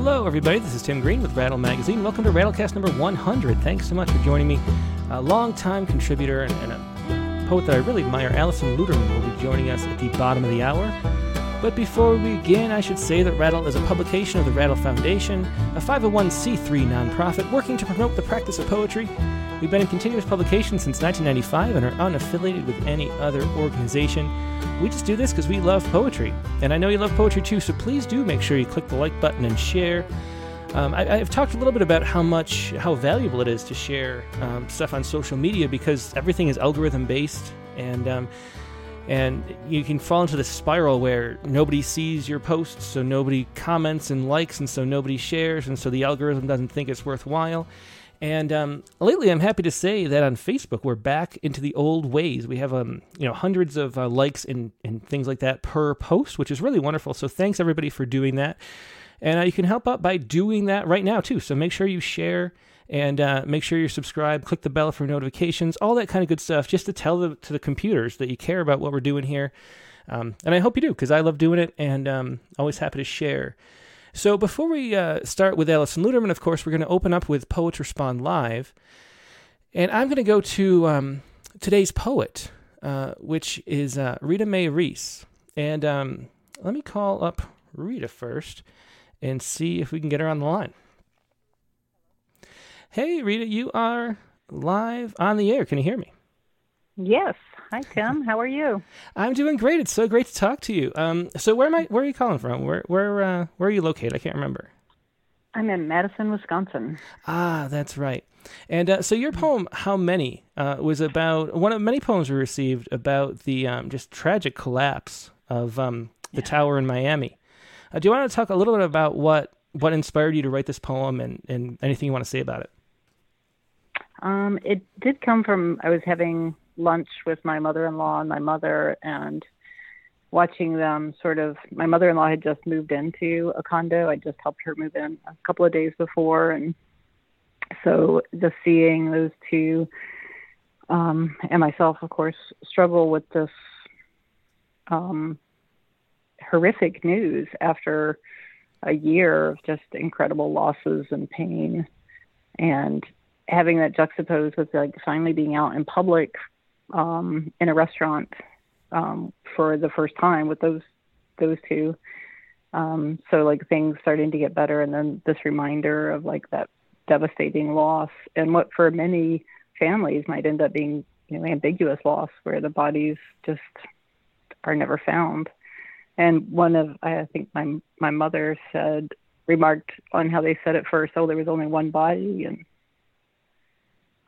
Hello, everybody. This is Tim Green with Rattle Magazine. Welcome to Rattlecast number 100. Thanks so much for joining me. A longtime contributor and, and a poet that I really admire, Alison Luterman, will be joining us at the bottom of the hour. But before we begin, I should say that Rattle is a publication of the Rattle Foundation, a 501c3 nonprofit working to promote the practice of poetry. We've been in continuous publication since 1995 and are unaffiliated with any other organization. We just do this because we love poetry. And I know you love poetry too, so please do make sure you click the like button and share. Um, I, have talked a little bit about how much, how valuable it is to share um, stuff on social media because everything is algorithm based, and um, and you can fall into this spiral where nobody sees your posts, so nobody comments and likes, and so nobody shares, and so the algorithm doesn't think it's worthwhile. And um, lately, I'm happy to say that on Facebook, we're back into the old ways. We have um, you know hundreds of uh, likes and, and things like that per post, which is really wonderful. So thanks everybody for doing that. And uh, you can help out by doing that right now too. So make sure you share and uh, make sure you're subscribed. Click the bell for notifications, all that kind of good stuff, just to tell the, to the computers that you care about what we're doing here. Um, and I hope you do because I love doing it and um, always happy to share. So before we uh, start with Alison Luterman, of course, we're going to open up with Poets Respond Live. And I'm going to go to um, today's poet, uh, which is uh, Rita Mae Reese. And um, let me call up Rita first and see if we can get her on the line. Hey, Rita, you are live on the air. Can you hear me? Yes. Hi, Tim. How are you? I'm doing great. It's so great to talk to you. Um, so where am I? Where are you calling from? Where where uh, where are you located? I can't remember. I'm in Madison, Wisconsin. Ah, that's right. And uh, so your poem, "How Many," uh, was about one of many poems we received about the um, just tragic collapse of um, the yeah. tower in Miami. Uh, do you want to talk a little bit about what what inspired you to write this poem and, and anything you want to say about it? Um, it did come from I was having lunch with my mother-in-law and my mother, and watching them sort of. My mother-in-law had just moved into a condo. I just helped her move in a couple of days before, and so just seeing those two um, and myself, of course, struggle with this um, horrific news after a year of just incredible losses and pain and having that juxtaposed with like finally being out in public um, in a restaurant um, for the first time with those those two. Um, so like things starting to get better, and then this reminder of like that devastating loss, and what for many families might end up being you know ambiguous loss, where the bodies just are never found. And one of I think my my mother said remarked on how they said at first, oh, there was only one body, and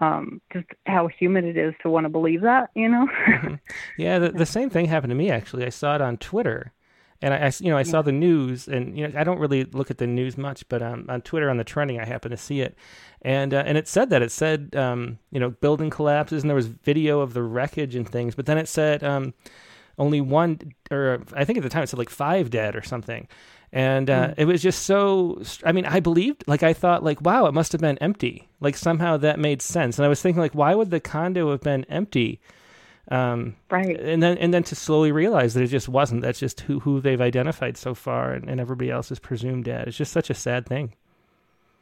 um, just how human it is to want to believe that, you know? mm-hmm. Yeah, the, the same thing happened to me actually. I saw it on Twitter, and I, I you know, I yeah. saw the news, and you know, I don't really look at the news much, but um, on Twitter on the trending, I happened to see it, and uh, and it said that it said, um, you know, building collapses, and there was video of the wreckage and things, but then it said um, only one, or I think at the time it said like five dead or something and uh, mm. it was just so i mean i believed like i thought like wow it must have been empty. Like somehow that made sense. And i was thinking like why would the condo have been empty? Um, right. and then and then to slowly realize that it just wasn't. That's just who who they've identified so far and, and everybody else is presumed dead it's just such a sad thing.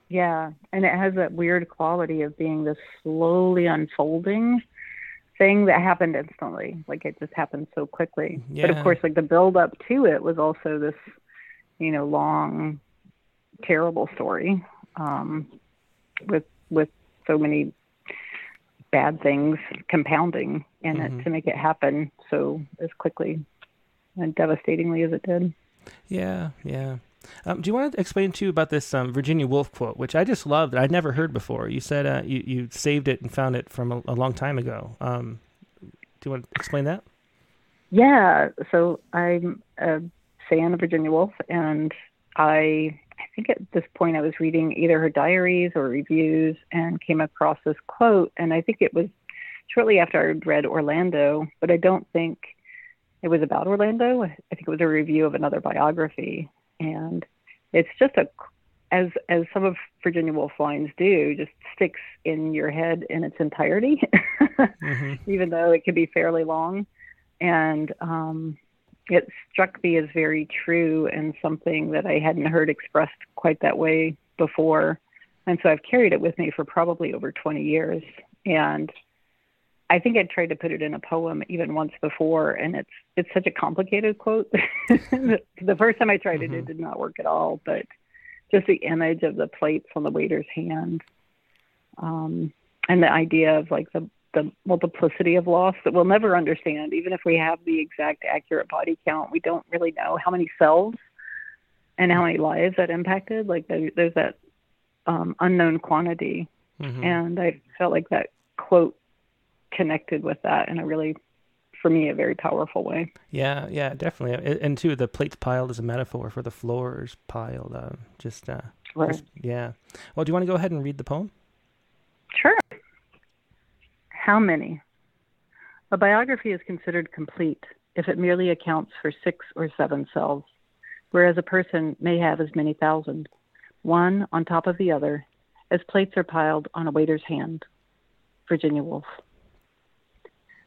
Yeah. And it has that weird quality of being this slowly unfolding thing that happened instantly. Like it just happened so quickly. Yeah. but of course like the build up to it was also this you know, long, terrible story um, with with so many bad things compounding in mm-hmm. it to make it happen so as quickly and devastatingly as it did. Yeah, yeah. Um, do you want to explain to you about this um, Virginia Woolf quote, which I just loved? I'd never heard before. You said uh, you you saved it and found it from a, a long time ago. Um, do you want to explain that? Yeah. So I'm a of Virginia Woolf, and I I think at this point I was reading either her diaries or reviews and came across this quote, and I think it was shortly after I read Orlando, but I don't think it was about Orlando. I think it was a review of another biography, and it's just a as as some of Virginia Woolf lines do, just sticks in your head in its entirety, mm-hmm. even though it can be fairly long. And um, it struck me as very true and something that I hadn't heard expressed quite that way before. And so I've carried it with me for probably over 20 years. And I think I tried to put it in a poem even once before, and it's it's such a complicated quote. the first time I tried mm-hmm. it, it mm-hmm. did not work at all. But just the image of the plates on the waiter's hand, um, and the idea of like the the multiplicity of loss that we'll never understand, even if we have the exact accurate body count. We don't really know how many cells and how many lives that impacted. Like there's that um, unknown quantity, mm-hmm. and I felt like that quote connected with that in a really for me a very powerful way. Yeah, yeah, definitely. And too, the plates piled is a metaphor for the floors piled. Uh, just, uh, right. just, yeah. Well, do you want to go ahead and read the poem? Sure. How many? A biography is considered complete if it merely accounts for six or seven cells, whereas a person may have as many thousand, one on top of the other, as plates are piled on a waiter's hand. Virginia Woolf.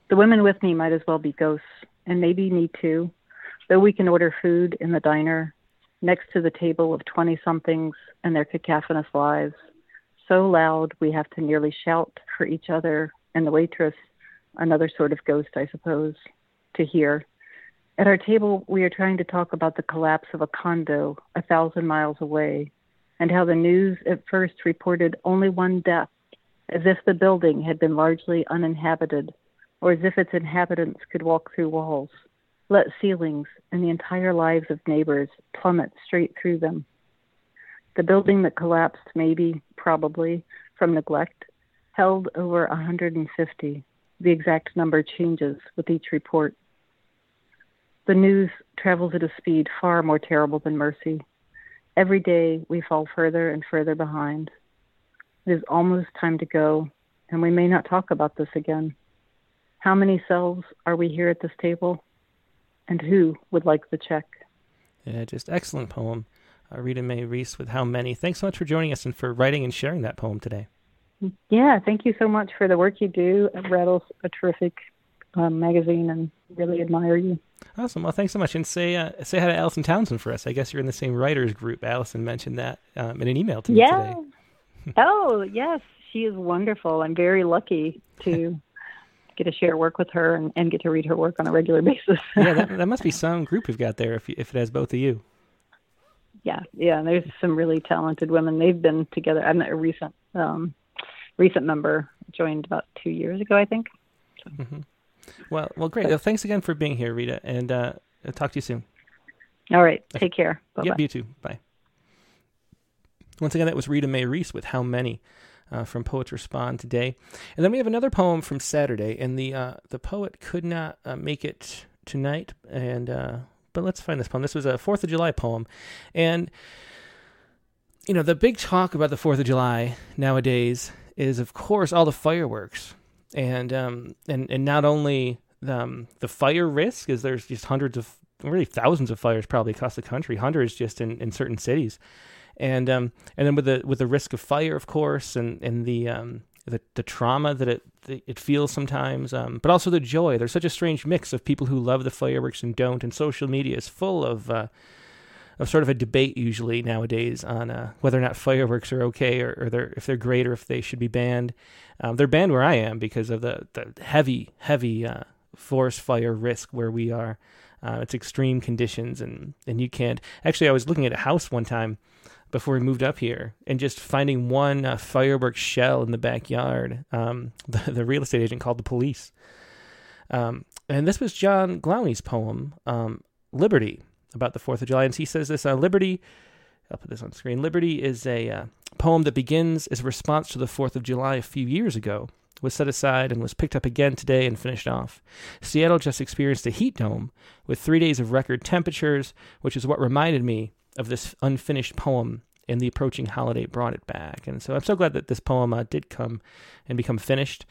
The women with me might as well be ghosts, and maybe me too, though we can order food in the diner next to the table of 20 somethings and their cacophonous lives, so loud we have to nearly shout for each other and the waitress, another sort of ghost, I suppose, to hear. At our table, we are trying to talk about the collapse of a condo a thousand miles away and how the news at first reported only one death, as if the building had been largely uninhabited or as if its inhabitants could walk through walls, let ceilings and the entire lives of neighbors plummet straight through them. The building that collapsed, maybe, probably, from neglect, held over 150. The exact number changes with each report. The news travels at a speed far more terrible than mercy. Every day we fall further and further behind. It is almost time to go, and we may not talk about this again. How many selves are we here at this table? And who would like the check? Yeah, just excellent poem. Uh, Rita Mae Reese with How Many. Thanks so much for joining us and for writing and sharing that poem today. Yeah, thank you so much for the work you do. Rattle's a terrific um, magazine and really admire you. Awesome. Well, thanks so much. And say uh, say hi to Alison Townsend for us. I guess you're in the same writers group. Allison mentioned that um, in an email to me yeah. today. oh, yes. She is wonderful. I'm very lucky to get to share work with her and, and get to read her work on a regular basis. yeah, that, that must be some group you've got there if if it has both of you. Yeah, yeah. There's some really talented women. They've been together. I'm a recent um, recent member. Joined about two years ago, I think. So. Mm-hmm. Well, well, great. Well, thanks again for being here, Rita, and uh, I'll talk to you soon. All right. Take care. Bye. Yep, you too. Bye. Once again, that was Rita Mae Reese with How Many uh, from Poets Respond today. And then we have another poem from Saturday, and the uh, the poet could not uh, make it tonight. And uh, but let's find this poem. This was a Fourth of July poem, and you know the big talk about the Fourth of July nowadays is, of course, all the fireworks, and um, and and not only the, um, the fire risk, is there's just hundreds of really thousands of fires probably across the country, hundreds just in, in certain cities and um, and then with the with the risk of fire, of course, and and the um, the, the trauma that it it feels sometimes, um, but also the joy. There's such a strange mix of people who love the fireworks and don't, and social media is full of uh, of sort of a debate usually nowadays on uh, whether or not fireworks are okay or, or they're if they're great or if they should be banned. Um, they're banned where I am because of the the heavy heavy uh, forest fire risk where we are. Uh, it's extreme conditions and and you can't. Actually, I was looking at a house one time before we moved up here and just finding one uh, fireworks shell in the backyard. Um, the, the, real estate agent called the police. Um, and this was John Glowney's poem, um, Liberty, about the 4th of July. And he says this uh, Liberty, I'll put this on screen. Liberty is a uh, poem that begins as a response to the 4th of July a few years ago, was set aside and was picked up again today and finished off. Seattle just experienced a heat dome with three days of record temperatures, which is what reminded me of this unfinished poem and the approaching holiday brought it back. And so I'm so glad that this poem uh, did come and become finished.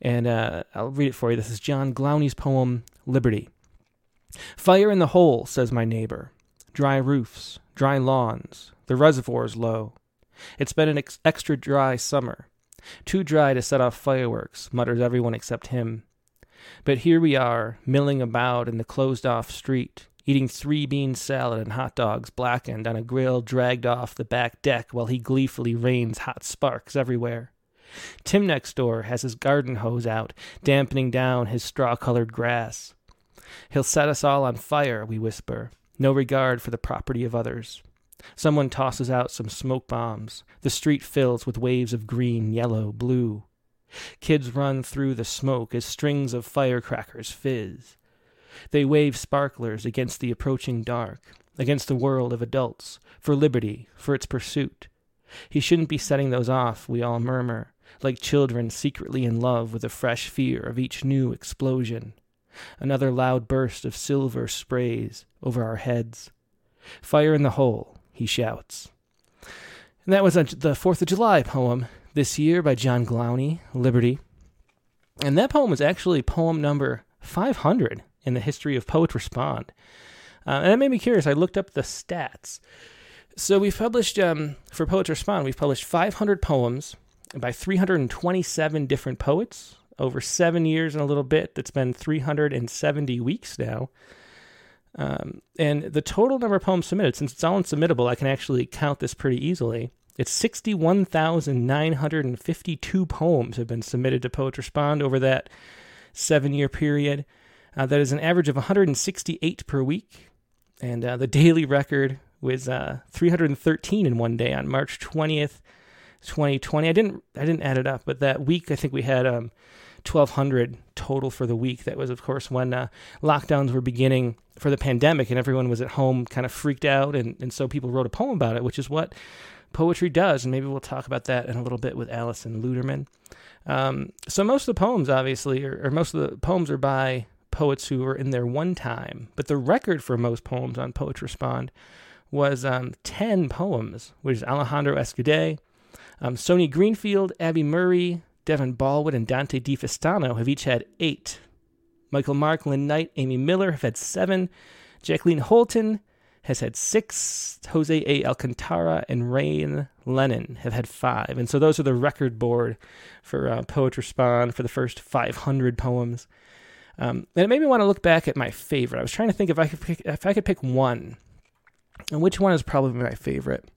And uh, I'll read it for you. This is John Glowney's poem, Liberty. Fire in the hole, says my neighbor. Dry roofs, dry lawns, the reservoir's low. It's been an ex- extra dry summer. Too dry to set off fireworks, mutters everyone except him. But here we are, milling about in the closed off street, eating three bean salad and hot dogs blackened on a grill dragged off the back deck while he gleefully rains hot sparks everywhere. Tim next door has his garden hose out, dampening down his straw colored grass. He'll set us all on fire, we whisper, no regard for the property of others. Someone tosses out some smoke bombs. The street fills with waves of green, yellow, blue. Kids run through the smoke as strings of firecrackers fizz. They wave sparklers against the approaching dark, against the world of adults, for liberty, for its pursuit. He shouldn't be setting those off, we all murmur, like children secretly in love with a fresh fear of each new explosion. Another loud burst of silver sprays over our heads. Fire in the hole, he shouts. And that was a, the Fourth of July poem this year by John Glowney, Liberty. And that poem was actually poem number 500 in the history of Poets Respond. Uh, and that made me curious. I looked up the stats. So we've published, um, for Poets Respond, we've published 500 poems by 327 different poets over seven years and a little bit. That's been 370 weeks now. Um, and the total number of poems submitted, since it's all on Submittable, I can actually count this pretty easily. It's 61,952 poems have been submitted to Poets Respond over that seven year period. Uh, that is an average of 168 per week. And uh, the daily record was uh, 313 in one day on March 20th, 2020. I didn't I didn't add it up, but that week I think we had um, 1,200 total for the week. That was, of course, when uh, lockdowns were beginning for the pandemic and everyone was at home kind of freaked out. And, and so people wrote a poem about it, which is what poetry does. And maybe we'll talk about that in a little bit with Alison Luterman. Um, so most of the poems, obviously, or, or most of the poems are by poets who were in there one time. But the record for most poems on Poets Respond was um, 10 poems, which is Alejandro Escudé, um, Sonia Greenfield, Abby Murray, Devin Baldwin and Dante DiFestano have each had eight. Michael Mark, Lynn Knight, Amy Miller have had seven. Jacqueline Holton has had six. Jose A. Alcantara and Rain Lennon have had five. And so those are the record board for uh, Poets Respond for the first 500 poems. Um, and it made me want to look back at my favorite. I was trying to think if I could pick, if I could pick one, and which one is probably my favorite.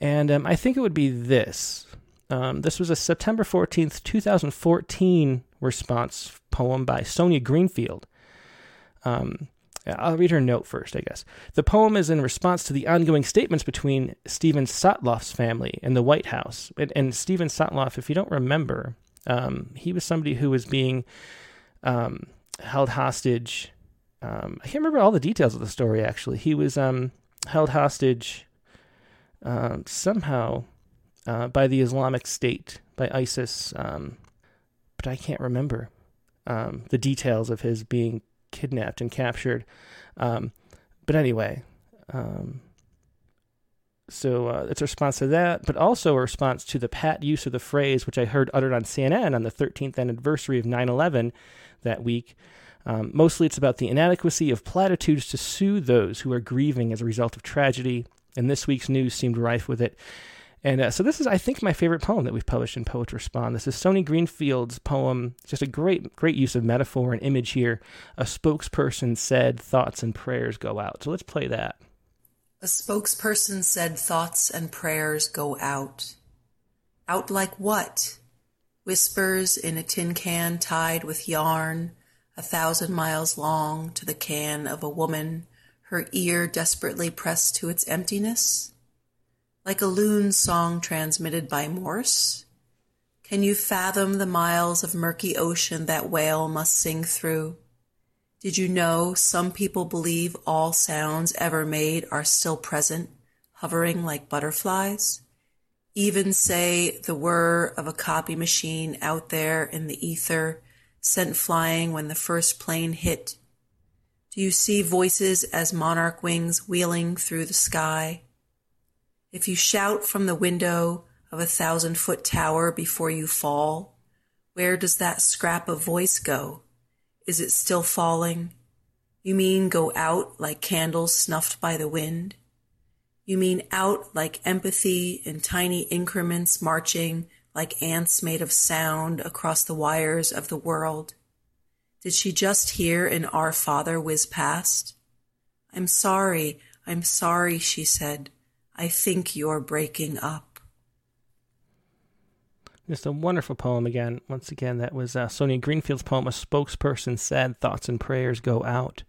And um, I think it would be this. Um, this was a September 14th, 2014 response poem by Sonia Greenfield. Um, I'll read her note first, I guess. The poem is in response to the ongoing statements between Steven Sotloff's family and the White House. And, and Steven Sotloff, if you don't remember, um, he was somebody who was being um, held hostage. Um, I can't remember all the details of the story, actually. He was um, held hostage um, somehow uh, by the Islamic State, by ISIS, um, but I can't remember um, the details of his being kidnapped and captured. Um, but anyway, um, so uh, it's a response to that, but also a response to the pat use of the phrase, which I heard uttered on CNN on the 13th anniversary of 9 11 that week. Um, mostly it's about the inadequacy of platitudes to soothe those who are grieving as a result of tragedy, and this week's news seemed rife with it. And uh, so this is, I think, my favorite poem that we've published in Poets Respond. This is Sonia Greenfield's poem. Just a great, great use of metaphor and image here. A spokesperson said, "Thoughts and prayers go out." So let's play that. A spokesperson said, "Thoughts and prayers go out." Out like what? Whispers in a tin can tied with yarn, a thousand miles long, to the can of a woman, her ear desperately pressed to its emptiness like a loon song transmitted by Morse? Can you fathom the miles of murky ocean that whale must sing through? Did you know some people believe all sounds ever made are still present, hovering like butterflies? Even say the whir of a copy machine out there in the ether, sent flying when the first plane hit. Do you see voices as monarch wings wheeling through the sky? If you shout from the window of a thousand foot tower before you fall, where does that scrap of voice go? Is it still falling? You mean go out like candles snuffed by the wind? You mean out like empathy in tiny increments marching like ants made of sound across the wires of the world? Did she just hear an Our Father whiz past? I'm sorry, I'm sorry, she said. I think you're breaking up. Just a wonderful poem again. Once again, that was uh, Sonia Greenfield's poem, A Spokesperson Said Thoughts and Prayers Go Out.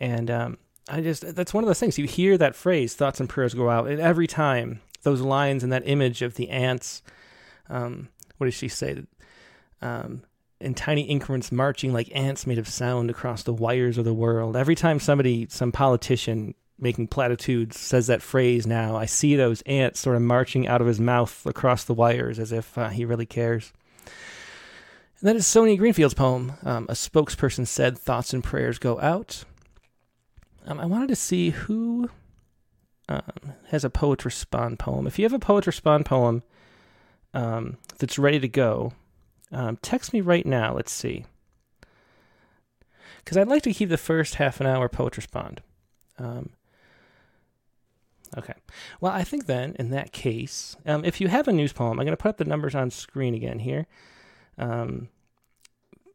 And um, I just, that's one of those things. You hear that phrase, thoughts and prayers go out, and every time those lines and that image of the ants, um, what does she say? Um, in tiny increments marching like ants made of sound across the wires of the world. Every time somebody, some politician making platitudes says that phrase now, I see those ants sort of marching out of his mouth across the wires as if uh, he really cares. And that is Sonia Greenfield's poem. Um, a spokesperson said, Thoughts and prayers go out. Um, I wanted to see who um, has a Poet Respond poem. If you have a Poet Respond poem um, that's ready to go, um, text me right now. Let's see. Because I'd like to keep the first half an hour Poet Respond. Um, okay. Well, I think then, in that case, um, if you have a news poem, I'm going to put up the numbers on screen again here. Um,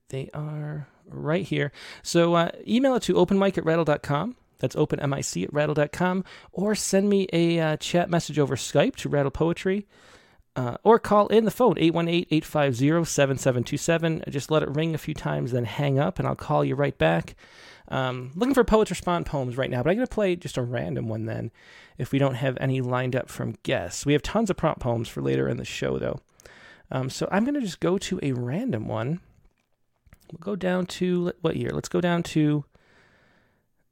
they are right here. So uh, email it to openmic at rattle.com. That's openmic at rattle.com. Or send me a uh, chat message over Skype to Rattle Poetry. Uh, or call in the phone 818-850-7727 just let it ring a few times then hang up and i'll call you right back um, looking for poets respond poems right now but i'm going to play just a random one then if we don't have any lined up from guests. We have tons of prompt poems for later in the show though. Um, so i'm going to just go to a random one. We'll go down to what year? Let's go down to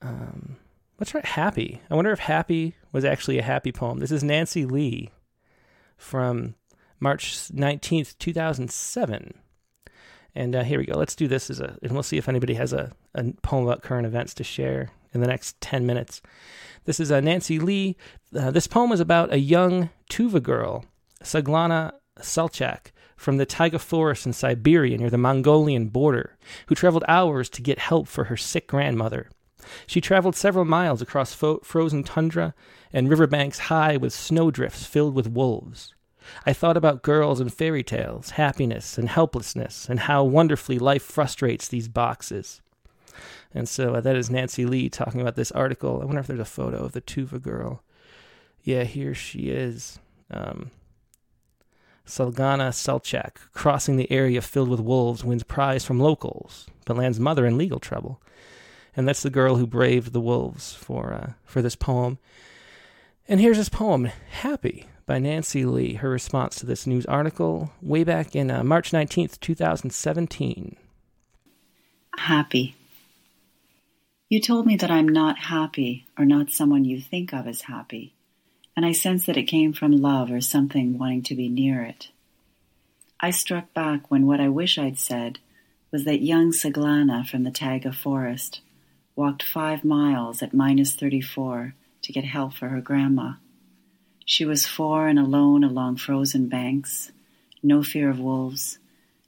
um, let's try happy. I wonder if happy was actually a happy poem. This is nancy lee from March 19th, 2007. And uh, here we go. Let's do this as a, and we'll see if anybody has a, a poem about current events to share in the next 10 minutes. This is uh, Nancy Lee. Uh, this poem is about a young Tuva girl, Saglana Salchak, from the taiga forest in Siberia near the Mongolian border, who traveled hours to get help for her sick grandmother. She traveled several miles across fo- frozen tundra and riverbanks high with snowdrifts filled with wolves. I thought about girls and fairy tales, happiness and helplessness, and how wonderfully life frustrates these boxes. And so uh, that is Nancy Lee talking about this article. I wonder if there's a photo of the Tuva girl. Yeah, here she is. Um, Salgana Selchak, crossing the area filled with wolves, wins prize from locals, but lands mother in legal trouble. And that's the girl who braved the wolves for uh, for this poem. And here's this poem, Happy, by Nancy Lee, her response to this news article way back in uh, March 19th, 2017. Happy. You told me that I'm not happy or not someone you think of as happy, and I sense that it came from love or something wanting to be near it. I struck back when what I wish I'd said was that young Saglana from the Taiga forest walked five miles at minus 34 to get help for her grandma. She was four and alone along frozen banks, no fear of wolves,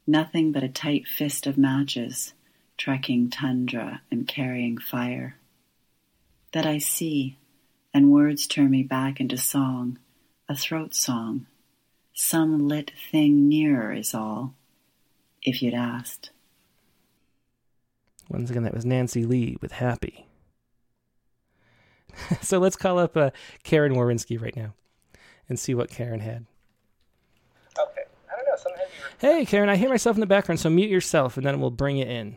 nothing but a tight fist of matches, trekking tundra and carrying fire. That I see, and words turn me back into song, a throat song. Some lit thing nearer is all, if you'd asked. Once again, that was Nancy Lee with Happy. so let's call up uh, Karen Warinsky right now and see what Karen had. Okay. I don't know. Sometimes Hey, Karen, I hear myself in the background, so mute yourself and then we'll bring it in.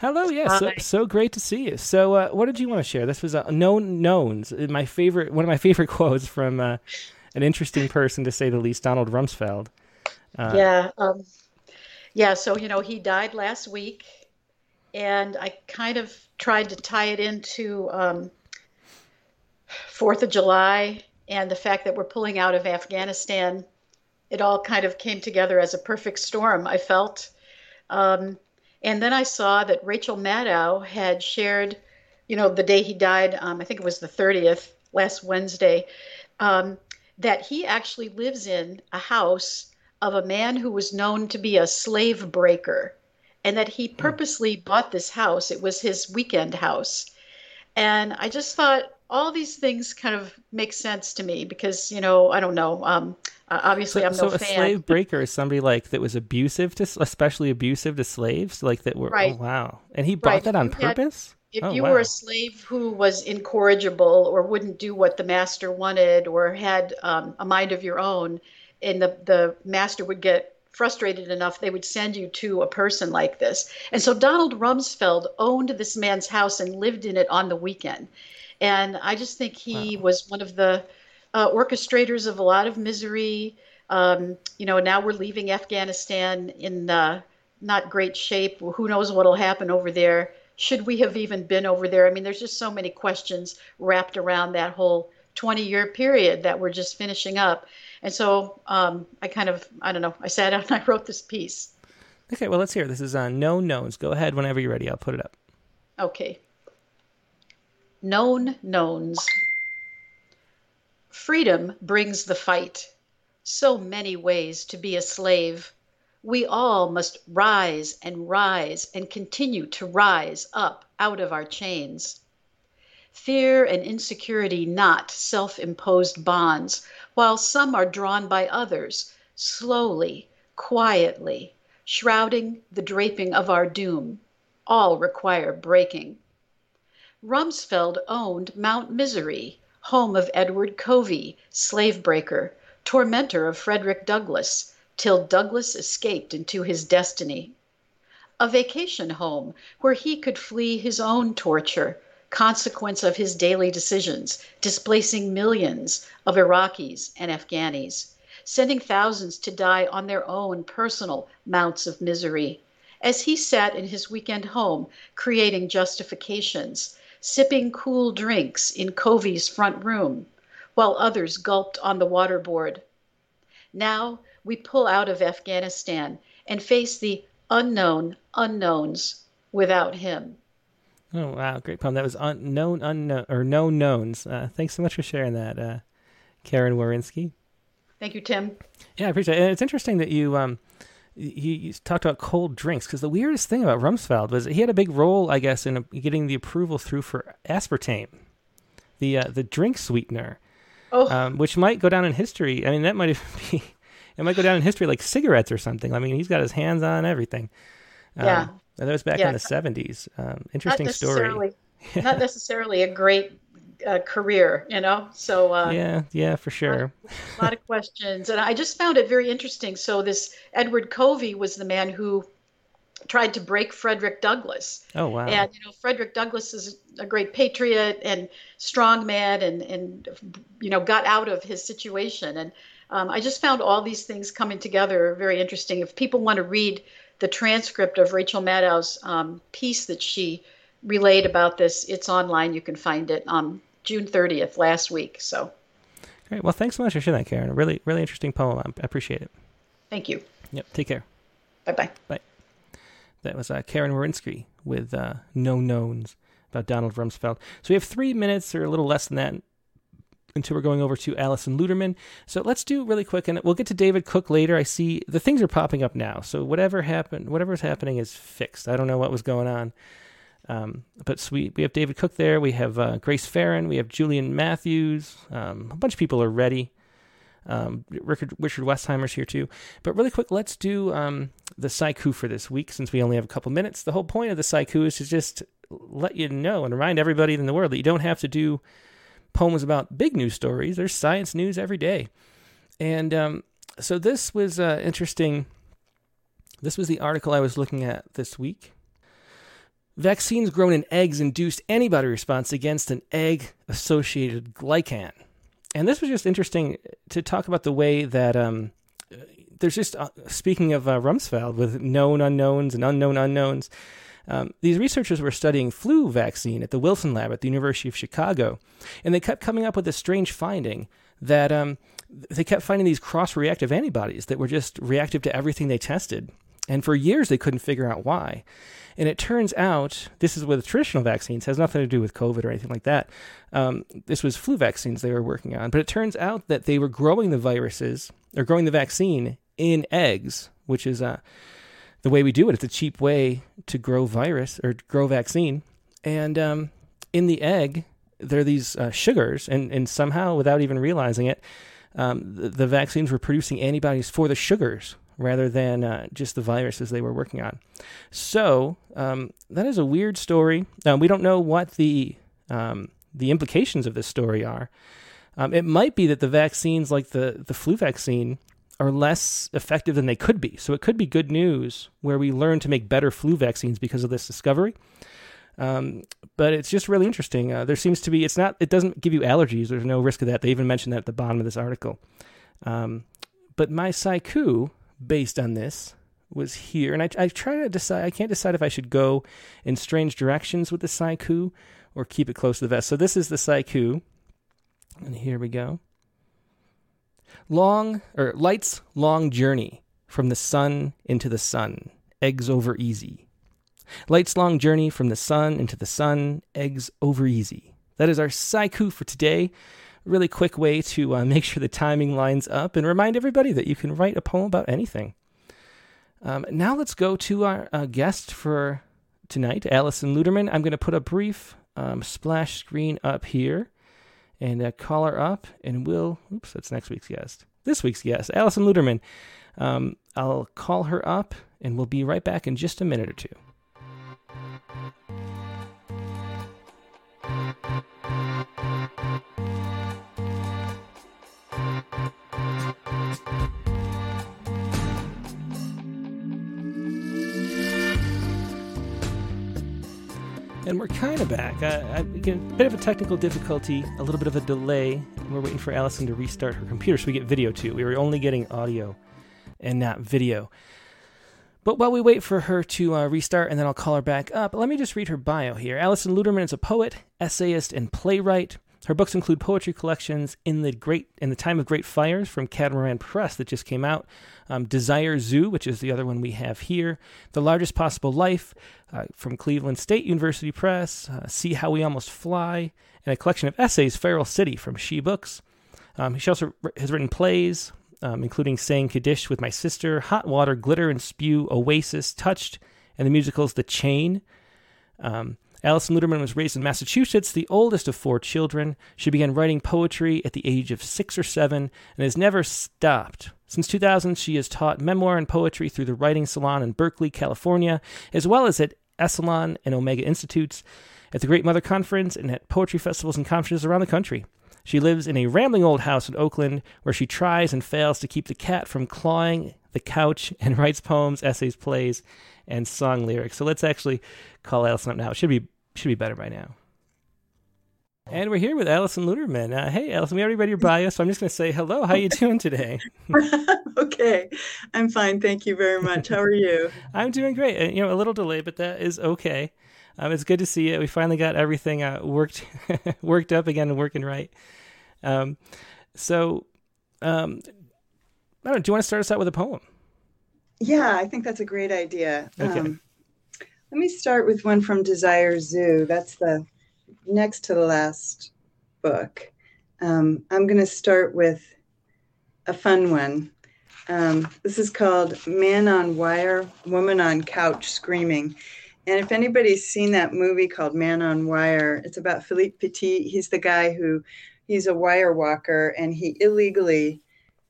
Hello, yes, so, so, great to see you. So, uh, what did you want to share? This was a uh, known knowns. Uh, my favorite, one of my favorite quotes from uh, an interesting person, to say the least, Donald Rumsfeld. Uh, yeah, um, yeah. So you know, he died last week, and I kind of tried to tie it into um, Fourth of July and the fact that we're pulling out of Afghanistan, it all kind of came together as a perfect storm, I felt. Um, and then I saw that Rachel Maddow had shared, you know, the day he died, um, I think it was the 30th, last Wednesday, um, that he actually lives in a house of a man who was known to be a slave breaker and that he hmm. purposely bought this house. It was his weekend house. And I just thought, all these things kind of make sense to me because you know I don't know. Um, uh, obviously, so, I'm no so a fan. slave breaker is somebody like that was abusive to, especially abusive to slaves, like that were. Right. Oh, wow, and he bought Right. that on You had- purpose. if Oh, you wow. were a slave who was incorrigible or wouldn't do what the master wanted or had um, a mind of your own, and the, the master would get frustrated enough, they would send you to a person like this. And so Donald Rumsfeld owned this man's house and lived in it on the weekend. And I just think he was one of the uh, orchestrators of a lot of misery. Um, you know, now we're leaving Afghanistan in uh, not great shape. Who knows what'll happen over there? Should we have even been over there? I mean, there's just so many questions wrapped around that whole 20 year period that we're just finishing up. And so um, I kind of, I don't know, I sat down and I wrote this piece. Okay, well let's hear. This is on no knowns. Go ahead whenever you're ready. I'll put it up. Okay. Known knowns. Freedom brings the fight. So many ways to be a slave. We all must rise and rise and continue to rise up out of our chains. Fear and insecurity not self imposed bonds, while some are drawn by others, slowly, quietly, shrouding the draping of our doom. All require breaking. Rumsfeld owned Mount Misery, home of Edward Covey, slave breaker, tormentor of Frederick Douglass, till Douglass escaped into his destiny. A vacation home where he could flee his own torture, consequence of his daily decisions, displacing millions of Iraqis and Afghanis, sending thousands to die on their own personal mounts of misery. As he sat in his weekend home, creating justifications, sipping cool drinks in Covey's front room, while others gulped on the waterboard. Now we pull out of Afghanistan and face the unknown unknowns without him. Oh wow, great poem. That was unknown, unknown, or no knowns. Uh, thanks so much for sharing that, uh, Karen Warinsky. Thank you, Tim. Yeah, I appreciate it. And it's interesting that you um you, you talked about cold drinks because the weirdest thing about Rumsfeld was he had a big role, I guess, in getting the approval through for aspartame, the uh, the drink sweetener, Oh, um, which might go down in history. I mean, that might be it might go down in history like cigarettes or something. I mean, he's got his hands on everything. Um, Yeah. and that was back Yeah. in the seventies. Um, not interesting story. not necessarily a great uh, career, you know. So uh, Yeah, yeah, for sure. a lot of questions, and I just found it very interesting. So this Edward Covey was the man who tried to break Frederick Douglass. Oh wow. And you know, Frederick Douglass is a great patriot and strong man, and and you know, got out of his situation. And um, I just found all these things coming together very interesting. If people want to read the transcript of Rachel Maddow's um, piece that she relayed about this, it's online. You can find it on June 30th last week. So Great. Well, thanks so much for sharing that, Karen. A really, really interesting poem. I appreciate it. thank you. Yep. Take care. Bye bye bye. That was uh, Karen Warinsky with uh, No Knowns about Donald Rumsfeld. So we have three minutes or a little less than that until we're going over to Alison Luterman. So let's do really quick, and we'll get to David Cook later. I see the things are popping up now. So whatever happened, whatever's happening is fixed. I don't know what was going on. Um, but sweet, we have David Cook there. We have uh, Grace Farron. We have Julian Matthews. Um, a bunch of people are ready. Um, Richard, Richard Westheimer's here too. But really quick, let's do um, the Saiku for this week since we only have a couple minutes. The whole point of the Saiku is to just let you know and remind everybody in the world that you don't have to do poems about big news stories. There's science news every day. And um, so this was uh, interesting. This was the article I was looking at this week. Vaccines grown in eggs induced antibody response against an egg associated glycan. And this was just interesting to talk about the way that um, there's just, uh, speaking of uh, Rumsfeld with known unknowns and unknown unknowns, um, these researchers were studying flu vaccine at the Wilson Lab at the University of Chicago. And they kept coming up with this strange finding that um, they kept finding these cross reactive antibodies that were just reactive to everything they tested. And for years, they couldn't figure out why. And it turns out this is with traditional vaccines, has nothing to do with COVID or anything like that. Um, this was flu vaccines they were working on. But it turns out that they were growing the viruses or growing the vaccine in eggs, which is uh, the way we do it. It's a cheap way to grow virus or grow vaccine. And um, in the egg, there are these uh, sugars, and, and somehow, without even realizing it, um, the, the, vaccines were producing antibodies for the sugars rather than uh, just the viruses they were working on. So um, that is a weird story. We don't know what the um, the implications of this story are. Um, it might be that the vaccines, like the the flu vaccine, are less effective than they could be. So it could be good news where we learn to make better flu vaccines because of this discovery. Um, but it's just really interesting. Uh, there seems to be, it's not, it doesn't give you allergies. There's no risk of that. They even mentioned that at the bottom of this article. Um, but my Saiku, based on this, was here. And I, I try to decide, I can't decide if I should go in strange directions with the Saiku or keep it close to the vest. So this is the Saiku. And here we go. Long, or light's long journey from the sun into the sun. Eggs over easy. Light's long journey from the sun into the sun, eggs over easy. That is our Saiku for today. Really quick way to uh, make sure the timing lines up and remind everybody that you can write a poem about anything. Um, now let's go to our uh, guest for tonight, Alison Luterman. I'm going to put a brief um, splash screen up here and uh, call her up, and we'll. Oops, that's next week's guest. This week's guest, Alison Luterman. Um, I'll call her up, and we'll be right back in just a minute or two. And we're kind of back. I, a bit of a technical difficulty, a little bit of a delay. We're waiting for Allison to restart her computer so we get video too. We were only getting audio and not video. But while we wait for her to uh, restart and then I'll call her back up, let me just read her bio here. Alison Luterman is a poet, essayist, and playwright. Her books include poetry collections in the great in the time of great fires from Catamaran Press that just came out, um, Desire Zoo, which is the other one we have here, The Largest Possible Life uh, from Cleveland State University Press, uh, See How We Almost Fly, and a collection of essays, Feral City from She Books. Um, she also has written plays, um, including Saying Kaddish with My Sister, Hot Water, Glitter and Spew, Oasis, Touched, and the musicals The Chain. Um, Alison Luterman was raised in Massachusetts, the oldest of four children. She began writing poetry at the age of six or seven and has never stopped. Since 2000, she has taught memoir and poetry through the Writing Salon in Berkeley, California, as well as at Esalen and Omega Institutes, at the Great Mother Conference, and at poetry festivals and conferences around the country. She lives in a rambling old house in Oakland where she tries and fails to keep the cat from clawing the couch and writes poems, essays, plays, and song lyrics. So let's actually call Alison up now. Should be should be better by now. And we're here with Alison Luterman. Uh, hey, Allison, we already read your bio, so I'm just going to say hello. How are you doing today? okay, I'm fine. Thank you very much. How are you? I'm doing great. You know, a little delay, but that is okay. Um, it's good to see you. We finally got everything uh, worked worked up again and working right. Um, so, um, I don't know. Do you want to start us out with a poem? Yeah, I think that's a great idea. Okay. Um, let me start with one from Desire Zoo. That's the next to the last book. Um, I'm going to start with a fun one. Um, this is called Man on Wire, Woman on Couch Screaming. And if anybody's seen that movie called Man on Wire, it's about Philippe Petit. He's the guy who he's a wire walker and he illegally,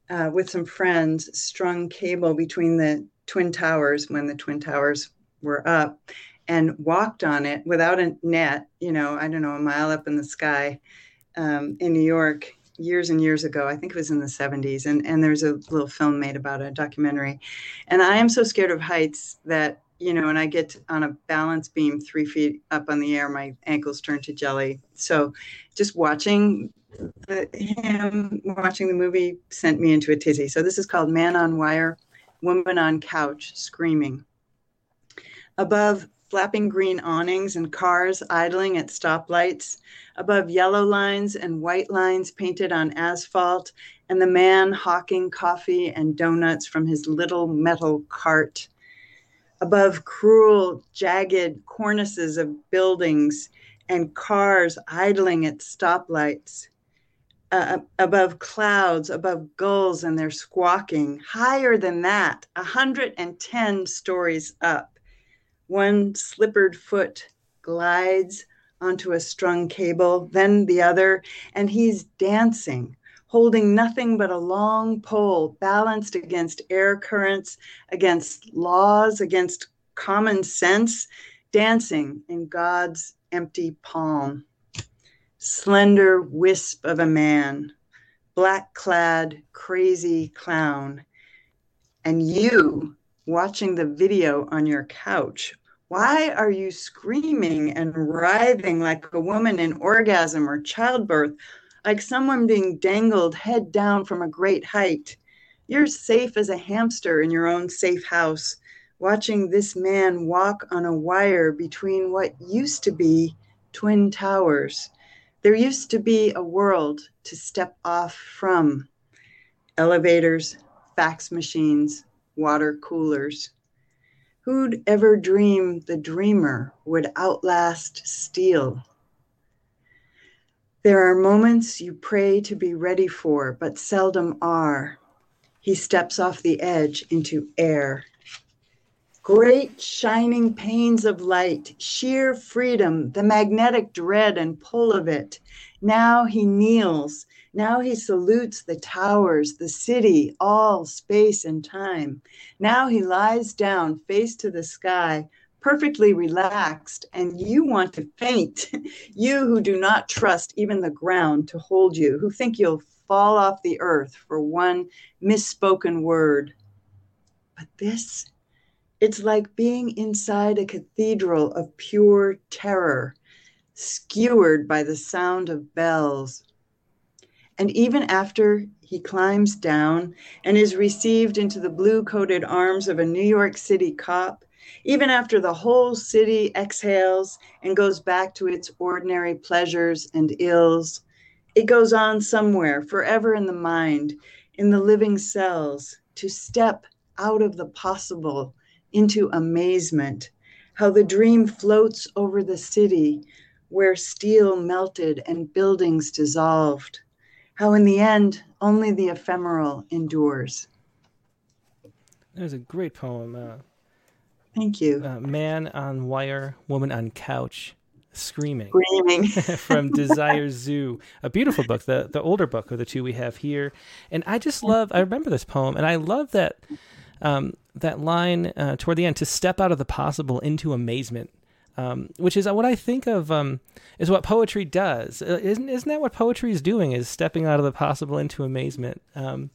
uh, with some friends, strung cable between the Twin Towers when the Twin Towers were up and walked on it without a net, you know, I don't know, a mile up in the sky um, in New York years and years ago. I think it was in the 70s. And, and there's a little film made about a documentary. And I am so scared of heights that, you know, when I get on a balance beam three feet up on the air, my ankles turn to jelly. So just watching him, watching the movie sent me into a tizzy. So this is called Man on Wire, Woman on Couch Screaming. Above flapping green awnings and cars idling at stoplights, above yellow lines and white lines painted on asphalt, and the man hawking coffee and donuts from his little metal cart. Above cruel, jagged cornices of buildings and cars idling at stoplights. Uh, above clouds, above gulls and their squawking, higher than that, 110 stories up one slippered foot glides onto a strung cable, then the other, and he's dancing, holding nothing but a long pole balanced against air currents, against laws, against common sense, dancing in God's empty palm. Slender wisp of a man, black clad, crazy clown. And you watching the video on your couch why are you screaming and writhing like a woman in orgasm or childbirth, like someone being dangled head down from a great height? You're safe as a hamster in your own safe house, watching this man walk on a wire between what used to be twin towers. There used to be a world to step off from elevators, fax machines, water coolers. Who'd ever dream the dreamer would outlast steel? There are moments you pray to be ready for, but seldom are. He steps off the edge into air. Great shining panes of light, sheer freedom, the magnetic dread and pull of it. Now he kneels, now he salutes the towers, the city, all space and time. Now he lies down, face to the sky, perfectly relaxed, and you want to faint. you who do not trust even the ground to hold you, who think you'll fall off the earth for one misspoken word. But this, it's like being inside a cathedral of pure terror, skewered by the sound of bells and even after he climbs down and is received into the blue coated arms of a New York City cop, even after the whole city exhales and goes back to its ordinary pleasures and ills, it goes on somewhere, forever in the mind, in the living cells, to step out of the possible into amazement. How the dream floats over the city where steel melted and buildings dissolved how in the end only the ephemeral endures. There's a great poem. Uh, Thank you. Uh, man on wire, woman on couch, screaming. Screaming. from Desire Zoo, a beautiful book, the the older book of the two we have here. And I just love. I remember this poem, and I love that um, that line uh, toward the end to step out of the possible into amazement um, which is what I think of um, is what poetry does. Uh, isn't isn't that what poetry is doing? Is stepping out of the possible into amazement. Um,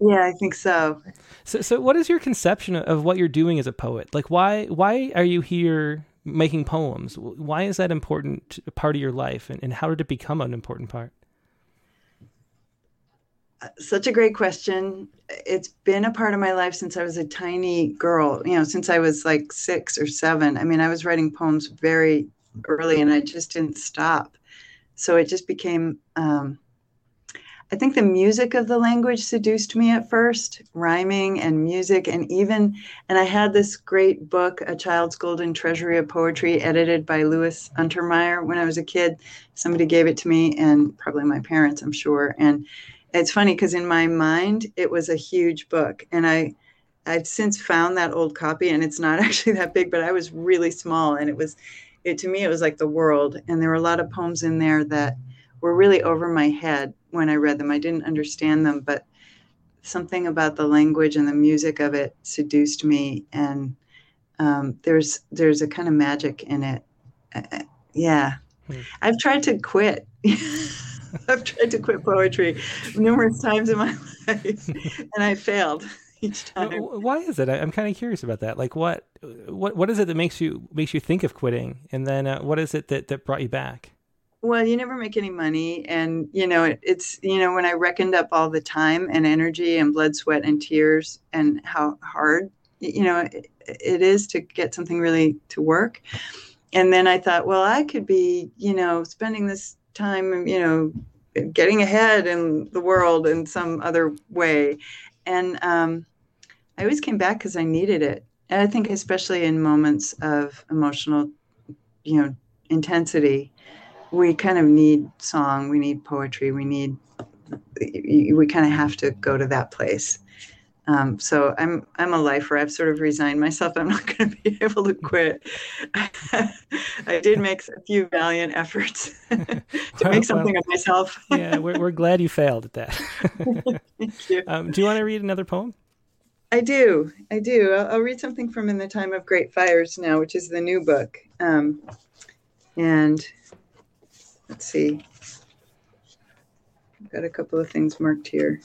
yeah, I think so. So, so what is your conception of what you're doing as a poet? Like, why why are you here making poems? Why is that important part of your life, and, and how did it become an important part? Such a great question. It's been a part of my life since I was a tiny girl, you know, since I was like six or seven. I mean, I was writing poems very early and I just didn't stop. So it just became, um, I think the music of the language seduced me at first, rhyming and music, and even, and I had this great book, A Child's Golden Treasury of Poetry, edited by Louis Untermeyer when I was a kid. Somebody gave it to me, and probably my parents, I'm sure. And it's funny because in my mind it was a huge book and i i've since found that old copy and it's not actually that big but i was really small and it was it to me it was like the world and there were a lot of poems in there that were really over my head when i read them. I didn't understand them but something about the language and the music of it seduced me and um, there's there's a kind of magic in it. Uh, uh yeah. Hmm. i've tried to quit I've tried to quit poetry numerous times in my life, and I failed each time. Why is it? I'm kind of curious about that. Like, what, what, what is it that makes you makes you think of quitting, and then uh, what is it that that brought you back? Well, you never make any money, and you know it, it's you know when I reckoned up all the time and energy and blood, sweat, and tears, and how hard you know it, it is to get something really to work. And then I thought, well, I could be, you know, spending this time, you know, getting ahead in the world in some other way. And um, I always came back because I needed it. And I think, especially in moments of emotional, you know, intensity, we kind of need song, we need poetry, we need, we kind of have to go to that place. Um, so I'm I'm a lifer. I've sort of resigned myself. I'm not going to be able to quit. I did make a few valiant efforts to make something well, of myself. yeah, we're we're glad you failed at that. Thank you. Um, do you want to read another poem? I do. I do. I'll, I'll, read something from In the Time of Great Fires now, which is the new book. Um, and let's see. I've got a couple of things marked here.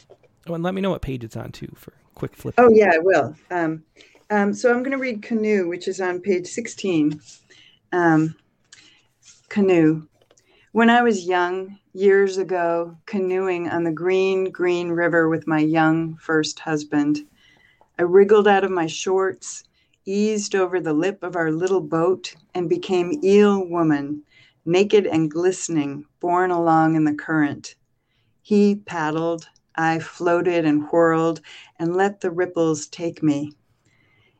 Oh, and let me know what page it's on too for quick flip. Oh yeah, I will. Um, um, so I'm going to read Canoe, which is on page 16. Um, canoe. When I was young, years ago, canoeing on the green, green river with my young first husband, I wriggled out of my shorts, eased over the lip of our little boat, and became eel woman, naked and glistening, borne along in the current. He paddled, I floated and whirled and let the ripples take me.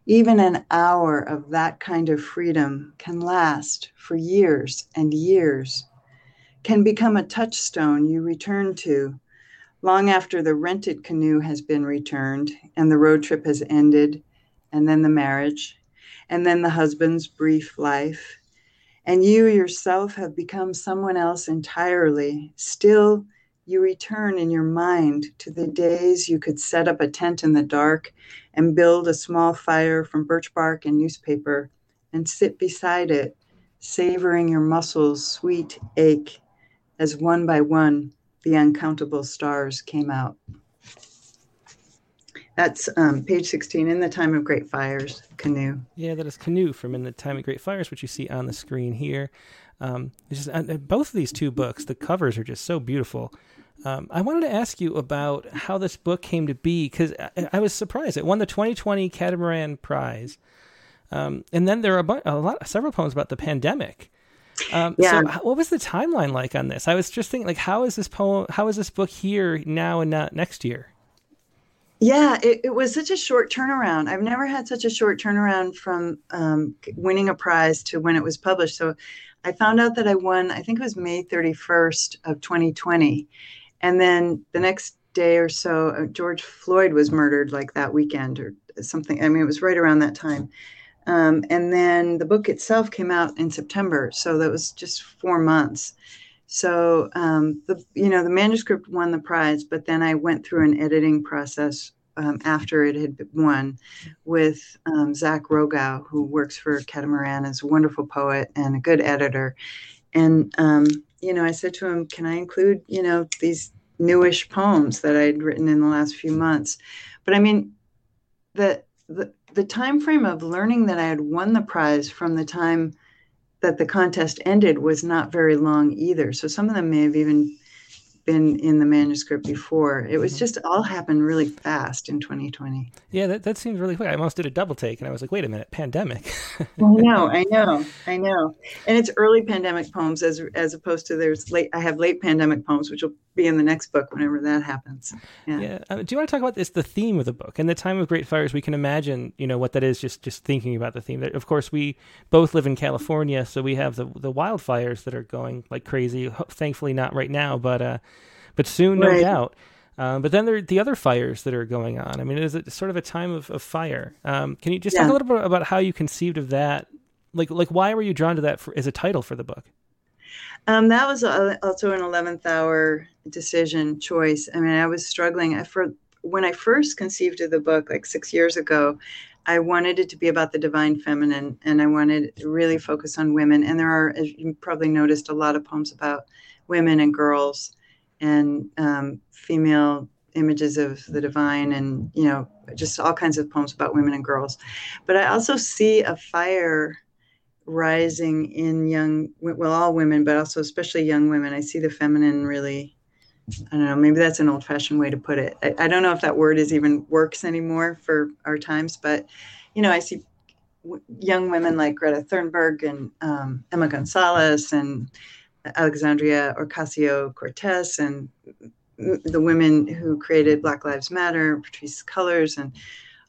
Even an hour of that kind of freedom can last for years and years, can become a touchstone you return to long after the rented canoe has been returned and the road trip has ended, and then the marriage, and then the husband's brief life, and you yourself have become someone else entirely, still you return in your mind to the days you could set up a tent in the dark and build a small fire from birch bark and newspaper and sit beside it, savoring your muscles' sweet ache as one by one the uncountable stars came out. That's um, page 16 in the time of great fires, canoe. Yeah, that is canoe from in the time of great fires, which you see on the screen here. Um, just, uh, both of these two books, the covers are just so beautiful. Um, I wanted to ask you about how this book came to be because I, I, was surprised. It won the 2020 Catamaran Prize, um, and then there are a, bu- a lot, several poems about the pandemic. Um, yeah. So, what was the timeline like on this? I was just thinking, like, how is this poem? How is this book here now and not next year? Yeah, it, it was such a short turnaround. I've never had such a short turnaround from um, winning a prize to when it was published. So, I found out that I won. I think it was May thirty first of twenty twenty, and then the next day or so, uh, George Floyd was murdered, like that weekend or something. I mean, it was right around that time. Um, and then the book itself came out in September, so that was just four months. So um, the you know the manuscript won the prize, but then I went through an editing process um, after it had won with um, Zack Rogow, who works for Catamaran, is a wonderful poet and a good editor. And um, you know, I said to him, "Can I include you know these newish poems that I'd written in the last few months?" But I mean, the the the time frame of learning that I had won the prize from the time that the contest ended was not very long either. So some of them may have even been in the manuscript before. It was mm-hmm. just all happened really fast in 2020. Yeah, that, that seems really quick. I almost did a double take and I was like, wait a minute, pandemic. I know, I know, I know. And it's early pandemic poems as as opposed to there's late I have late pandemic poems, which will be in the next book whenever that happens. Yeah. yeah. Uh, do you want to talk about this the theme of the book? and the time of great fires, we can imagine, you know, what that is just just thinking about the theme. Of course, we both live in California, so we have the the wildfires that are going like crazy. Thankfully not right now, but uh but soon, right. no doubt. Um, but then there are the other fires that are going on. I mean, it is sort of a time of, of fire. Um, can you just yeah. talk a little bit about how you conceived of that? Like, like why were you drawn to that for, as a title for the book? Um, that was also an 11th hour decision choice. I mean, I was struggling I, for when I first conceived of the book, like six years ago. I wanted it to be about the divine feminine, and I wanted to really focus on women. And there are, as you probably noticed, a lot of poems about women and girls and um, female images of the divine and you know just all kinds of poems about women and girls but i also see a fire rising in young well all women but also especially young women. I see the feminine really i don't know maybe that's an old fashioned way to put it. I, I, don't know if that word is even works anymore for our times but you know i see w- young women like greta thunberg and um, emma gonzalez and Alexandria Ocasio Cortez and the women who created Black Lives Matter, Patrisse Cullors, and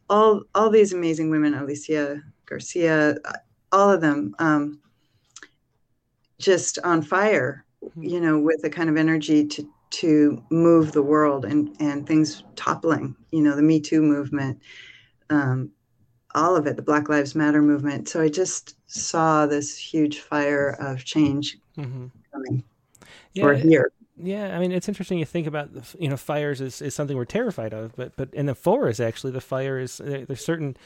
all all these amazing women, Alicia Garza, all of them, um, just on fire, you know, with the kind of energy to to move the world and and things toppling. You know, the Me Too movement, um, all of it, the Black Lives Matter movement. So I just saw this huge fire of change mm-hmm. coming yeah, or here. Yeah, I mean it's interesting. You think about you know fires is, is something we're terrified of, but but in the forest actually the fire is there's certain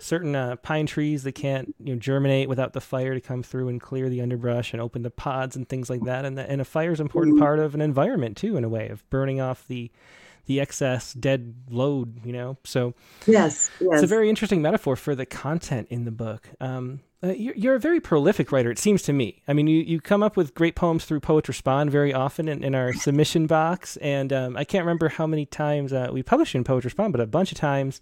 certain uh, pine trees that can't you know germinate without the fire to come through and clear the underbrush and open the pods and things like that. And the, and a fire is an important mm-hmm. part of an environment too, in a way of burning off the the excess dead load. You know, so yes, yes. it's a very interesting metaphor for the content in the book. Um, uh, you're, you're, a very prolific writer, it seems to me. I mean, you, you come up with great poems through Poets Respond very often in, in our submission box. And um, I can't remember how many times uh, we published in Poets Respond, but a bunch of times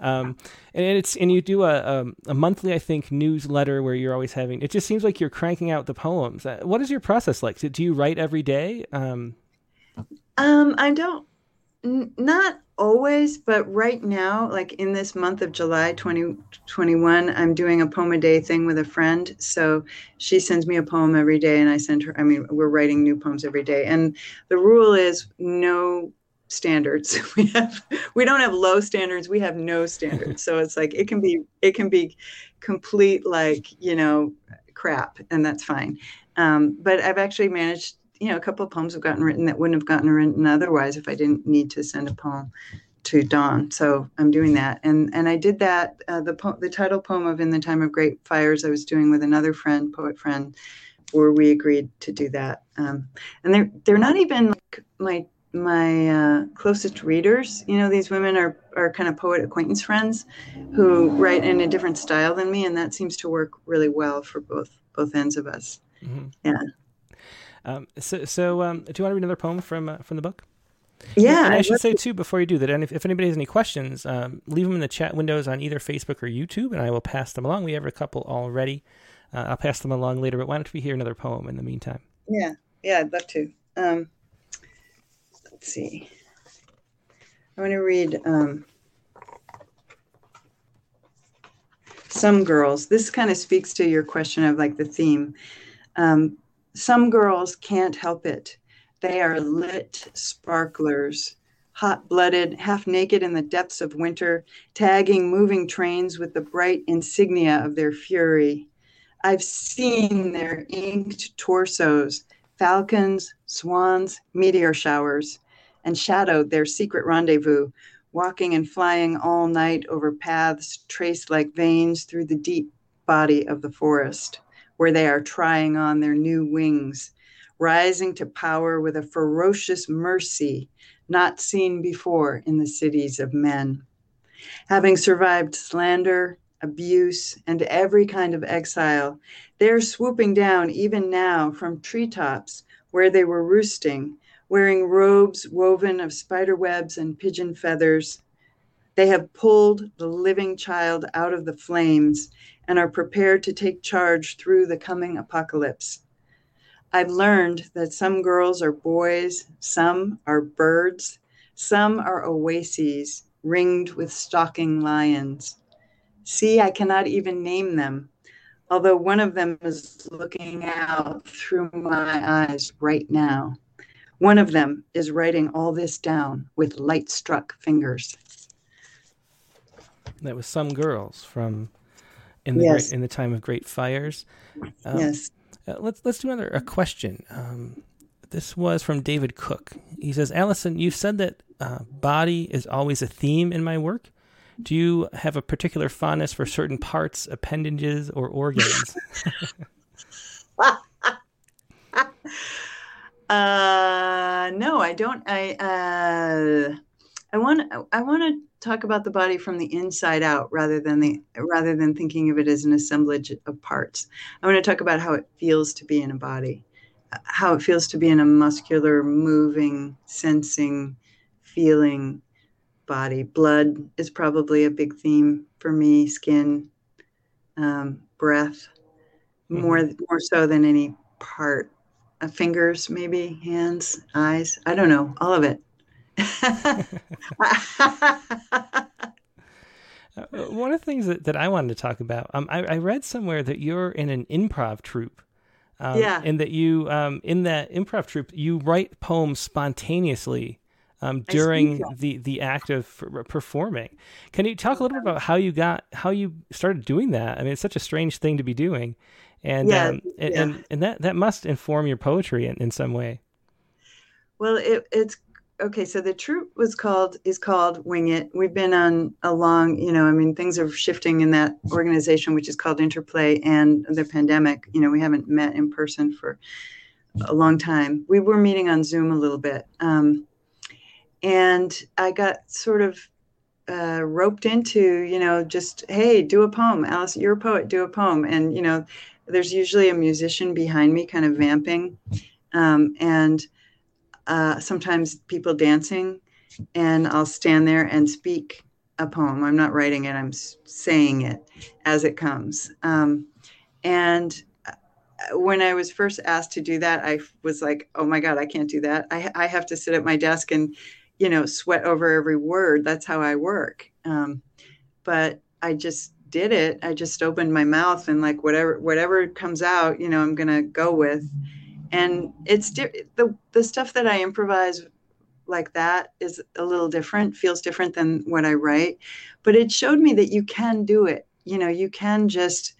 um, and it's and you do a, a, a monthly, I think, newsletter where you're always having. It just seems like you're cranking out the poems. Uh, what is your process like? Do you write every day? Um, um I don't. N- not always, but right now, like in this month of July 2021, I'm doing a poem a day thing with a friend. So she sends me a poem every day, and I send her. I mean, we're writing new poems every day, and the rule is no standards. We have we don't have low standards we have no standards. So it's like it can be it can be complete like you know crap and that's fine. Um, but i've actually managed you know a couple of poems have gotten written that wouldn't have gotten written otherwise if i didn't need to send a poem to dawn. So i'm doing that. And and i did that uh, the po- the title poem of in the time of great fires i was doing with another friend poet friend where we agreed to do that. Um, and they're they're not even like my my uh, closest readers. You know, these women are are kind of poet acquaintance friends who write in a different style than me, and that seems to work really well for both both ends of us. Mm-hmm. Yeah. Um, so, so um, do you want to read another poem from uh, from the book? Yeah, and I, should say too before you do that, and if, if anybody has any questions, um, leave them in the chat windows on either Facebook or YouTube, and I will pass them along. We have a couple already. Uh, I'll pass them along later, but why don't we hear another poem in the meantime? Yeah, yeah, I'd love to. Um, let's see. I want to read um, Some Girls. This kind of speaks to your question of like the theme. Um, some girls can't help it. They are lit sparklers, hot blooded, half naked in the depths of winter, tagging moving trains with the bright insignia of their fury. I've seen their inked torsos, falcons, swans, meteor showers and shadowed their secret rendezvous, walking and flying all night over paths traced like veins through the deep body of the forest, where they are trying on their new wings, rising to power with a ferocious mercy not seen before in the cities of men. Having survived slander, abuse, and every kind of exile, they're swooping down even now from treetops where they were roosting wearing robes woven of spider webs and pigeon feathers. They have pulled the living child out of the flames and are prepared to take charge through the coming apocalypse. I've learned that some girls are boys, some are birds, some are oases ringed with stalking lions. See, I cannot even name them, although one of them is looking out through my eyes right now. One of them is writing all this down with light struck fingers. That was some girls from in the yes. great, in the time of great fires. Um, yes. Uh, let's let's do another a question. Um, this was from David Cook. He says, "Alison, you've said that uh, body is always a theme in my work. Do you have a particular fondness for certain parts, appendages, or organs?" Uh, no, I don't. I uh, I want I want to talk about the body from the inside out rather than the rather than thinking of it as an assemblage of parts. I want to talk about how it feels to be in a body, how it feels to be in a muscular, moving, sensing, feeling body. Blood is probably a big theme for me. Skin, um, breath, mm-hmm. more more so than any part fingers, maybe hands, eyes. I don't know, all of it. Uh, one of the things that, that I wanted to talk about, um, I, I, read somewhere that you're in an improv troupe. Um, Yeah. And that you, um, in that improv troupe, you write poems spontaneously um, during the, the act of performing. Can you talk a little bit about how you got, how you started doing that? I mean, it's such a strange thing to be doing. And, Yeah, um, and, yeah. and, and that, that must inform your poetry in, in some way. Well, it, it's okay. So the troupe was called is called Wing It. We've been on a long, you know, I mean, things are shifting in that organization, which is called Interplay, and the pandemic. You know, we haven't met in person for a long time. We were meeting on Zoom a little bit, um, and I got sort of uh, roped into, you know, just hey, do a poem, Alice. You're a poet. Do a poem, and you know, there's usually a musician behind me, kind of vamping, um, and uh, sometimes people dancing, and I'll stand there and speak a poem. I'm not writing it, I'm saying it as it comes. Um, and uh, when I was first asked to do that, I was like, oh my God, I can't do that. I, I have to sit at my desk and, you know, sweat over every word. That's how I work. Um, but I just did it. I just opened my mouth and like whatever whatever comes out, you know, I'm gonna go with and it's di- the the stuff that I improvise like that is a little different, feels different than what I write, but it showed me that you can do it. You know, you can just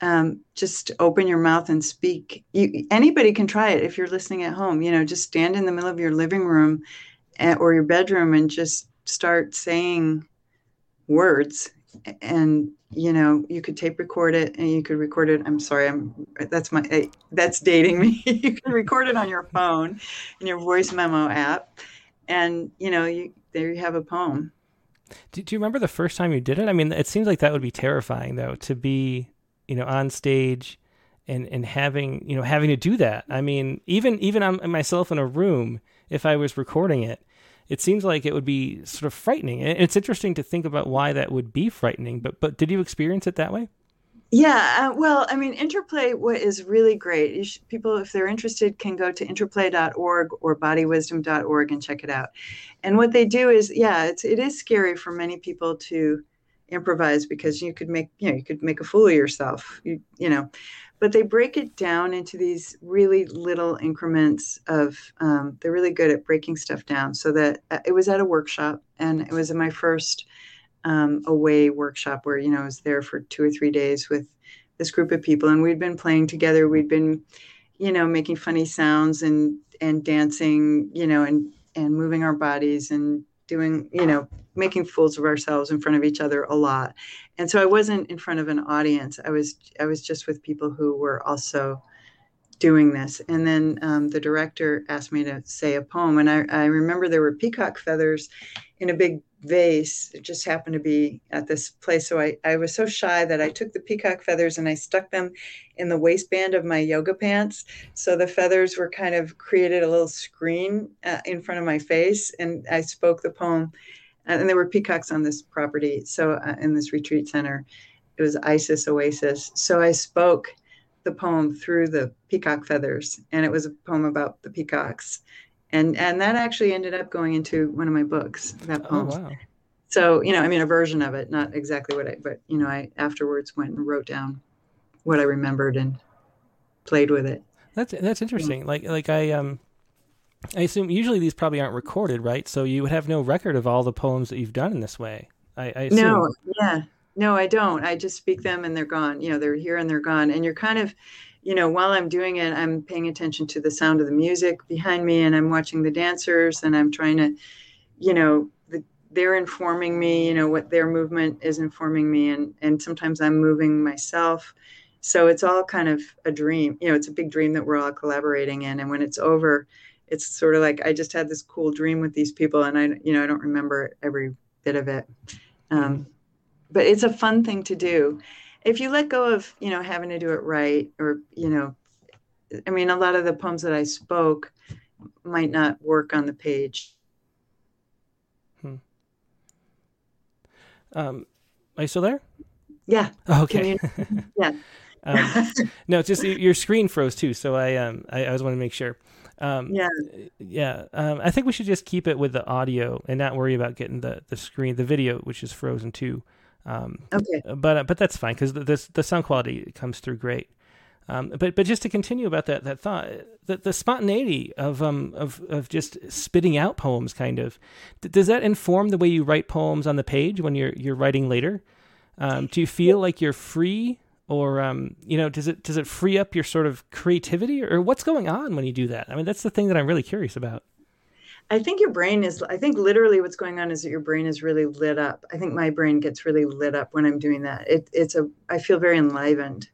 um, just open your mouth and speak. You, anybody can try it if you're listening at home. You know, just stand in the middle of your living room eh, or your bedroom and just start saying words and you know you could tape record it and you could record it i'm sorry i'm that's my that's dating me you can record it on your phone in your voice memo app and you know you there you have a poem Do, do you remember the first time you did it? I mean, it seems like that would be terrifying, though, to be, you know, on stage and and having, you know, having to do that. I mean, even even on myself in a room, if I was recording it, it seems like it would be sort of frightening. And it's interesting to think about why that would be frightening. But but did you experience it that way? Yeah, uh, well, I mean, Interplay what is really great. Should, people, if they're interested, can go to interplay.org or bodywisdom.org and check it out. And what they do is, yeah, it's it is scary for many people to improvise because you could make, you know, you could make a fool of yourself, you, you know. But they break it down into these really little increments of. Um, they're really good at breaking stuff down. So that uh, it was at a workshop, and it was in my first um, away workshop where you know I was there for two or three days with this group of people, and we'd been playing together. We'd been, you know, making funny sounds and and dancing, you know, and and moving our bodies and doing, you know, making fools of ourselves in front of each other a lot. And so I wasn't in front of an audience. I was I was just with people who were also doing this. And then um, the director asked me to say a poem, and I, I remember there were peacock feathers in a big vase. It just happened to be at this place. So I, I was so shy that I took the peacock feathers and I stuck them in the waistband of my yoga pants. So the feathers were kind of created a little screen uh, in front of my face. And I spoke the poem. And there were peacocks on this property. So uh, in this retreat center, it was Isis Oasis. So I spoke the poem through the peacock feathers. And it was a poem about the peacocks and and that actually ended up going into one of my books that poem Oh poem wow. so you know i mean a version of it not exactly what i but you know i afterwards went and wrote down what i remembered and played with it That's that's interesting. Like like I um I assume usually these probably aren't recorded, right? So you would have no record of all the poems that you've done in this way. I, I assume. no yeah no i don't i just speak them and they're gone you know they're here and they're gone and you're kind of you know while i'm doing it i'm paying attention to the sound of the music behind me and i'm watching the dancers and i'm trying to you know the, they're informing me you know what their movement is informing me and and sometimes i'm moving myself. So it's all kind of a dream you know it's a big dream that we're all collaborating in and when it's over it's sort of like i just had this cool dream with these people and i you know i don't remember every bit of it. Um, but it's a fun thing to do if you let go of you know having to do it right or you know i mean a lot of the poems that i spoke might not work on the page hmm. Um, are you still there? yeah Okay. yeah um, no, it's just your screen froze too. So I um I, I always want to make sure. Um, yeah yeah. Um, I think we should just keep it with the audio and not worry about getting the the screen, the video, which is frozen too. Um, okay but uh, but that's fine because the, the sound quality comes through great. Um, but but just to continue about that that thought, the, the spontaneity of um of of just spitting out poems, kind of, does that inform the way you write poems on the page when you're you're writing later? Um, do you feel like you're free, or um, you know, does it does it free up your sort of creativity, or what's going on when you do that? I mean, that's the thing that I'm really curious about. I think your brain is, I think literally what's going on is that your brain is really lit up. I think my brain gets really lit up when I'm doing that. It, it's a, I feel very enlivened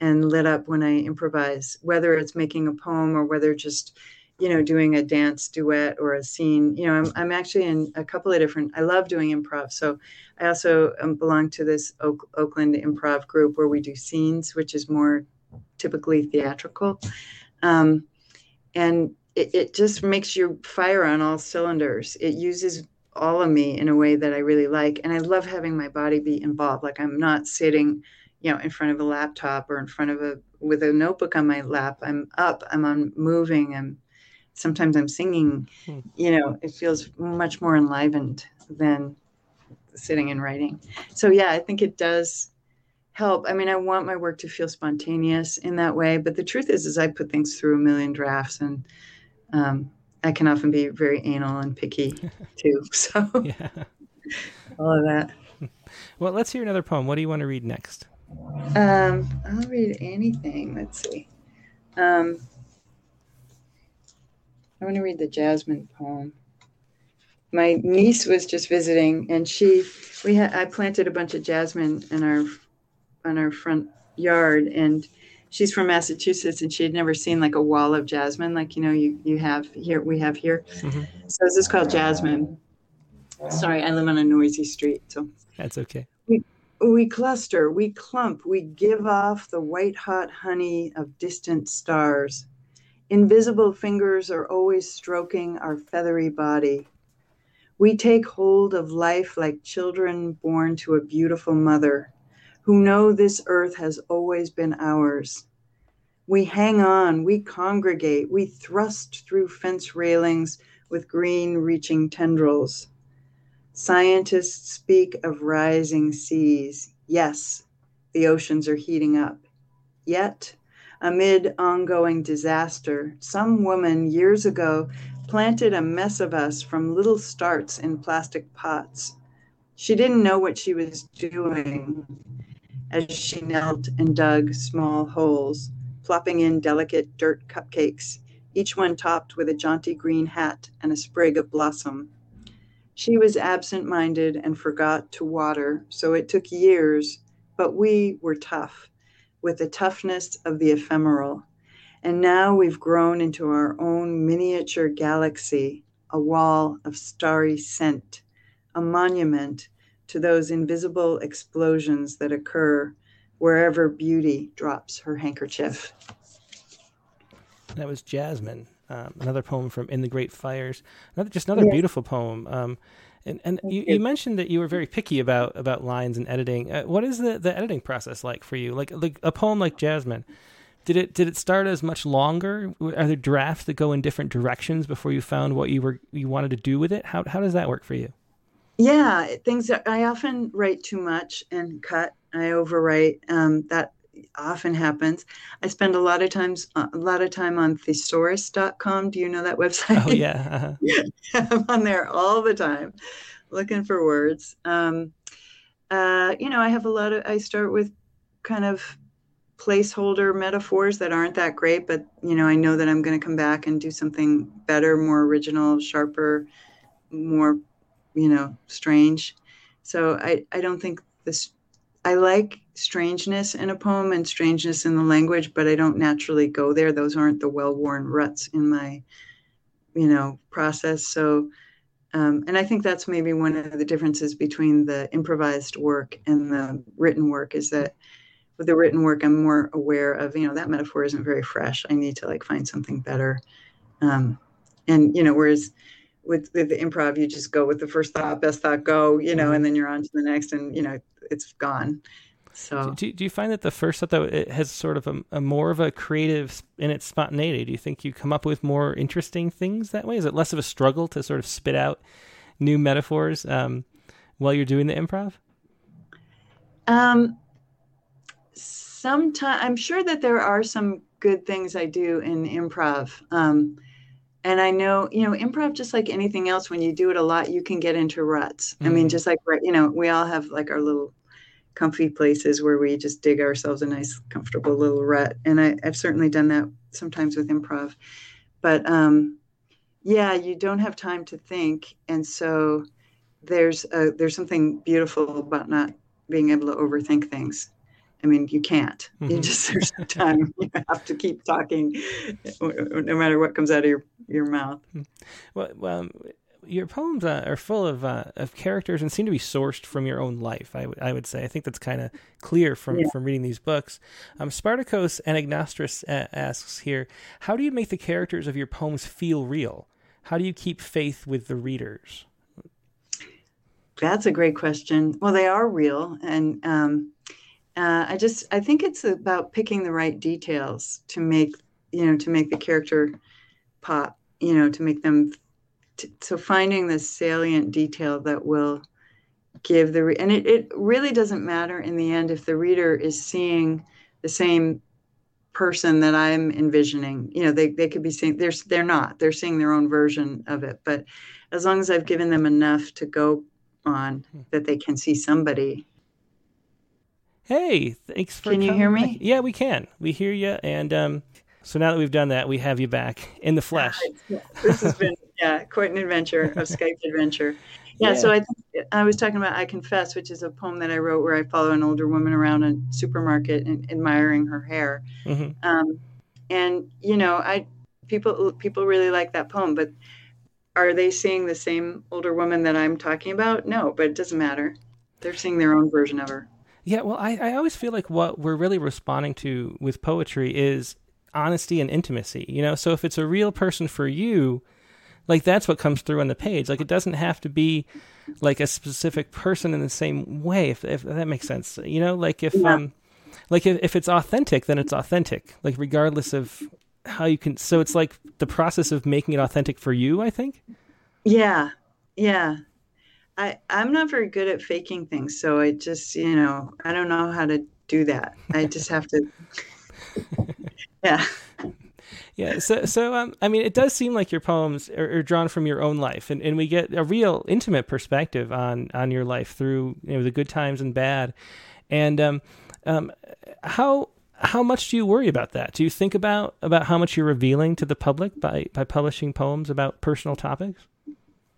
and lit up when I improvise, whether it's making a poem or whether just, you know, doing a dance duet or a scene. You know, I'm, I'm actually in a couple of different, I love doing improv. So I also um, belong to this Oak, Oakland improv group where we do scenes, which is more typically theatrical. Um, and it, it just makes you fire on all cylinders. It uses all of me in a way that I really like. And I love having my body be involved. Like I'm not sitting you know in front of a laptop or in front of a with a notebook on my lap i'm up i'm on moving i'm sometimes i'm singing hmm. you know it feels much more enlivened than sitting and writing so yeah i think it does help i mean i want my work to feel spontaneous in that way but the truth is is i put things through a million drafts and um, i can often be very anal and picky too so yeah. all of that well let's hear another poem what do you want to read next um, I'll read anything. Let's see. Um, I want to read the Jasmine poem. My niece was just visiting, and she we had I planted a bunch of jasmine in our on our front yard, and she's from Massachusetts, and she had never seen like a wall of jasmine, like you know you you have here we have here. Mm-hmm. So this is called Jasmine. Sorry, I live on a noisy street, so that's okay. We cluster, we clump, we give off the white hot honey of distant stars. Invisible fingers are always stroking our feathery body. We take hold of life like children born to a beautiful mother who know this earth has always been ours. We hang on, we congregate, we thrust through fence railings with green reaching tendrils. Scientists speak of rising seas. Yes, the oceans are heating up. Yet, amid ongoing disaster, some woman years ago planted a mess of us from little starts in plastic pots. She didn't know what she was doing as she knelt and dug small holes, plopping in delicate dirt cupcakes, each one topped with a jaunty green hat and a sprig of blossom. She was absent minded and forgot to water, so it took years, but we were tough with the toughness of the ephemeral. And now we've grown into our own miniature galaxy, a wall of starry scent, a monument to those invisible explosions that occur wherever beauty drops her handkerchief. That was Jasmine um, another poem from In the Great Fires. Another, just another yeah. beautiful poem. Um, and and you, you, mentioned that you were very picky about about lines and editing. Uh, what is the, the editing process like for you? Like like a poem like Jasmine. Did it did it start as much longer? Are there drafts that go in different directions before you found what you were you wanted to do with it? How how does that work for you? Yeah, things that I often write too much and cut. I overwrite. Um, that often happens. I spend a lot of times uh, a lot of time on thesaurus.com. Do you know that website? Oh yeah. Uh-huh. I'm on there all the time looking for words. Um, uh, you know, I have a lot of I start with kind of placeholder metaphors that aren't that great, but you know, I know that I'm going to come back and do something better, more original, sharper, more, you know, strange. So I I don't think this I like strangeness in a poem and strangeness in the language, but I don't naturally go there. Those aren't the well-worn ruts in my, you know, process. So, um, and I think that's maybe one of the differences between the improvised work and the written work is that with the written work, I'm more aware of, you know, that metaphor isn't very fresh. I need to like find something better. Um, and, you know, whereas with, with the improv, you just go with the first thought, best thought, go, you know, mm-hmm. and then you're on to the next and, you know, it's gone. So do, do you find that the first thought though it has sort of a, a, more of a creative in its spontaneity? Do you think you come up with more interesting things that way? Is it less of a struggle to sort of spit out new metaphors um, while you're doing the improv? Um, sometimes I'm sure that there are some good things I do in improv. Um, and I know, you know, improv, just like anything else, when you do it a lot, you can get into ruts. Mm-hmm. I mean, mm-hmm. just like, you know, we all have like our little comfy places where we just dig ourselves a nice, comfortable little rut. And I, have certainly done that sometimes with improv. But um, yeah, you don't have time to think. And so there's a, there's something beautiful about not being able to overthink things. I mean, you can't. Mm-hmm. You just there's no time. You have to keep talking, no matter what comes out of your your mouth. Hmm. Well, well your poems uh, are full of uh, of characters and seem to be sourced from your own life. I, w- I would say. I think that's kind of clear from yeah. from reading these books. Um, Spartacus Anagnostris uh, asks here, how do you make the characters of your poems feel real? How do you keep faith with the readers? That's a great question. Well, they are real, and um, uh, I just I think it's about picking the right details to make you know to make the character pop. You know, to make them t- so finding the salient detail that will give the re- and it, it really doesn't matter in the end if the reader is seeing the same person that I'm envisioning. You know, they, they could be seeing they're they're not. They're seeing their own version of it. But as long as I've given them enough to go on hmm. that they can see somebody. Hey, thanks for. Can you hear me? Yeah, we can. We hear you, and um, so now that we've done that, we have you back in the flesh. this has been yeah quite an adventure, a Skype adventure. Yeah, yeah, so I I was talking about I Confess, which is a poem that I wrote where I follow an older woman around a supermarket and admiring her hair. Mm-hmm. Um, and you know, I people people really like that poem, but are they seeing the same older woman that I'm talking about? No, but it doesn't matter. They're seeing their own version of her. Yeah, well, I, I always feel like what we're really responding to with poetry is honesty and intimacy, you know? So if it's a real person for you, like that's what comes through on the page. Like it doesn't have to be like a specific person in the same way, if, if that makes sense, you know? Like if, yeah. um, like if, if it's authentic, then it's authentic, like regardless of how you can so it's like the process of making it authentic for you i think yeah yeah i i'm not very good at faking things so i just you know i don't know how to do that i just have to yeah yeah so so um, i mean it does seem like your poems are, are, drawn from your own life and, and we get a real intimate perspective on on your life through you know the good times and bad and um, um, how how much do you worry about that? Do you think about about how much you're revealing to the public by by publishing poems about personal topics?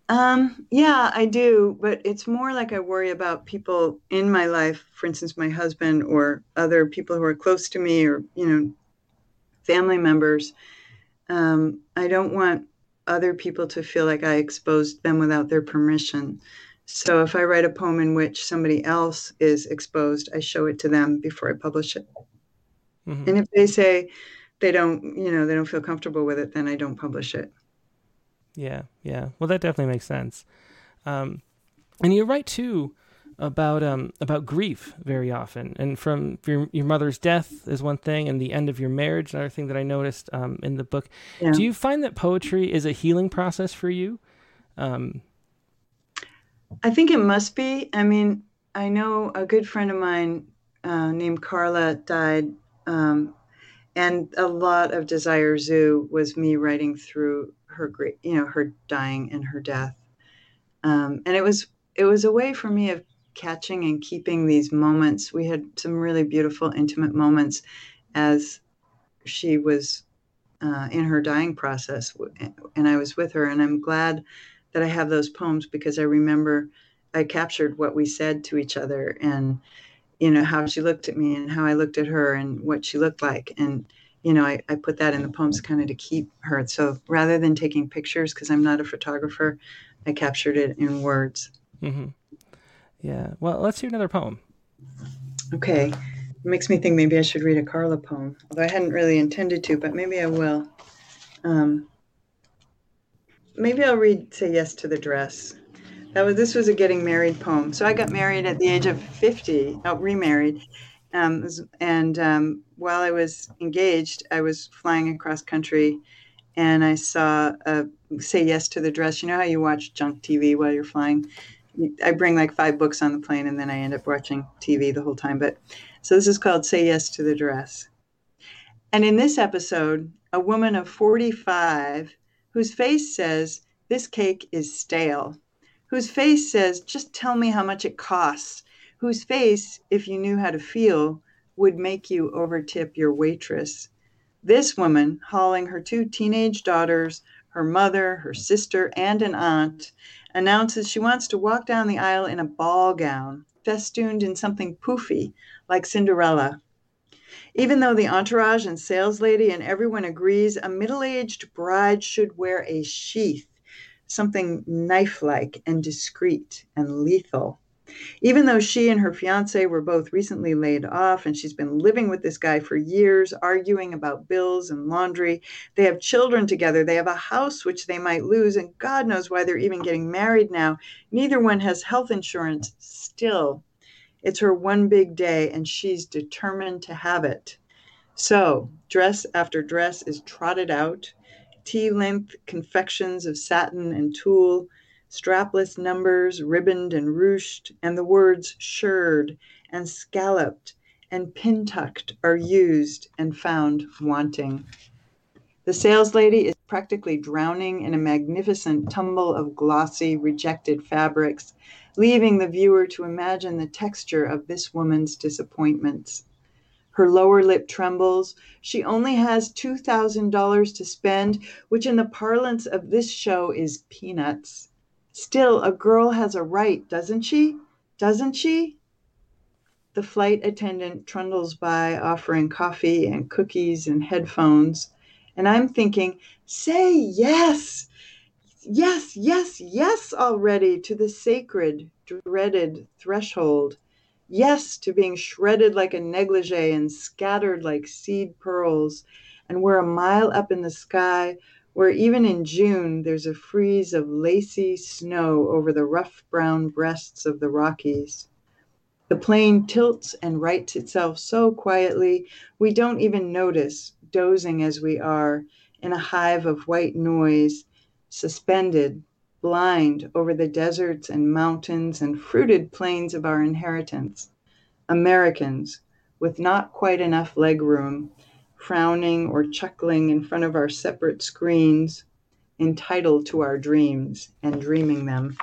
Um, yeah, I do, but it's more like I worry about people in my life, for instance, my husband or other people who are close to me or, you know, family members. Um, I don't want other people to feel like I exposed them without their permission. So if I write a poem in which somebody else is exposed, I show it to them before I publish it. Mm-hmm. And if they say they don't, you know, they don't feel comfortable with it, then I don't publish it. Yeah, yeah. Well, that definitely makes sense. Um, and you write too about um, about grief very often, and from your your mother's death is one thing, and the end of your marriage, another thing that I noticed um, in the book. Yeah. Do you find that poetry is a healing process for you? Um, I think it must be. I mean, I know a good friend of mine uh, named Carla died um, and a lot of Desire Zoo was me writing through her great, you know, her dying and her death. Um, and it was it was a way for me of catching and keeping these moments. We had some really beautiful, intimate moments as she was uh, in her dying process, and I was with her. And I'm glad that I have those poems because I remember I captured what we said to each other and you know how she looked at me and how I looked at her and what she looked like and you know I, I put that in the poems kind of to keep her. So rather than taking pictures because I'm not a photographer I captured it in words. Mm-hmm. yeah. Well let's hear another poem. Okay. It makes me think maybe I should read a Carla poem although I hadn't really intended to but maybe I will. Um, maybe I'll read say yes to the dress. That was this was a getting married poem. So I got married at the age of fifty. Oh, remarried, um, and um, while I was engaged, I was flying across country, and I saw a "Say Yes to the Dress." You know how you watch junk TV while you're flying, I bring like five books on the plane and then I end up watching TV the whole time. But so this is called Say Yes to the Dress. And in this episode, a woman of 45 whose face says, This cake is stale, whose face says, Just tell me how much it costs, whose face, if you knew how to feel, would make you overtip your waitress. This woman, hauling her two teenage daughters, her mother, her sister, and an aunt, announces she wants to walk down the aisle in a ball gown, festooned in something poofy, like Cinderella. Even though the entourage and sales lady and everyone agrees a middle aged bride should wear a sheath, something knife like and discreet and lethal. Even though she and her fiance were both recently laid off and she's been living with this guy for years, arguing about bills and laundry, they have children together, they have a house which they might lose, and God knows why they're even getting married now. Neither one has health insurance still. It's her one big day, and she's determined to have it. So, dress after dress is trotted out, T length confections of satin and tulle, strapless numbers ribboned and ruched, and the words shirred and scalloped and pin tucked are used and found wanting. The sales lady is practically drowning in a magnificent tumble of glossy, rejected fabrics leaving the viewer to imagine the texture of this woman's disappointments. Her lower lip trembles. She only has $2,000 to spend, which in the parlance of this show is peanuts. Still, a girl has a right, doesn't she? Doesn't she? The flight attendant trundles by offering coffee and cookies and headphones. And I'm thinking, say yes yes, yes, yes already to the sacred, dreaded threshold. Yes to being shredded like a negligee and scattered like seed pearls. And we're a mile up in the sky where even in June there's a freeze of lacy snow over the rough brown breasts of the Rockies. The plane tilts and rights itself so quietly we don't even notice, dozing as we are, in a hive of white noise suspended, blind over the deserts and mountains and fruited plains of our inheritance. Americans, with not quite enough leg room, frowning or chuckling in front of our separate screens, entitled to our dreams and dreaming them.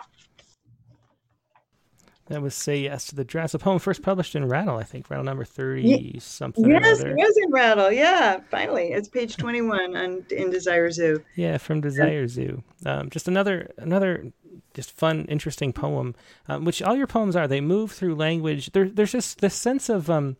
That was Say Yes to the Dress, a poem first published in Rattle, I think, Rattle number 30 yeah. something. Yes, it was in Rattle. Yeah, finally. It's page 21 on, in Desire Zoo. Yeah, from Desire Zoo. Um, just another, another just fun, interesting poem, um, which all your poems are. They move through language. There, there's just this sense of, um,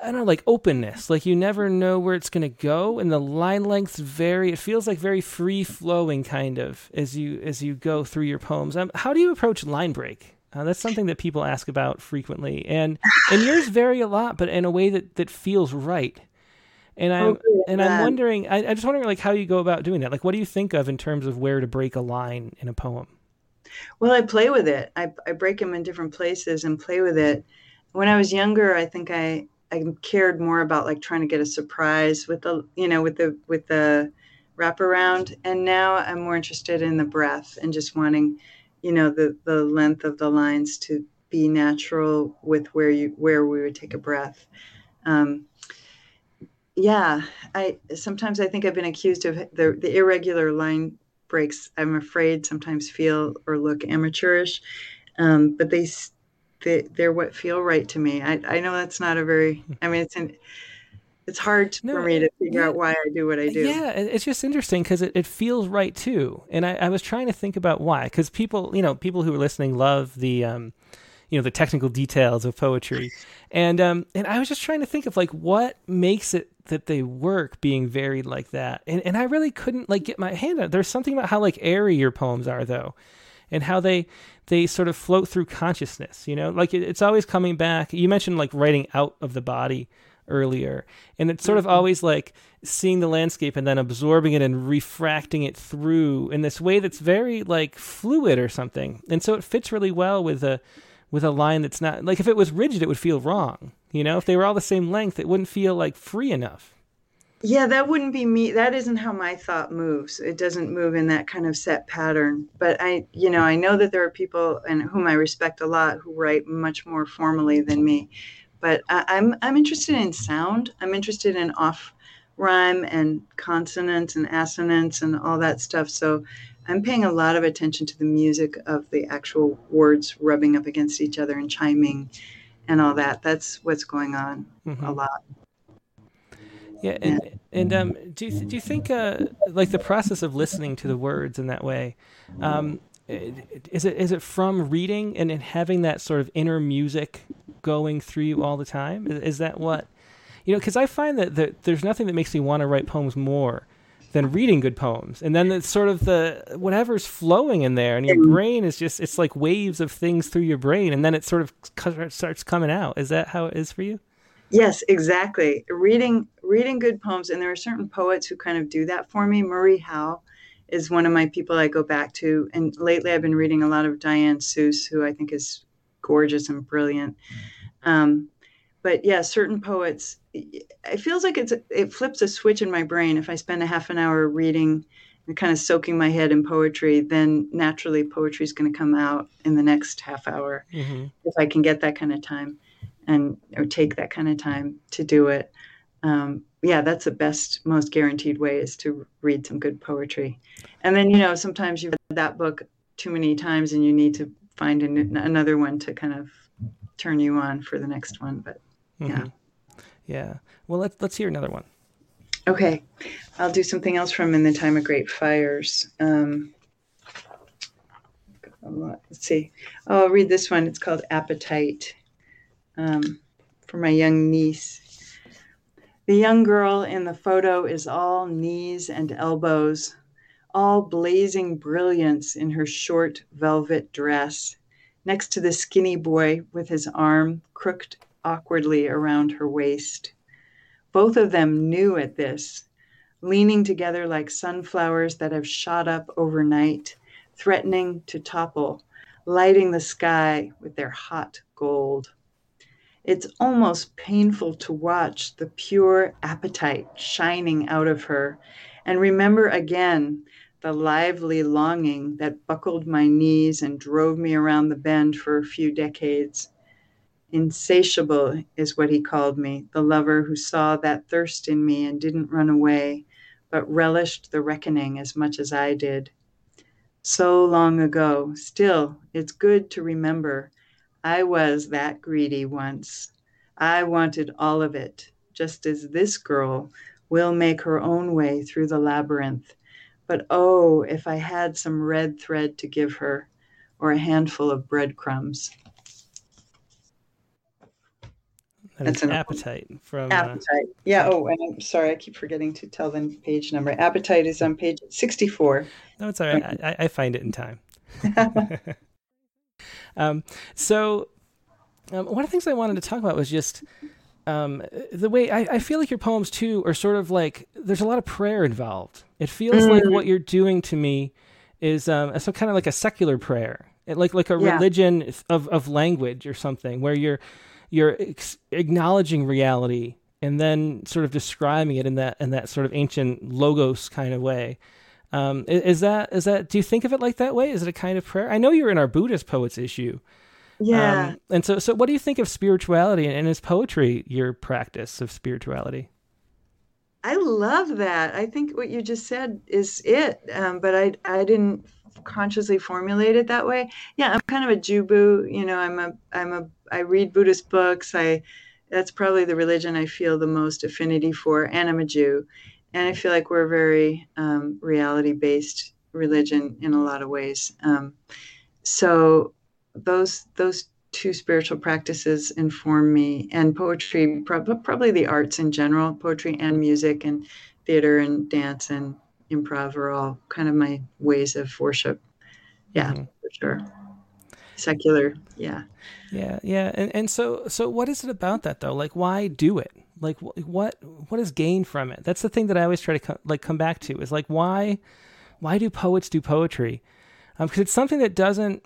I don't know, like openness. Like you never know where it's going to go, and the line lengths vary. It feels like very free flowing, kind of, as you as you go through your poems. Um, how do you approach line break? Uh, that's something that people ask about frequently, and and yours vary a lot, but in a way that that feels right. And I'm and I'm wondering, I, I'm just wondering, like, how you go about doing that. Like, what do you think of in terms of where to break a line in a poem? Well, I play with it. I I break them in different places and play with it. When I was younger, I think I I cared more about like trying to get a surprise with the you know with the with the wraparound, and now I'm more interested in the breath and just wanting you know the the length of the lines to be natural with where you where we would take a breath. Um, yeah, I sometimes I think I've been accused of the the irregular line breaks. I'm afraid sometimes feel or look amateurish, um, but they they, they're what feel right to me. I, I know that's not a very, I mean, it's an, it's hard no, for me to figure yeah, out why I do what I do. Yeah, it's just interesting because it, it feels right too. And I, I was trying to think about why, because people, you know, people who are listening love the, um, you know, the technical details of poetry, and um, and I was just trying to think of like what makes it that they work being varied like that, and and I really couldn't like get my hand on. There's something about how like airy your poems are though, and how they they sort of float through consciousness you know? Like it, it's always coming back. You mentioned like writing out of the body earlier and it's sort of mm-hmm. always like seeing the landscape and then absorbing it and refracting it through in this way that's very like fluid or something and so it fits really well with a with a line that's not like if it was rigid it would feel wrong you know? If they were all the same length it wouldn't feel like free enough Yeah, that wouldn't be me. That isn't how my thought moves. It doesn't move in that kind of set pattern. But I, you know, I know that there are people and whom I respect a lot who write much more formally than me. But I, I'm I'm interested in sound. I'm interested in off rhyme and consonants and assonance and all that stuff. So I'm paying a lot of attention to the music of the actual words rubbing up against each other and chiming and all that. That's what's going on mm-hmm. a lot. Yeah, and and um, do you do you think uh, like the process of listening to the words in that way, um, is it is it from reading and having that sort of inner music going through you all the time? Is, is that what you know? Because I find that, that there's nothing that makes me want to write poems more than reading good poems, and then it's sort of the whatever's flowing in there, and your brain is just it's like waves of things through your brain, and then it sort of starts coming out. Is that how it is for you? Yes, exactly. Reading reading good poems, and there are certain poets who kind of do that for me. Marie Howe is one of my people I go back to, and lately I've been reading a lot of Diane Seuss, who I think is gorgeous and brilliant. Um, but yeah, certain poets, it feels like it's it flips a switch in my brain. If I spend a half an hour reading and kind of soaking my head in poetry, then naturally poetry is going to come out in the next half hour mm-hmm. if I can get that kind of time and or take that kind of time to do it. Um, yeah, that's the best, most guaranteed way is to read some good poetry. And then, you know, sometimes you've read that book too many times and you need to find an, another one to kind of turn you on for the next one. But yeah. Mm-hmm. Yeah. Well, let's, let's hear another one. Okay. I'll do something else from In the Time of Great Fires. Um, let's see. Oh, I'll read this one. It's called Appetite um, for my young niece. The young girl in the photo is all knees and elbows, all blazing brilliance in her short velvet dress, next to the skinny boy with his arm crooked awkwardly around her waist. Both of them knew at this, leaning together like sunflowers that have shot up overnight, threatening to topple, lighting the sky with their hot gold. It's almost painful to watch the pure appetite shining out of her and remember again the lively longing that buckled my knees and drove me around the bend for a few decades. Insatiable is what he called me, the lover who saw that thirst in me and didn't run away, but relished the reckoning as much as I did. So long ago, still, it's good to remember I was that greedy once. I wanted all of it, just as this girl will make her own way through the labyrinth. But oh, if I had some red thread to give her, or a handful of breadcrumbs. That's an appetite from uh, appetite. Uh, yeah. Oh, and I'm sorry, I keep forgetting to tell the page number. Appetite is on page sixty-four. No, it's all right. I, I find it in time. Um, so, um, one of the things I wanted to talk about was just um, the way I, I, feel like your poems too are sort of like there's a lot of prayer involved. It feels mm. like what you're doing to me is um, some kind of like a secular prayer, like like a yeah. religion of of language or something, where you're you're ex- acknowledging reality and then sort of describing it in that in that sort of ancient logos kind of way. Um, is that is that? Do you think of it like that way? Is it a kind of prayer? I know you're in our Buddhist poets issue. Yeah. Um, and so, so what do you think of spirituality and is poetry your practice of spirituality? I love that. I think what you just said is it, um, but I I didn't consciously formulate it that way. Yeah, I'm kind of a Jubu. You know, I'm a I'm a I read Buddhist books. I that's probably the religion I feel the most affinity for, and I'm a Jew and I feel like we're a very um, reality based religion in a lot of ways. Um, so those those two spiritual practices inform me, and poetry, probably the arts in general, poetry and music and theater and dance and improv are all kind of my ways of worship. Yeah, mm-hmm. for sure. Secular, yeah. Yeah, yeah, and and so so what is it about that though? Like, why do it? Like what what is gain from it that's the thing that i always try to co- like come back to is like why why do poets do poetry because um, it's something that doesn't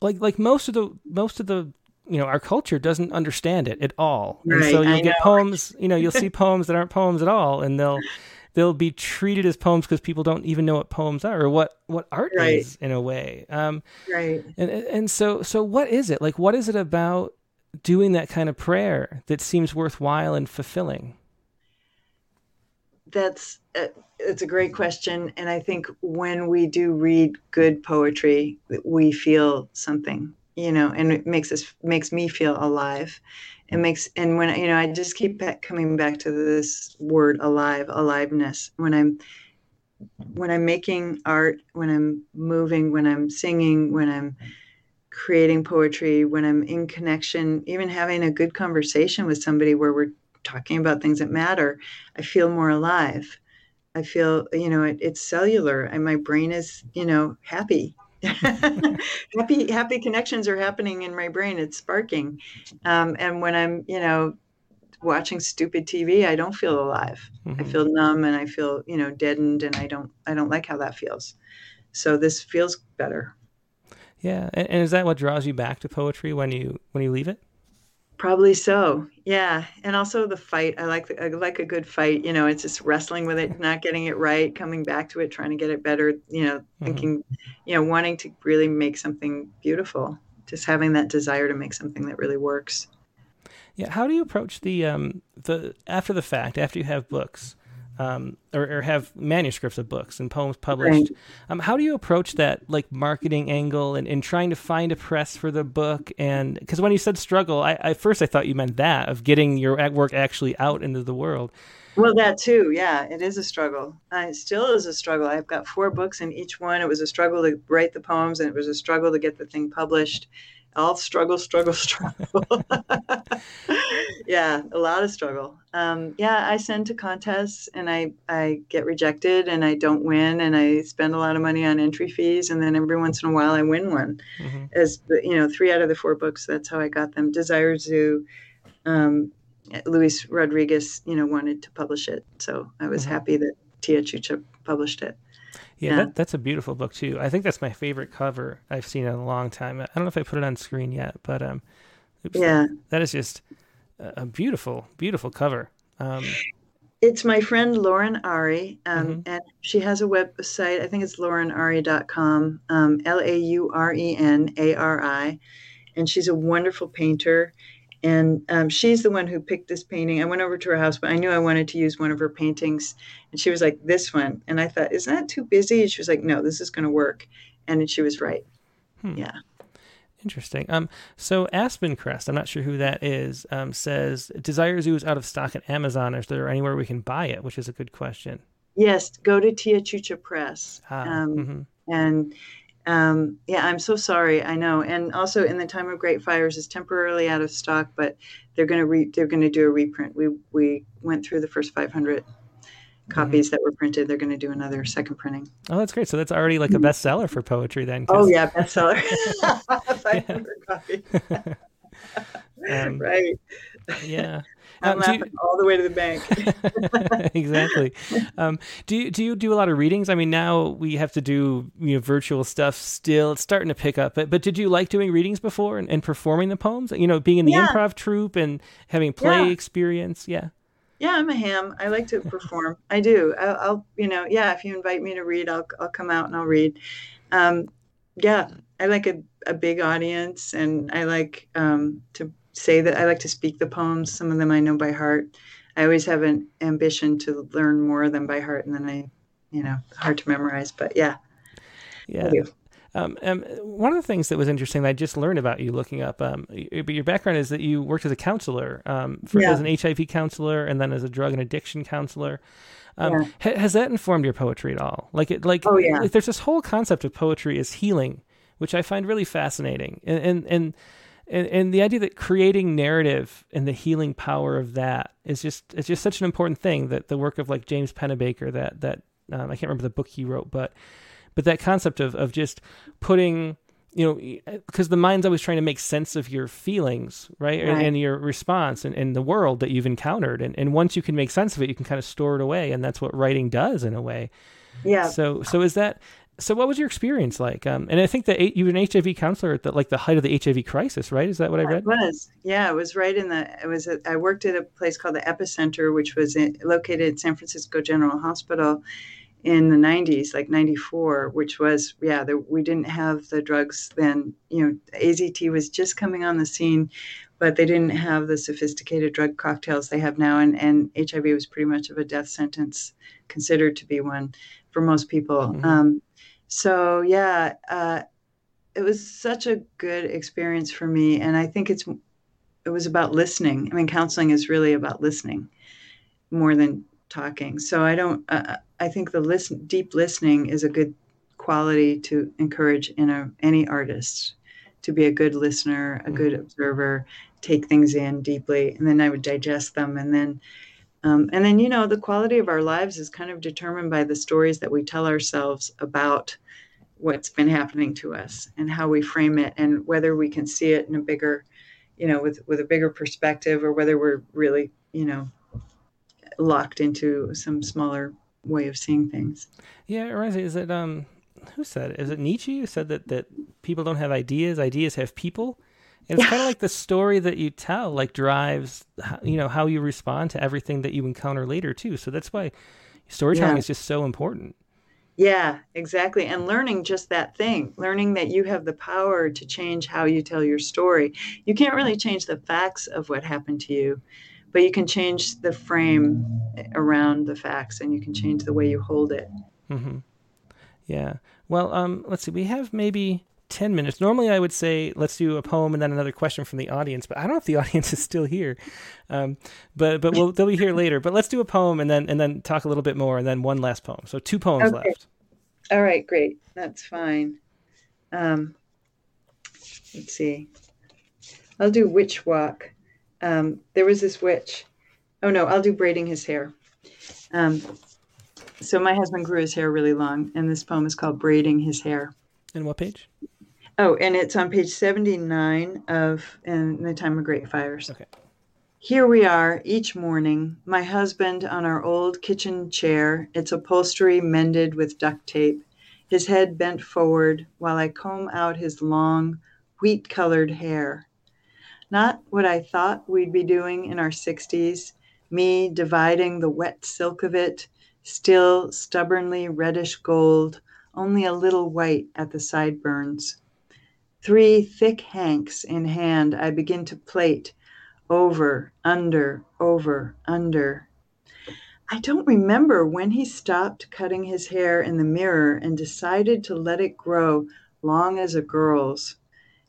like like most of the most of the you know our culture doesn't understand it at all. Right, and so you'll I get know. poems, you know, you'll see poems that aren't poems at all, and they'll they'll be treated as poems because people don't even know what poems are or what what art Right. is in a way. Um, Right. and and so so what is it like? What is it about doing that kind of prayer that seems worthwhile and fulfilling? That's uh, it's a great question, and I think when we do read good poetry, we feel something, you know, and it makes us makes me feel alive. It makes and when you know, I just keep back, coming back to this word alive, aliveness. When I'm when I'm making art, when I'm moving, when I'm singing, when I'm creating poetry, when I'm in connection, even having a good conversation with somebody where we're talking about things that matter, I feel more alive. I feel, you know, it, it's cellular and my brain is, you know, happy. happy, happy connections are happening in my brain. It's sparking. Um, and when I'm, you know, watching stupid TV, I don't feel alive. I Mhm. feel numb and I feel, you know, deadened and I don't, I don't like how that feels. So this feels better. Yeah, and, and is that what draws you back to poetry when you when you leave it? Probably so. Yeah, and also the fight. I like the, I like a good fight. You know, it's just wrestling with it, not getting it right, coming back to it, trying to get it better. You know, thinking, you know, wanting to really make something beautiful. Just having that desire to make something that really works. Yeah, how do you approach the um the after the fact after you have books, um or, or have manuscripts of books and poems published? Um, how do you approach that like marketing angle and, and trying to find a press for the book? And because when you said struggle, I, I first I thought you meant that of getting your work actually out into the world. Well, that too. Yeah, it is a struggle. Uh, it still is a struggle. I've got four books, and each one it was a struggle to write the poems, and it was a struggle to get the thing published. All struggle, struggle, struggle. yeah, a lot of struggle. Um, yeah, I send to contests, and I I get rejected, and I don't win, and I spend a lot of money on entry fees, and then every once in a while I win one. Mhm. As you know, three out of the four books. That's how I got them. Desire Zoo. Um, Luis Rodriguez, you know, wanted to publish it, so I was Mhm. happy that Tia Chucha published it. Yeah, Yeah. That, that's a beautiful book too. I think that's my favorite cover I've seen in a long time. I don't know if I put it on screen yet, but um, oops, Yeah, that is just a beautiful, beautiful cover. Um, it's my friend Lauren Ari, um, Mhm. and she has a website. I think it's laurenari.com, um, L A U R E N A R I, and she's a wonderful painter. And um, she's the one who picked this painting. I went over to her house, but I knew I wanted to use one of her paintings. And she was like, This one. And I thought, Isn't that too busy? And she was like, No, this is going to work. And she was right. Hmm. Yeah. Interesting. Um, so Aspen Crest, I'm not sure who that is, um, says Desire Zoo is out of stock at Amazon. Is there anywhere we can buy it? Which is a good question. Yes, go to Tia Chucha Press. Ah, Um, mhm. And um, yeah, I'm so sorry. I know. And also, in the time of great fires, is temporarily out of stock, but they're going to re- they're going to do a reprint. We we went through the first 500 copies that were printed. They're going to do another second printing. Oh, that's great. So that's already like a bestseller for poetry then. 'cause- Oh yeah, bestseller. 500 copies. Um, right. yeah. I'm Um, do you- all the way to the bank. exactly. Um, do you do you do a lot of readings? I mean, now we have to do you know virtual stuff. Still, it's starting to pick up. But but did you like doing readings before and, and performing the poems? You know, being in the Yeah. improv troupe and having play Yeah. experience. Yeah. Yeah, I'm a ham. I like to perform. I do. I'll, I'll, you know, yeah. If you invite me to read, I'll, I'll come out and I'll read. Um, yeah, I like a, a big audience, and I like um, to say that I like to speak the poems. Some of them I know by heart. I always have an ambition to learn more of them by heart, and then I, you know, hard to memorize. But yeah, Yeah. Um, um, one of the things that was interesting that I just learned about you looking up, um, but your background is that you worked as a counselor, um, for, Yeah. as an HIV counselor, and then as a drug and addiction counselor. Um, Yeah. ha- has that informed your poetry at all? Like, it, like, Oh, yeah. like, there's this whole concept of poetry as healing, which I find really fascinating, and and and. And, and the idea that creating narrative and the healing power of that is just it's just such an important thing that the work of like James Pennebaker that that um, I can't remember the book he wrote but but that concept of of just putting you know because the mind's always trying to make sense of your feelings right, And, and your response and, and the world that you've encountered. And, and once you can make sense of it you can kind of store it away. And that's what writing does in a way. Yeah. so so is that so what was your experience like? Um, and I think that you were an HIV counselor at the, like the height of the HIV crisis, right? Is that what I read? It was. Yeah, it was right in the. It was. A, I worked at a place called the Epicenter, which was in, located at San Francisco General Hospital in the 90s, like 94, which was yeah. The, we didn't have the drugs then. You know, AZT was just coming on the scene, but they didn't have the sophisticated drug cocktails they have now, and and HIV was pretty much of a death sentence, considered to be one for most people. Mm-hmm. Um, so yeah, uh, it was such a good experience for me, and I think it's it was about listening. I mean, counseling is really about listening more than talking. So I don't. Uh, uh, I think the listen, deep listening is a good quality to encourage in a, any artist to be a good listener, a good mm-hmm. observer, take things in deeply, and then I would digest them, and then. Um, and then, you know, the quality of our lives is kind of determined by the stories that we tell ourselves about what's been happening to us and how we frame it and whether we can see it in a bigger you know with with a bigger perspective or whether we're really you know locked into some smaller way of seeing things. Yeah Rosie, is it um who said it? is it nietzsche who said that that people don't have ideas ideas have people? And it's kind of like the story that you tell like drives you know how you respond to everything that you encounter later too. So that's why storytelling yeah. is just so important yeah, exactly. And learning just that thing, learning that you have the power to change how you tell your story. You can't really change the facts of what happened to you, but you can change the frame around the facts and you can change the way you hold it. Mm-hmm. Yeah. Well, um, let's see. We have maybe 10 minutes. Normally, I would say let's do a poem and then another question from the audience, but I don't know if the audience is still here. Um, but but we'll, they'll be here later. But let's do a poem and then and then talk a little bit more and then one last poem. So two poems okay. left. All right, great. That's fine. Um, let's see. I'll do witch walk. Um, there was this witch. Oh no, I'll do braiding his hair. Um, so my husband grew his hair really long, and this poem is called braiding his hair. And what page? Oh, and it's on page 79 of In the Time of Great Fires. Okay. Here we are each morning, my husband on our old kitchen chair, its upholstery mended with duct tape, his head bent forward while I comb out his long, wheat colored hair. Not what I thought we'd be doing in our 60s, me dividing the wet silk of it, still stubbornly reddish gold, only a little white at the sideburns. Three thick hanks in hand, I begin to plait over, under, over, under. I don't remember when he stopped cutting his hair in the mirror and decided to let it grow long as a girl's.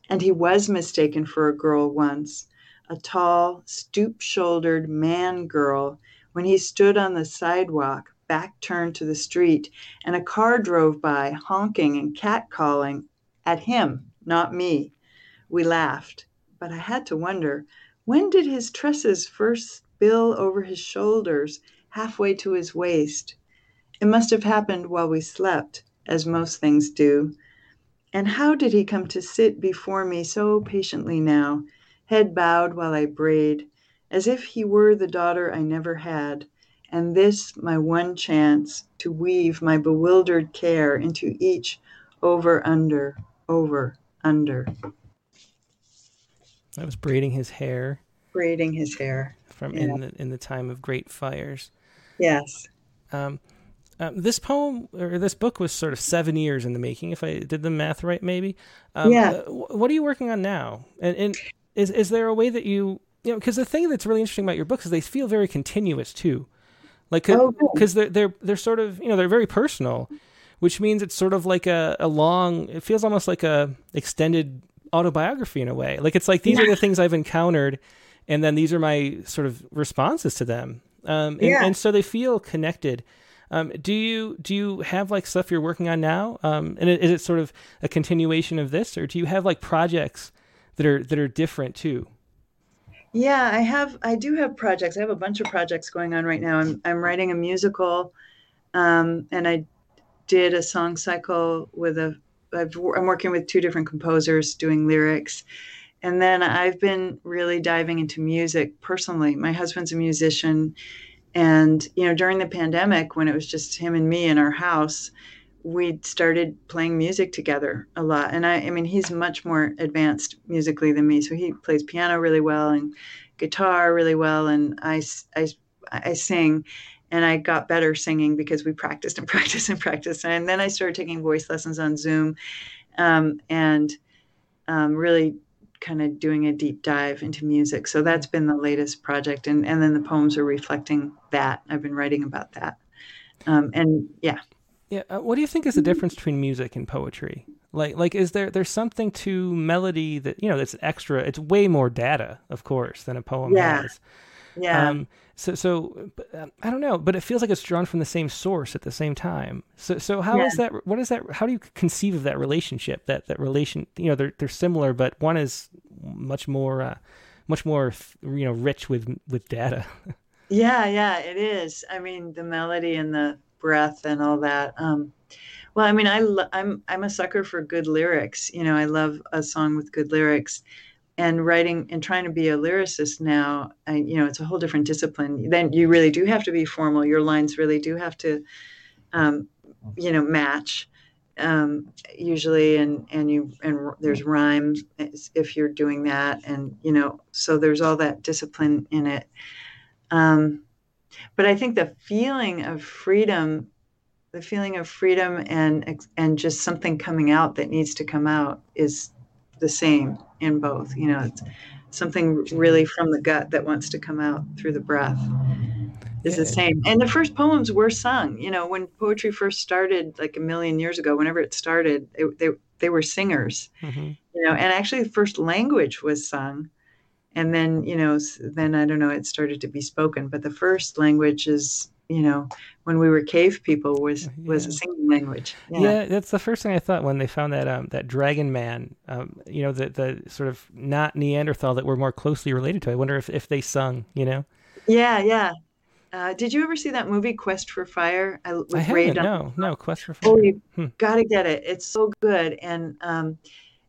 And he was mistaken for a girl once, a tall, stoop shouldered man girl, when he stood on the sidewalk, back turned to the street, and a car drove by, honking and catcalling at him not me. We laughed, but I had to wonder when did his tresses first spill over his shoulders, halfway to his waist? It must have happened while we slept, as most things do. And how did he come to sit before me so patiently now, head bowed while I braid, as if he were the daughter I never had, and this my one chance to weave my bewildered care into each over under, over under. I was braiding his hair. Braiding his hair from yeah. in the in the time of great fires. Yes. Um, um, this poem or this book was sort of seven years in the making, if I did the math right, maybe. Um, yeah. Uh, what are you working on now? And, and is is there a way that you you know because the thing that's really interesting about your books is they feel very continuous too, like because oh, they're they're they're sort of you know they're very personal which means it's sort of like a, a long it feels almost like a extended autobiography in a way. Like it's like these yeah. are the things i've encountered and then these are my sort of responses to them. Um, and, yeah. and so they feel connected. Um, do you do you have like stuff you're working on now? Um, and is it sort of a continuation of this or do you have like projects that are that are different too? Yeah i have i do have projects. I have a bunch of projects going on right now. I'm, I'm writing a musical um, and i did a song cycle with a. I've, I'm working with two different composers doing lyrics. And then I've been really diving into music personally. My husband's a musician. And, you know, during the pandemic, when it was just him and me in our house, we started playing music together a lot. And I, I mean, he's much more advanced musically than me. So he plays piano really well and guitar really well. And I, I, I sing and I got better singing because we practiced and practiced and practiced. And then I started taking voice lessons on Zoom um, and um, really kind of doing a deep dive into music. So that's been the latest project. And, and then the poems are reflecting that. I've been writing about that. Um, and yeah. Yeah. Uh, what do you think is the difference between music and poetry? Like, like, is there there's something to melody that you know that's extra? It's way more data, of course, than a poem yeah. has. Yeah. Um, so, so uh, I don't know, but it feels like it's drawn from the same source at the same time. So, so how Yeah. is that? What is that? How do you conceive of that relationship? That that relation? You know, they're they're similar, but one is much more, uh, much more, you know, rich with with data. Yeah, yeah, it is. I mean, the melody and the breath and all that. Um, well, I mean, I lo- I'm I'm a sucker for good lyrics. You know, I love a song with good lyrics. And writing and trying to be a lyricist now, I, you know, it's a whole different discipline. Then you really do have to be formal. Your lines really do have to, um, you know, match um, usually, and and you and there's rhymes if you're doing that, and you know, so there's all that discipline in it. Um, but I think the feeling of freedom, the feeling of freedom and and just something coming out that needs to come out is the same in both. You know, it's something really from the gut that wants to come out through the breath is the same. And the first poems were sung. You know, when poetry first started, like a million years ago, whenever it started, it, they they were singers hmm you know and actually the first language was sung and then you know then i don't know it started to be spoken but the first language is you know when we were cave people was was a Yeah. singing language Yeah. that's the first thing I thought when they found that um, that dragon man. Um, you know, the the sort of not Neanderthal that we're more closely related to. I wonder if if they sung. You know, yeah yeah uh, did you ever see that movie quest for fire I, I Ray haven't. Donovan? No, no. Quest for Fire. Oh, you Hmm. got to get it. It's so good. And um,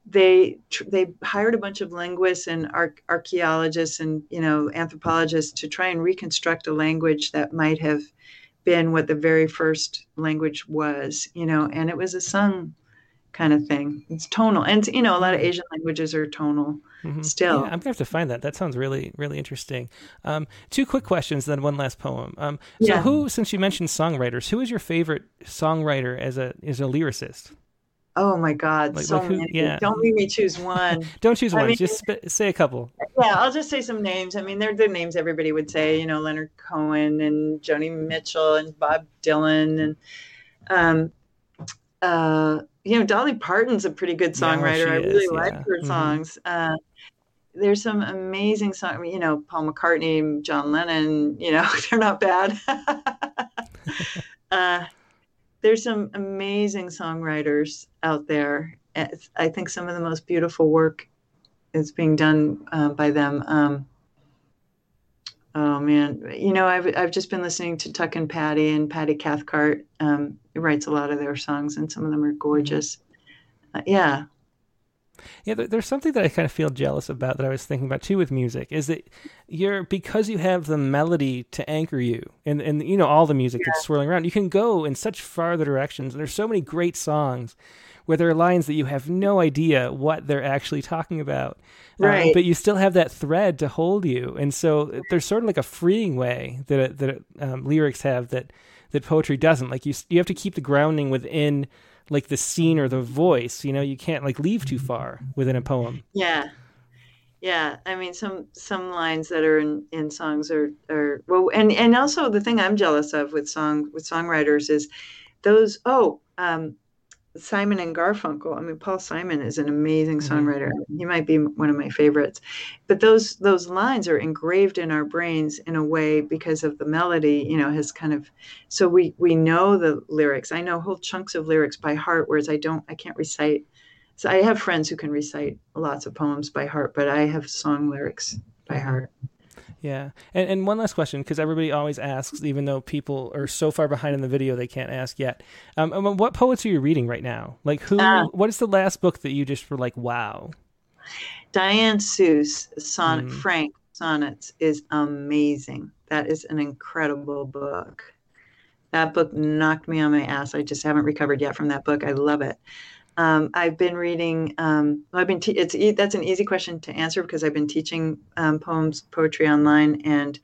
they tr- they hired a bunch of linguists and arch- archaeologists and you know anthropologists to try and reconstruct a language that might have been what the very first language was. You know, and it was a sung kind of thing. It's tonal, and you know a lot of Asian languages are tonal Mhm. still. Yeah, I'm gonna have to find that. That sounds really, really interesting. Um, two quick questions, then one last poem. Um, so, Yeah. who, since you mentioned songwriters, who is your favorite songwriter as a as a lyricist? Oh my God, Like- so like who- many. yeah. Don't make me choose one. Don't choose I one. mean- just sp- say a couple. yeah, I'll just say some names. I mean, they're the names everybody would say, you know, Leonard Cohen and Joni Mitchell and Bob Dylan and, um, uh, you know, Dolly Parton's a pretty good songwriter. she I really is, like yeah. her Mhm. songs. Uh, there's some amazing songs, you know, Paul McCartney, John Lennon, you know, they're not bad. uh, there's some amazing songwriters out there. I think some of the most beautiful work is being done uh, by them. Um, oh man, you know, I've I've just been listening to Tuck and Patti and Patti Cathcart. Um, writes a lot of their songs, and some of them are gorgeous. Uh, yeah, Yeah, there, there's something that I kind of feel jealous about that I was thinking about too with music is that you're because you have the melody to anchor you and and you know all the music that's swirling around. You can go in such farther directions, and there's so many great songs where there are lines that you have no idea what they're actually talking about, Uh, Right. but you still have that thread to hold you, and so there's sort of like a freeing way that that um, lyrics have that that poetry doesn't. Like you you have to keep the grounding within like the scene or the voice. You know, you can't like leave too far within a poem. yeah, yeah. I mean, some some lines that are in, in songs are are well, and and also the thing I'm jealous of with song with songwriters is those. Oh, um, Simon and Garfunkel. I mean, Paul Simon is an amazing Mhm. songwriter. He might be one of my favorites. But those those lines are engraved in our brains in a way because of the melody. You know, has kind of so we we know the lyrics. I know whole chunks of lyrics by heart, whereas I don't. I can't recite. So I have friends who can recite lots of poems by heart, but I have song lyrics by heart. Yeah. And and one last question, because everybody always asks, even though people are so far behind in the video they can't ask yet. Um, um, what poets are you reading right now? Like who? Ah. what is the last book that you just were like, wow? Diane Seuss sonnet Mm. Frank sonnets is amazing. That is an incredible book. That book knocked me on my ass. I just haven't recovered yet from that book. I love it. Um, I've been reading. Um, I've been. Te- it's that's an easy question to answer because I've been teaching um, poems, poetry online, and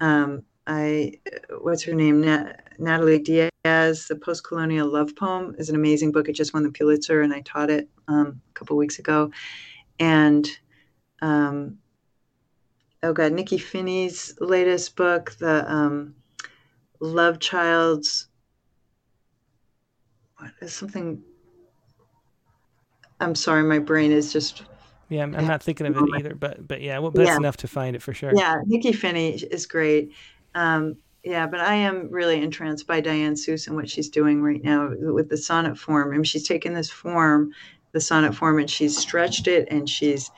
um, I. What's her name? Nat- Natalie Diaz. The Post-Colonial Love Poem is an amazing book. It just won the Pulitzer, and I taught it um, a couple weeks ago. And um, oh god, Nikky Finney's latest book, the Love Child's. What is something I'm sorry, my brain is just. Yeah, I'm, I'm not thinking of it either, but but yeah, well, that's yeah. enough to find it for sure. Yeah, Nikky Finney is great. Um, yeah, but I am really entranced by Diane Seuss and what she's doing right now with the sonnet form. I mean, she's taken this form, the sonnet form, and she's stretched it and she's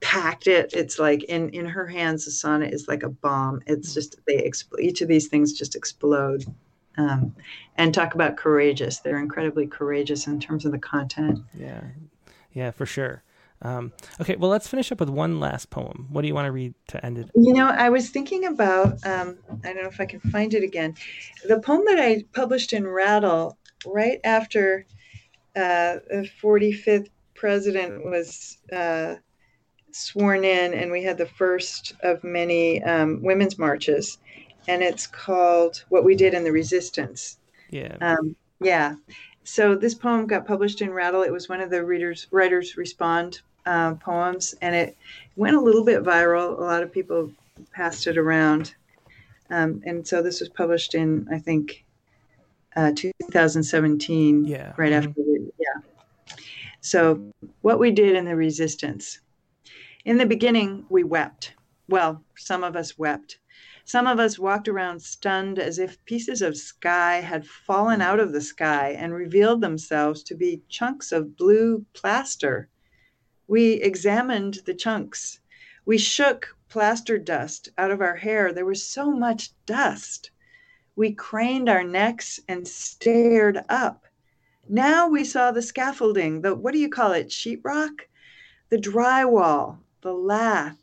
packed it. It's like in in her hands, the sonnet is like a bomb. It's just they exp- each of these things just explode. Um, and talk about courageous. They're incredibly courageous in terms of the content. Yeah, yeah, for sure. Um, okay, well, let's finish up with one last poem. What do you want to read to end it? You know, I was thinking about, um, I don't know if I can find it again, the poem that I published in Rattle right after uh, the 45th president was uh, sworn in, and we had the first of many um, women's marches and it's called What We Did in the Resistance. Yeah. Um, yeah. So this poem got published in Rattle. It was one of the readers writers respond uh, poems, and it went a little bit viral. A lot of people passed it around, um, and so this was published in I think uh, 2017. Yeah. Right mm-hmm. after. The, yeah. So what we did in the resistance. In the beginning, we wept. Well, some of us wept. Some of us walked around stunned as if pieces of sky had fallen out of the sky and revealed themselves to be chunks of blue plaster. We examined the chunks. We shook plaster dust out of our hair. There was so much dust. We craned our necks and stared up. Now we saw the scaffolding, the what do you call it, sheetrock? The drywall, the lath,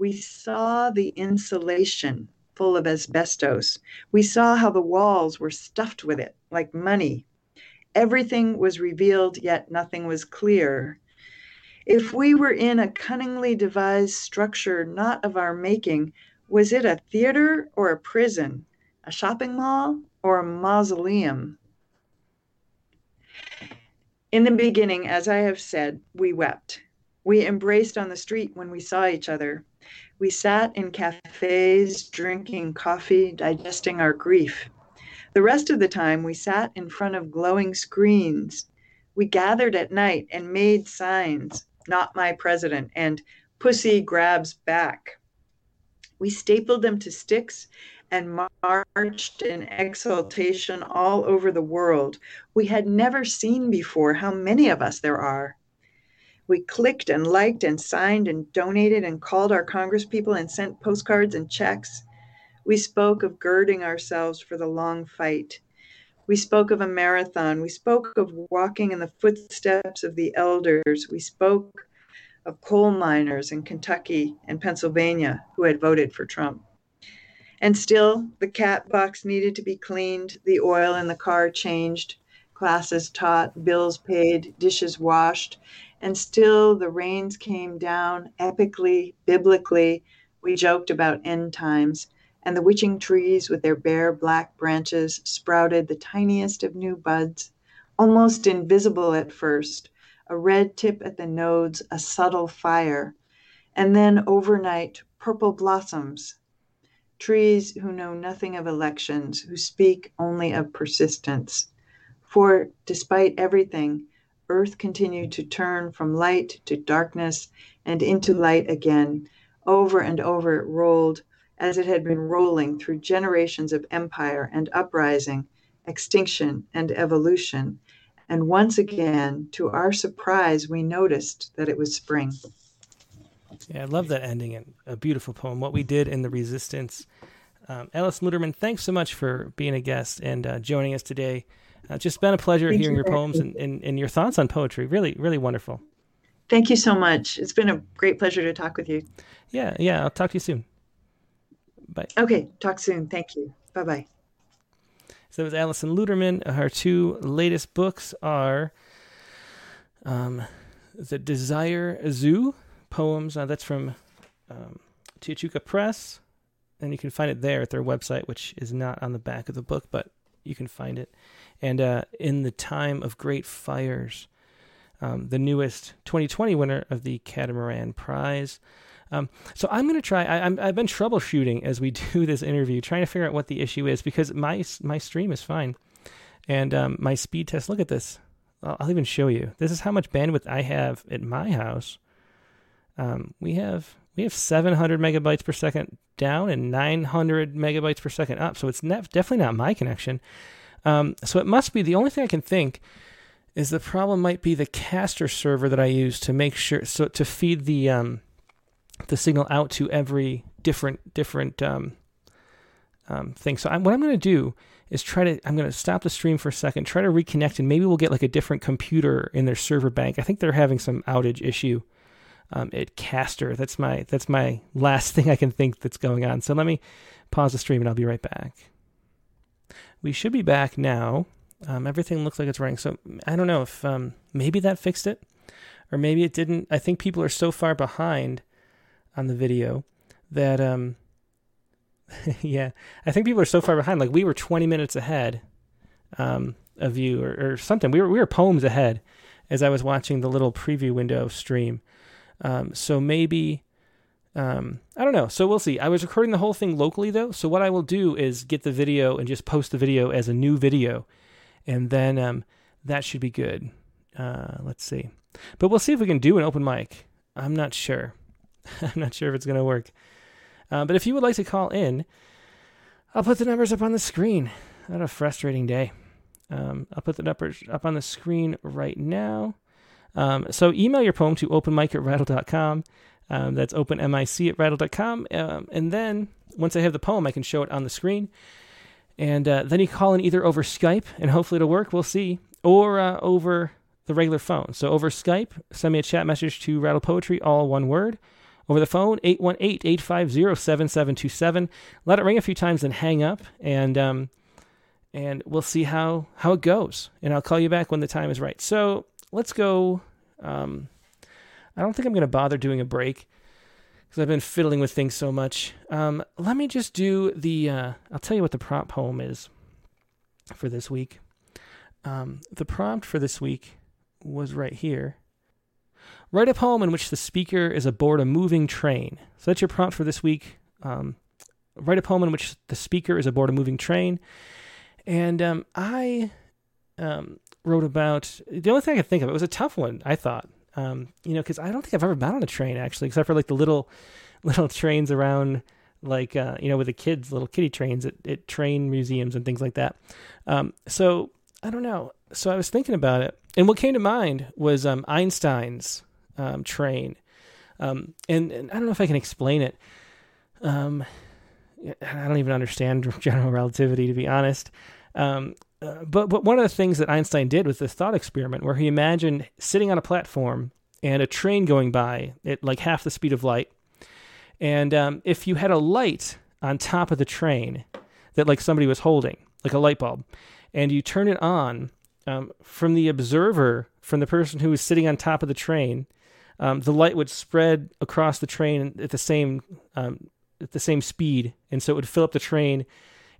we saw the insulation full of asbestos. We saw how the walls were stuffed with it, like money. Everything was revealed, yet nothing was clear. If we were in a cunningly devised structure not of our making, was it a theater or a prison, a shopping mall or a mausoleum? In the beginning, as I have said, we wept. We embraced on the street when we saw each other. We sat in cafes, drinking coffee, digesting our grief. The rest of the time, we sat in front of glowing screens. We gathered at night and made signs, not my president, and pussy grabs back. We stapled them to sticks and marched in exultation all over the world. We had never seen before how many of us there are. We clicked and liked and signed and donated and called our congresspeople and sent postcards and checks. We spoke of girding ourselves for the long fight. We spoke of a marathon. We spoke of walking in the footsteps of the elders. We spoke of coal miners in Kentucky and Pennsylvania who had voted for Trump. And still, the cat box needed to be cleaned, the oil in the car changed, classes taught, bills paid, dishes washed, and still the rains came down epically, biblically. We joked about end times, and the witching trees with their bare black branches sprouted the tiniest of new buds, almost invisible at first, a red tip at the nodes, a subtle fire, and then overnight purple blossoms. Trees who know nothing of elections, who speak only of persistence. For despite everything, earth continued to turn from light to darkness and into light again. Over and over it rolled as it had been rolling through generations of empire and uprising, extinction and evolution. And once again, to our surprise, we noticed that it was spring. Yeah, I love that ending and a beautiful poem. What we did in the resistance. Um, Alice Luterman, thanks so much for being a guest and uh, joining us today. Uh, just been a pleasure Thank hearing you. your poems and, and, and your thoughts on poetry. Really, really wonderful. Thank you so much. It's been a great pleasure to talk with you. Yeah, yeah. I'll talk to you soon. Bye. Okay, talk soon. Thank you. Bye bye. So it was Alison Luterman. Her two latest books are um, The Desire Zoo poems. Uh, that's from um, Press. And you can find it there at their website, which is not on the back of the book, but you can find it. And uh, In the Time of Great Fires, um, the newest 2020 winner of the Catamaran Prize. Um, so I'm going to try. I, I've been troubleshooting as we do this interview, trying to figure out what the issue is because my my stream is fine, and um, my speed test. Look at this. I'll, I'll, even show you. This is how much bandwidth I have at my house. Um, we have we have 700 megabytes per second down and 900 megabytes per second up. So it's definitely not my connection. Um, so it must be the only thing I can think is the problem might be the caster server that I use to make sure so to feed the um, the signal out to every different different um, um, thing. So I'm, what I'm going to do is try to I'm going to stop the stream for a second, try to reconnect, and maybe we'll get like a different computer in their server bank. I think they're having some outage issue um, at Castr. That's my that's my last thing I can think that's going on. So let me pause the stream and I'll be right back. We should be back now. Um, everything looks like it's running. So I don't know if um, maybe that fixed it, or maybe it didn't. I think people are so far behind on the video that um, yeah, I think people are so far behind. Like we were 20 minutes ahead um, of you, or, or something. We were we were poems ahead as I was watching the little preview window stream. Um, so maybe um, I don't know. So we'll see. I was recording the whole thing locally though. So what I will do is get the video and just post the video as a new video and then um, that should be good. Uh, let's see, but we'll see if we can do an open mic. I'm not sure. I'm not sure if it's going to work. Uh, but if you would like to call in, I'll put the numbers up on the screen. What a frustrating day. Um, I'll put the numbers up on the screen right now. Um, so email your poem to openmic at rattle.com. Um, that's openmic at rattle.com. Um, and then once I have the poem, I can show it on the screen. And uh, then you call in either over Skype, and hopefully it'll work. We'll see. Or uh, over the regular phone. So over Skype, send me a chat message to Rattle Poetry, all one word. Over the phone, 818 850 7727. Let it ring a few times, then hang up, and um, and we'll see how, how it goes. And I'll call you back when the time is right. So let's go. Um, I don't think I'm going to bother doing a break because I've been fiddling with things so much. Um, let me just do the. Uh, I'll tell you what the prompt poem is for this week. Um, the prompt for this week was right here. Write a poem in which the speaker is aboard a moving train. So that's your prompt for this week. Um, write a poem in which the speaker is aboard a moving train. And um, I um, wrote about the only thing I could think of. It was a tough one, I thought. Um, you know, because I don't think I've ever been on a train actually, except for like the little little trains around, like uh, you know, with the kids, little kiddie trains at, at train museums and things like that. Um, so I don't know. So I was thinking about it, and what came to mind was um, Einstein's um, train, um, and, and, I don't know if I can explain it. Um, I don't even understand general relativity, to be honest. Um, but but one of the things that Einstein did was this thought experiment where he imagined sitting on a platform and a train going by at like half the speed of light, and um, if you had a light on top of the train that like somebody was holding, like a light bulb, and you turn it on um, from the observer, from the person who was sitting on top of the train, um, the light would spread across the train at the same um, at the same speed, and so it would fill up the train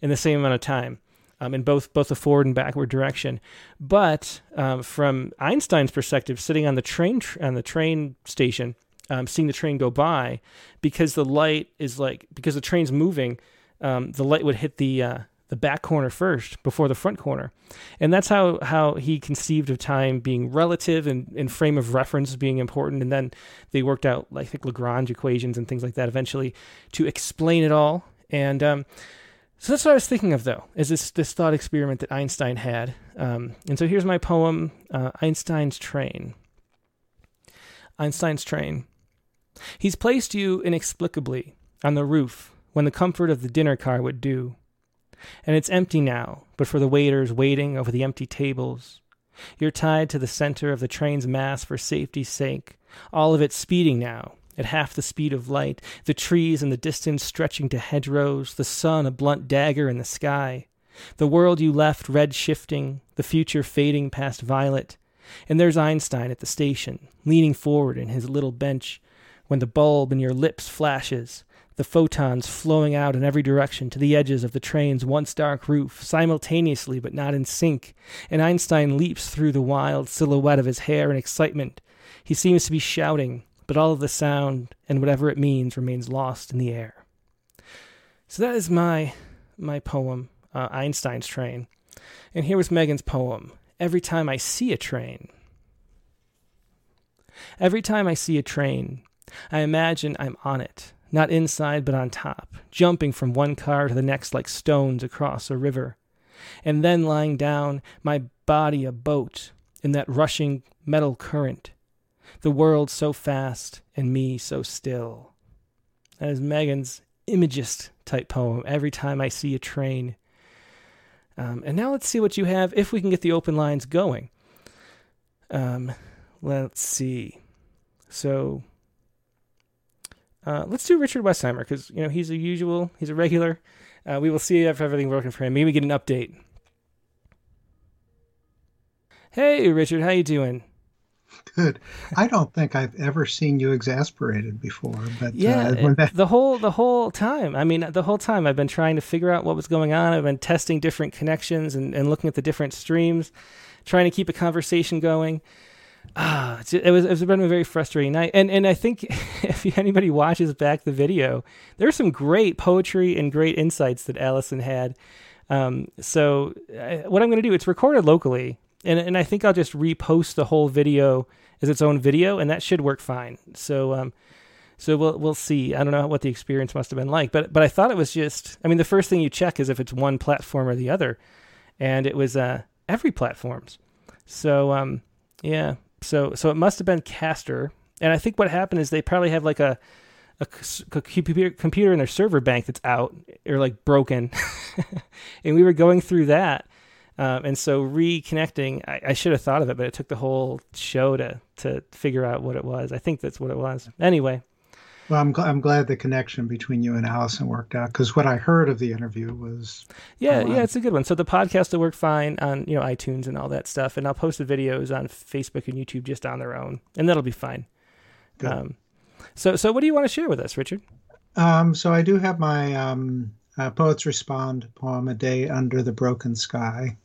in the same amount of time um, in both both the forward and backward direction. But um, from Einstein's perspective, sitting on the train tr- on the train station, um, seeing the train go by, because the light is like because the train's moving, um, the light would hit the uh, the back corner first before the front corner, and that's how how he conceived of time being relative and, and frame of reference being important. And then they worked out I think Lagrange equations and things like that eventually to explain it all. And um, so that's what I was thinking of, though, is this this thought experiment that Einstein had. Um, and so here's my poem, uh, Einstein's Train. Einstein's Train. He's placed you inexplicably on the roof when the comfort of the dinner car would do. And it's empty now, but for the waiters waiting over the empty tables. You're tied to the center of the train's mass for safety's sake, all of it speeding now, at half the speed of light, the trees in the distance stretching to hedgerows, the sun a blunt dagger in the sky. The world you left red shifting, the future fading past violet. And there's Einstein at the station, leaning forward in his little bench, when the bulb in your lips flashes, the photons flowing out in every direction to the edges of the train's once dark roof, simultaneously but not in sync, and Einstein leaps through the wild silhouette of his hair in excitement. He seems to be shouting, but all of the sound and whatever it means remains lost in the air. So that is my my poem, uh, Einstein's Train. And here was Megan's poem, Every Time I See a Train. Every time I see a train, I imagine I'm on it, not inside but on top, jumping from one car to the next like stones across a river, and then lying down, my body a boat in that rushing metal current, the world so fast and me so still. That is Megan's imagist type poem, Every Time I See a Train. Um, and now let's see what you have if we can get the open lines going. Um, let's see. So uh, let's do Richard Westheimer because you know he's a usual, he's a regular. Uh, we will see if everything working for him. Maybe get an update. Hey, Richard, how you doing? Good. I don't think I've ever seen you exasperated before, but yeah, uh, that... the whole the whole time. I mean, the whole time I've been trying to figure out what was going on. I've been testing different connections and, and looking at the different streams, trying to keep a conversation going. Ah, it was it was been a very frustrating night, and and I think if anybody watches back the video, there's some great poetry and great insights that Alison had. Um, so I, what I'm going to do, it's recorded locally and and I think I'll just repost the whole video as its own video, and that should work fine. So um, so we'll we'll see. I don't know what the experience must have been like, but but I thought it was just. I mean, the first thing you check is if it's one platform or the other, and it was uh, every platforms. So um, yeah, so so it must have been Castr, and I think what happened is they probably have like a a, computer in their server bank that's out or like broken, and we were going through that um, and so reconnecting, I, I, should have thought of it, but it took the whole show to to figure out what it was. I think that's what it was. Anyway. Well, I'm, gl- I'm glad the connection between you and Alison worked out because what I heard of the interview was yeah yeah it's a good one. So the podcast will work fine on you know iTunes and all that stuff, and I'll post the videos on Facebook and YouTube just on their own, and that'll be fine. Good. Um, so so what do you want to share with us, Richard? Um, so I do have my um, uh, Poets Respond poem, "A Day Under the Broken Sky."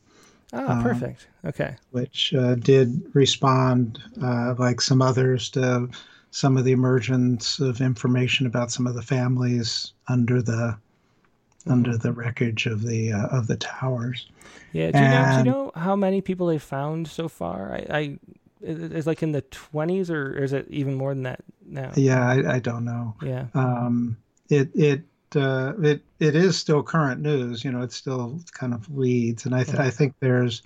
Oh, perfect. Um, okay. Which uh, did respond, uh, like some others, to some of the emergence of information about some of the families under the mm-hmm. under the wreckage of the uh, of the towers. Yeah. Do you, know, do you, know, how many people they found so far? I, I is like in the twenties, or is it even more than that now? Yeah, I, I don't know. Yeah. Um, it it uh, it it is still current news. You know, it still kind of leads, and I th- I think there's,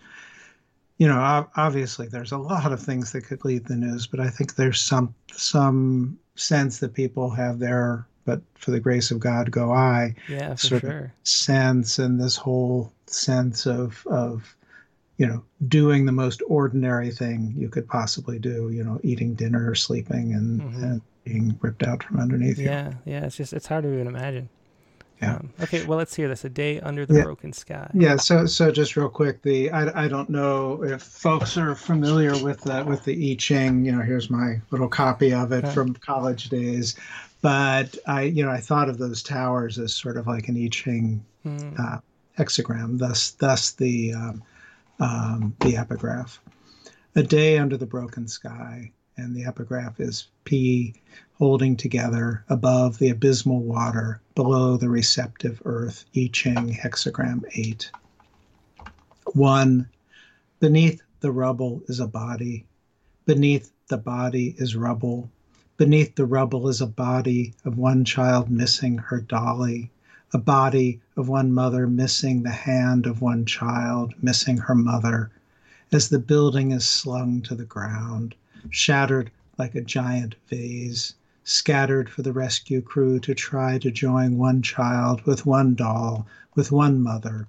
you know, obviously there's a lot of things that could lead the news, but I think there's some some sense that people have their but for the grace of God go I yeah sort sure. of sense and this whole sense of of you know doing the most ordinary thing you could possibly do you know eating dinner or sleeping and, mm-hmm. and being ripped out from underneath yeah, you. Yeah, it's just it's hard to even imagine. Yeah. Um, okay, well let's hear this. A day under the yeah. broken sky. Yeah. So so just real quick, the I, I don't know if folks are familiar with the with the I Ching. You know, here's my little copy of it okay. from college days. But I you know I thought of those towers as sort of like an I Ching hmm. uh, hexagram. Thus thus the um, um, the epigraph. A day under the broken sky and the epigraph is P holding together above the abysmal water, below the receptive earth, I Ching hexagram 8. 1. Beneath the rubble is a body. Beneath the body is rubble. Beneath the rubble is a body of one child missing her dolly, a body of one mother missing the hand of one child, missing her mother, as the building is slung to the ground shattered like a giant vase, scattered for the rescue crew to try to join one child with one doll, with one mother,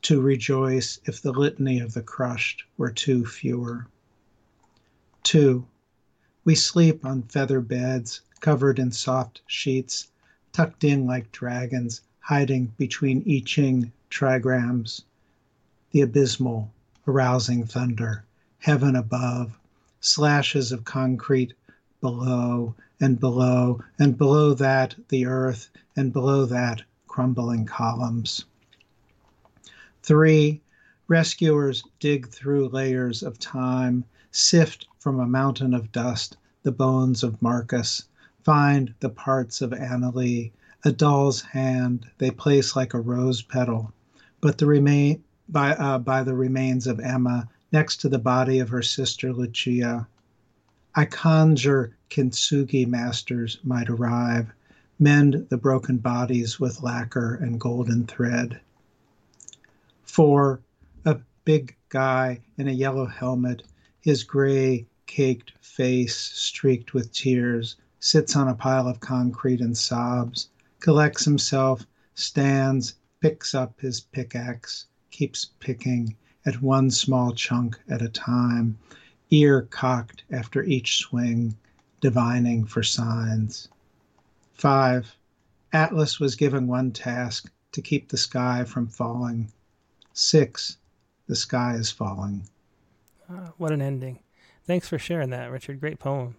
to rejoice if the litany of the crushed were two fewer. Two, we sleep on feather beds covered in soft sheets, tucked in like dragons, hiding between I Ching trigrams. the abysmal, arousing thunder, heaven above, slashes of concrete below and below, and below that the earth, and below that crumbling columns. Three, rescuers dig through layers of time, sift from a mountain of dust the bones of Marcus, find the parts of Annalee, a doll's hand they place like a rose petal, but the remain by uh, by the remains of Emma next to the body of her sister Lucia. I conjure kintsugi masters might arrive, mend the broken bodies with lacquer and golden thread. Four, a big guy in a yellow helmet, his gray caked face streaked with tears, sits on a pile of concrete and sobs, collects himself, stands, picks up his pickaxe, keeps picking at one small chunk at a time, ear cocked after each swing, divining for signs. Five, Atlas was given one task to keep the sky from falling. Six, the sky is falling. Uh, what an ending. Thanks for sharing that, Richard. Great poem.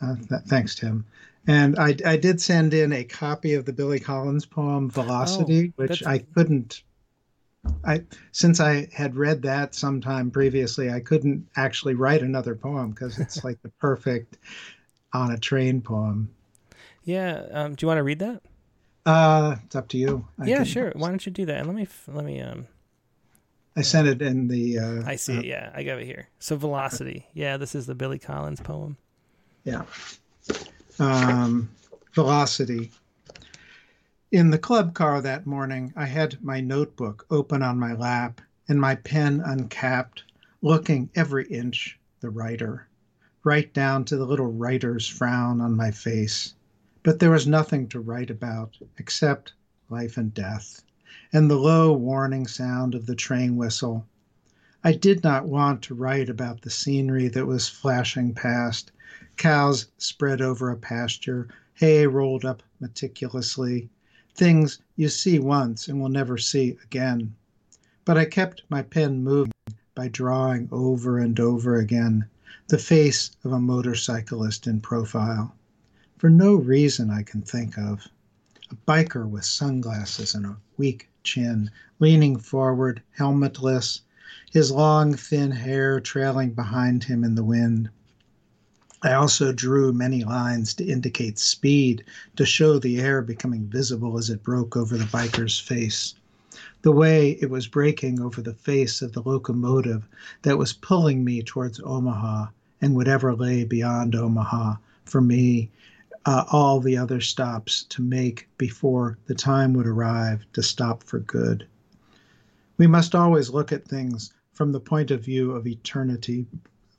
Uh, th- thanks, Tim. And I, I did send in a copy of the Billy Collins poem Velocity, oh, which I couldn't. I since I had read that sometime previously, I couldn't actually write another poem because it's like the perfect on a train poem. Yeah. Um, do you want to read that? Uh, it's up to you. I yeah, sure. Why don't you do that? And let me let me um I sent it in the. Uh, I see uh, it. Yeah, I got it here. So velocity. Yeah, this is the Billy Collins poem. Yeah. Um, velocity. In the club car that morning, I had my notebook open on my lap and my pen uncapped, looking every inch the writer, right down to the little writer's frown on my face. But there was nothing to write about except life and death and the low warning sound of the train whistle. I did not want to write about the scenery that was flashing past cows spread over a pasture, hay rolled up meticulously, things you see once and will never see again. But I kept my pen moving by drawing over and over again the face of a motorcyclist in profile, for no reason I can think of. A biker with sunglasses and a weak chin, leaning forward, helmetless, his long, thin hair trailing behind him in the wind. I also drew many lines to indicate speed, to show the air becoming visible as it broke over the biker's face. The way it was breaking over the face of the locomotive that was pulling me towards Omaha and whatever lay beyond Omaha for me uh, all the other stops to make before the time would arrive to stop for good. We must always look at things from the point of view of eternity,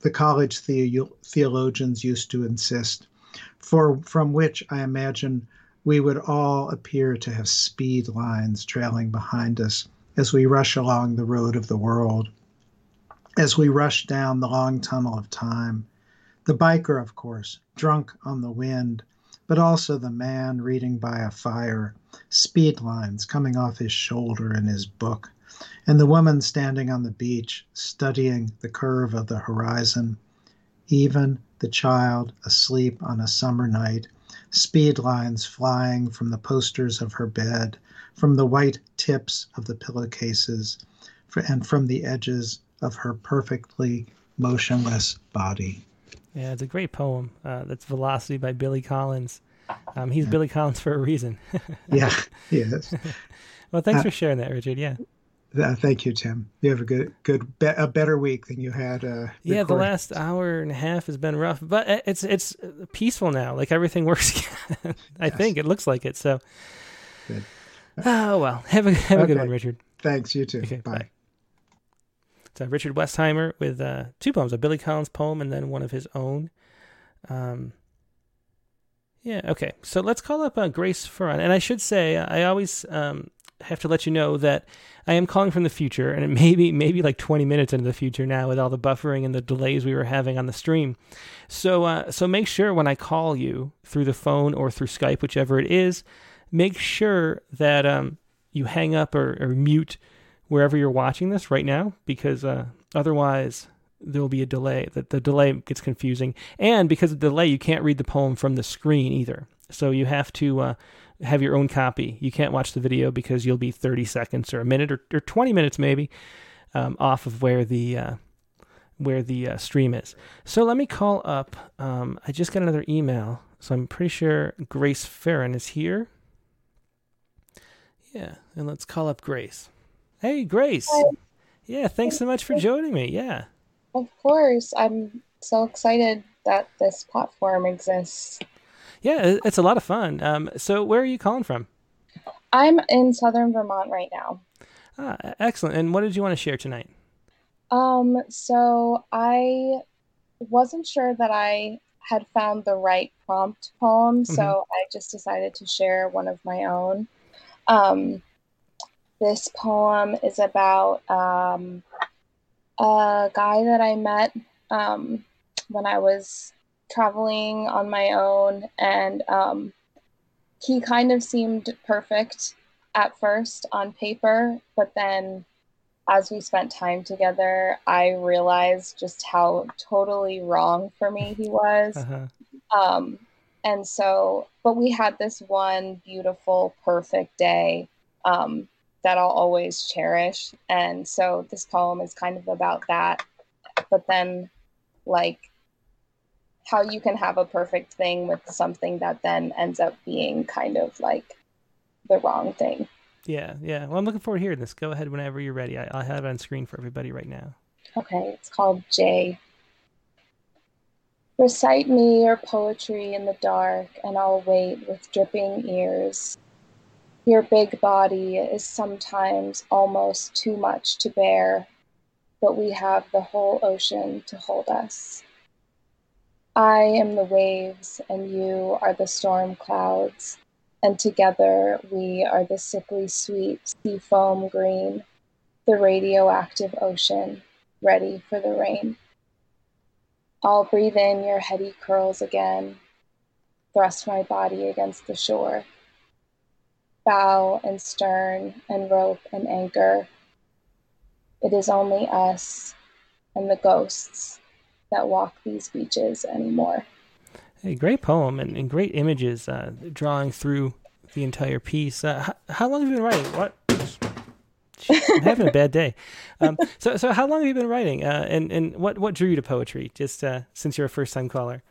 the college the- theologians used to insist, for from which I imagine we would all appear to have speed lines trailing behind us as we rush along the road of the world, as we rush down the long tunnel of time. The biker, of course, drunk on the wind, but also the man reading by a fire, speed lines coming off his shoulder in his book, and the woman standing on the beach studying the curve of the horizon, even the child asleep on a summer night, speed lines flying from the posters of her bed, from the white tips of the pillowcases, and from the edges of her perfectly motionless body. Yeah, it's a great poem. Uh, that's Velocity by Billy Collins. Um, he's yeah. Billy Collins for a reason. yeah, he is. well, thanks uh, for sharing that, Richard. Yeah. Uh, thank you, Tim. You have a good, good, be- a better week than you had. Uh, yeah, the last hour and a half has been rough, but uh, it's it's peaceful now. Like everything works. I yes. think it looks like it. So. Good. Oh well, have a have okay. a good one, Richard. Thanks. You too. Okay, bye. bye. So Richard Westheimer with uh, two poems, a Billy Collins poem and then one of his own. Um, yeah, okay. So let's call up uh, Grace Ferron. And I should say, I always um, have to let you know that I am calling from the future, and it may be maybe like 20 minutes into the future now with all the buffering and the delays we were having on the stream. So, uh, so make sure when I call you through the phone or through Skype, whichever it is, make sure that um, you hang up or, or mute wherever you're watching this right now, because uh, otherwise there will be a delay. That the delay gets confusing, and because of the delay, you can't read the poem from the screen either. So you have to uh, have your own copy. You can't watch the video because you'll be 30 seconds or a minute or, or 20 minutes maybe um, off of where the uh, where the uh, stream is. So let me call up. Um, I just got another email, so I'm pretty sure Grace Farron is here. Yeah, and let's call up Grace. Hey, Grace. Hi. Yeah, thanks so much for joining me. Yeah. Of course. I'm so excited that this platform exists. Yeah, it's a lot of fun. Um, so, where are you calling from? I'm in southern Vermont right now. Ah, excellent. And what did you want to share tonight? Um, so I wasn't sure that I had found the right prompt poem, mm-hmm. so I just decided to share one of my own. Um, this poem is about um, a guy that I met um, when I was traveling on my own, and um, he kind of seemed perfect at first on paper, but then as we spent time together, I realized just how totally wrong for me he was. Uh-huh. Um, and so, but we had this one beautiful, perfect day um, that I'll always cherish. And so, this poem is kind of about that. But then, like, how you can have a perfect thing with something that then ends up being kind of like the wrong thing. Yeah, yeah. Well, I'm looking forward to hearing this. Go ahead whenever you're ready. I, will have it on screen for everybody right now. Okay, it's called Jay. Recite me your poetry in the dark, and I'll wait with dripping ears. Your big body is sometimes almost too much to bear, but we have the whole ocean to hold us. I am the waves, and you are the storm clouds, and together we are the sickly sweet sea foam green, the radioactive ocean, ready for the rain. I'll breathe in your heady curls again, thrust my body against the shore, bow and stern and rope and anchor. It is only us and the ghosts that walk these beaches anymore. A great poem and, and great images uh, drawing through the entire piece. Uh, how, how, long have you been writing? What? I'm having a bad day. Um, so, so how long have you been writing? Uh, and and what what drew you to poetry? Just uh, since you're a first time caller.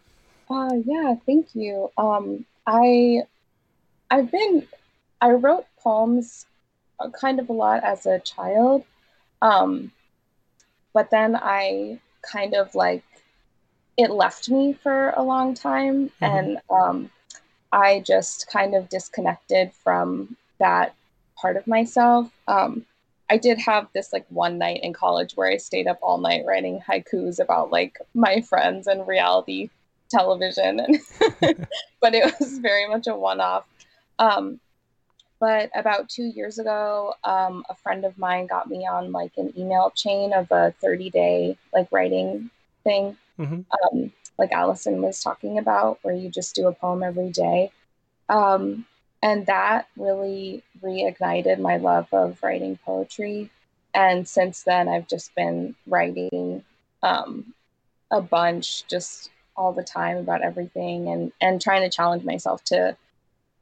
Uh, yeah, thank you. Um, I I've been I wrote poems uh, kind of a lot as a child, um, but then I kind of like it left me for a long time. Mm-hmm. and um, i just kind of disconnected from that part of myself. Um, i did have this like one night in college where i stayed up all night writing haikus about like my friends and reality television. And but it was very much a one-off. Um, but about two years ago um, a friend of mine got me on like an email chain of a 30 day like writing thing, mm-hmm. um, like Alison was talking about, where you just do a poem every day. Um, and that really reignited my love of writing poetry. And since then, I've just been writing um, a bunch, just all the time about everything, and and trying to challenge myself to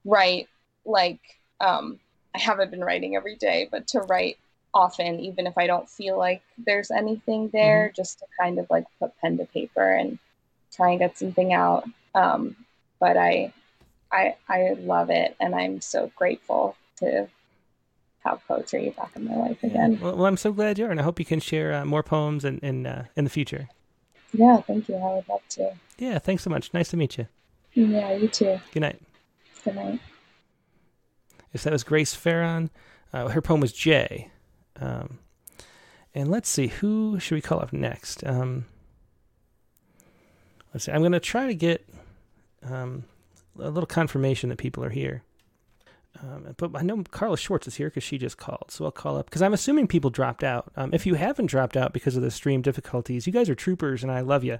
write like um, I haven't been writing every day, but to write often, even if I don't feel like there's anything there, mm-hmm. just to kind of like put pen to paper and try and get something out. Um, but I, I, I love it, and I'm so grateful to have poetry back in my life again. Well, well, I'm so glad you are, and I hope you can share uh, more poems in in, uh, in the future. Yeah, thank you. I would love to. Yeah, thanks so much. Nice to meet you. Yeah, you too. Good night. Good night. Yes, that was Grace Farron. Uh, her poem was Jay. Um, and let's see, who should we call up next? Um, let's see. I'm going to try to get um, a little confirmation that people are here. Um, but I know Carla Schwartz is here because she just called, so I'll call up because I'm assuming people dropped out. Um, if you haven't dropped out because of the stream difficulties, you guys are troopers, and I love you.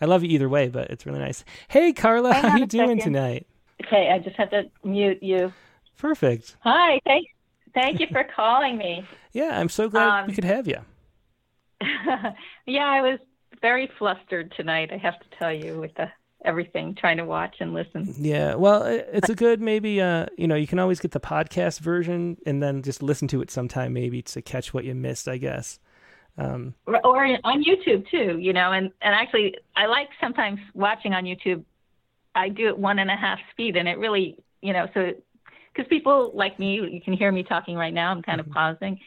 I love you either way, but it's really nice. Hey, Carla, how you doing second. tonight? Okay, I just have to mute you. Perfect. Hi, thanks Thank you for calling me. Yeah, I'm so glad um, we could have you. yeah, I was very flustered tonight. I have to tell you with the everything, trying to watch and listen. Yeah, well, it's a good maybe. Uh, you know, you can always get the podcast version and then just listen to it sometime, maybe to catch what you missed. I guess. Um, or on YouTube too, you know, and and actually, I like sometimes watching on YouTube. I do it one and a half speed, and it really, you know, so because people like me, you can hear me talking right now. I'm kind of mm-hmm. pausing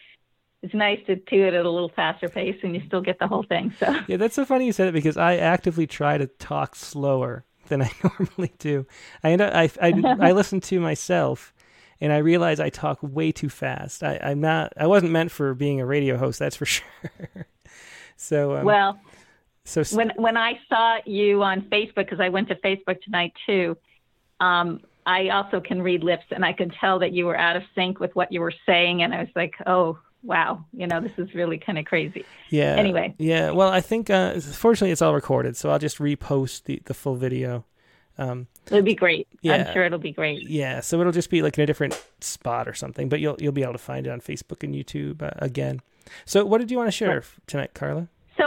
it's nice to do it at a little faster pace and you still get the whole thing. So yeah, that's so funny you said it because I actively try to talk slower than I normally do. I end up I I, I listen to myself and I realize I talk way too fast. I, I'm not. I wasn't meant for being a radio host. That's for sure. so um, well. So when when I saw you on Facebook, because I went to Facebook tonight too, um, I also can read lips, and I could tell that you were out of sync with what you were saying, and I was like, oh, wow, you know, this is really kind of crazy. Yeah. Anyway. Yeah. Well, I think, uh, fortunately, it's all recorded, so I'll just repost the, the full video. Um, it'll be great. Yeah, I'm sure it'll be great. Yeah. So it'll just be like in a different spot or something, but you'll you'll be able to find it on Facebook and YouTube uh, again. So, what did you want to share tonight, Carla? So,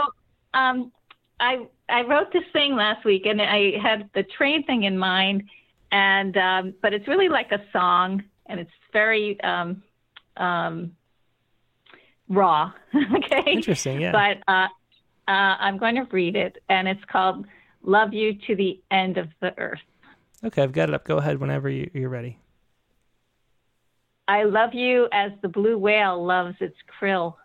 um, I I wrote this thing last week, and I had the train thing in mind, and um, but it's really like a song, and it's very um, um, raw. okay. Interesting. Yeah. But uh, uh, I'm going to read it, and it's called "Love You to the End of the Earth." Okay, I've got it up. Go ahead whenever you, you're ready. I love you as the blue whale loves its krill.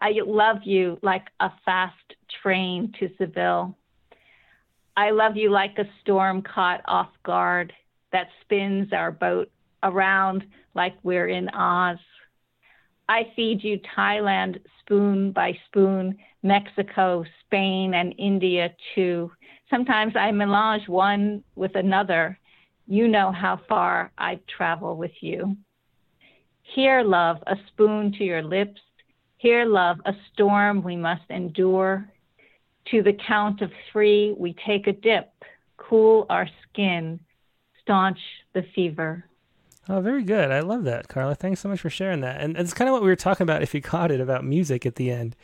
I love you like a fast train to Seville. I love you like a storm caught off guard that spins our boat around like we're in Oz. I feed you Thailand spoon by spoon, Mexico, Spain, and India too. Sometimes I melange one with another. You know how far I'd travel with you. Here, love, a spoon to your lips. Here, love, a storm we must endure. To the count of three, we take a dip, cool our skin, staunch the fever. Oh, very good. I love that, Carla. Thanks so much for sharing that. And it's kind of what we were talking about, if you caught it, about music at the end,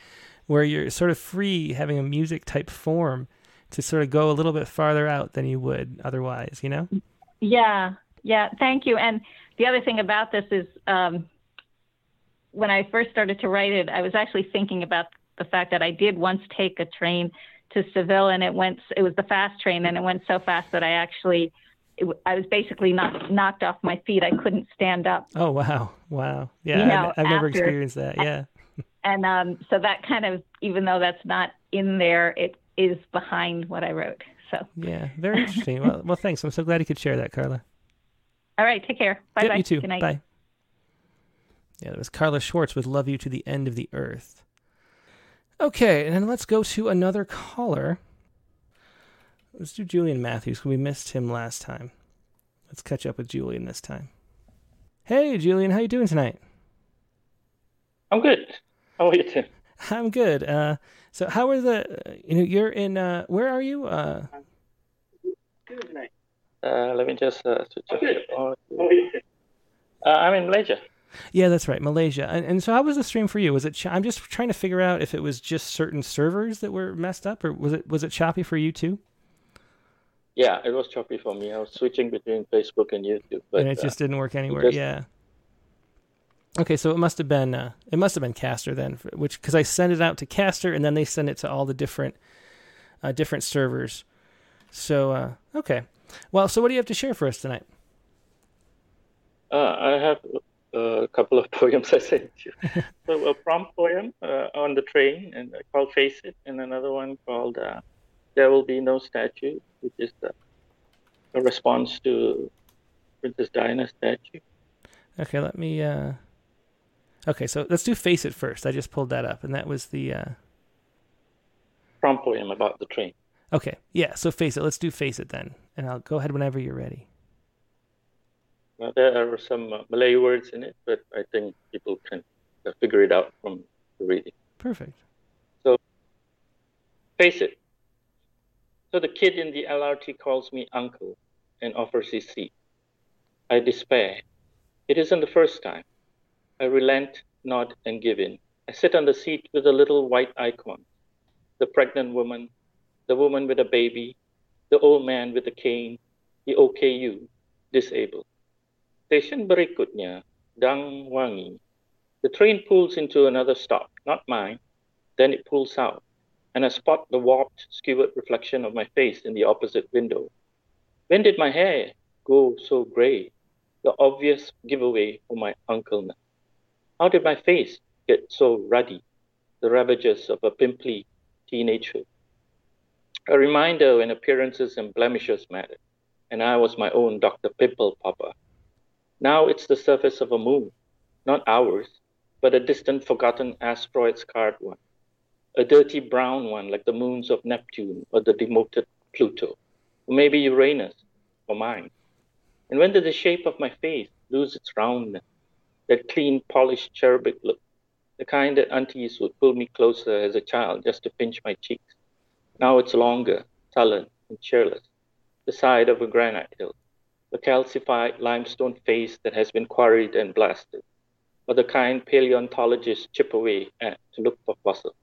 where you're sort of free having a music type form to sort of go a little bit farther out than you would otherwise, you know? Yeah, yeah. Thank you. And the other thing about this is um, when I first started to write it, I was actually thinking about the fact that I did once take a train to Seville and it went, it was the fast train and it went so fast that I actually it, I was basically knocked knocked off my feet. I couldn't stand up. Oh wow, wow, yeah, you know, I've, I've never experienced that. Yeah, and um, so that kind of, even though that's not in there, it is behind what I wrote. So yeah, very interesting. well, well, thanks. I'm so glad you could share that, Carla. All right, take care. Bye yep, bye. You too. Good night. Bye. Yeah, that was Carla Schwartz with "Love You to the End of the Earth." Okay, and then let's go to another caller. Let's do Julian Matthews. We missed him last time. Let's catch up with Julian this time. Hey, Julian, how you doing tonight? I'm good. How are you, Tim? I'm good. Uh, so, how are the? You know, you're in. Uh, where are you? Uh, good tonight. Uh, let me just uh, switch off. Uh, I'm in Malaysia. Yeah, that's right, Malaysia. And, and so, how was the stream for you? Was it? Ch- I'm just trying to figure out if it was just certain servers that were messed up, or was it was it choppy for you too? Yeah, it was choppy for me. I was switching between Facebook and YouTube, but and it just uh, didn't work anywhere. Just... Yeah. Okay, so it must have been uh, it must have been Castr then, which because I sent it out to Castr and then they send it to all the different uh, different servers. So uh, okay, well, so what do you have to share for us tonight? Uh, I have a couple of poems I sent you. so a prompt poem uh, on the train and called "Face It," and another one called uh, "There Will Be No Statue." which is the, a response to Princess Diana's statue. Okay, let me. Uh... Okay, so let's do Face It first. I just pulled that up, and that was the. Uh... Prompt poem about the train. Okay, yeah, so Face It. Let's do Face It then, and I'll go ahead whenever you're ready. Well, there are some uh, Malay words in it, but I think people can uh, figure it out from the reading. Perfect. So, face it. So the kid in the LRT calls me uncle and offers his seat. I despair. It isn't the first time. I relent, nod, and give in. I sit on the seat with the little white icon the pregnant woman, the woman with a baby, the old man with a cane, the OKU, disabled. Station berikutnya, Dang Wangi. The train pulls into another stop, not mine. Then it pulls out, and I spot the warped, skewered reflection of my face in the opposite window. When did my hair go so gray? The obvious giveaway for my uncleness. How did my face get so ruddy? The ravages of a pimply teenagehood. A reminder when appearances and blemishes mattered, and I was my own Dr. Pimple Popper. Now it's the surface of a moon, not ours, but a distant forgotten asteroid scarred one, a dirty brown one like the moons of Neptune or the demoted Pluto, or maybe Uranus or mine. And when did the shape of my face lose its roundness, that clean, polished cherubic look, the kind that aunties would pull me closer as a child just to pinch my cheeks? Now it's longer, sullen, and cheerless, the side of a granite hill, a calcified limestone face that has been quarried and blasted, or the kind paleontologists chip away at to look for fossils.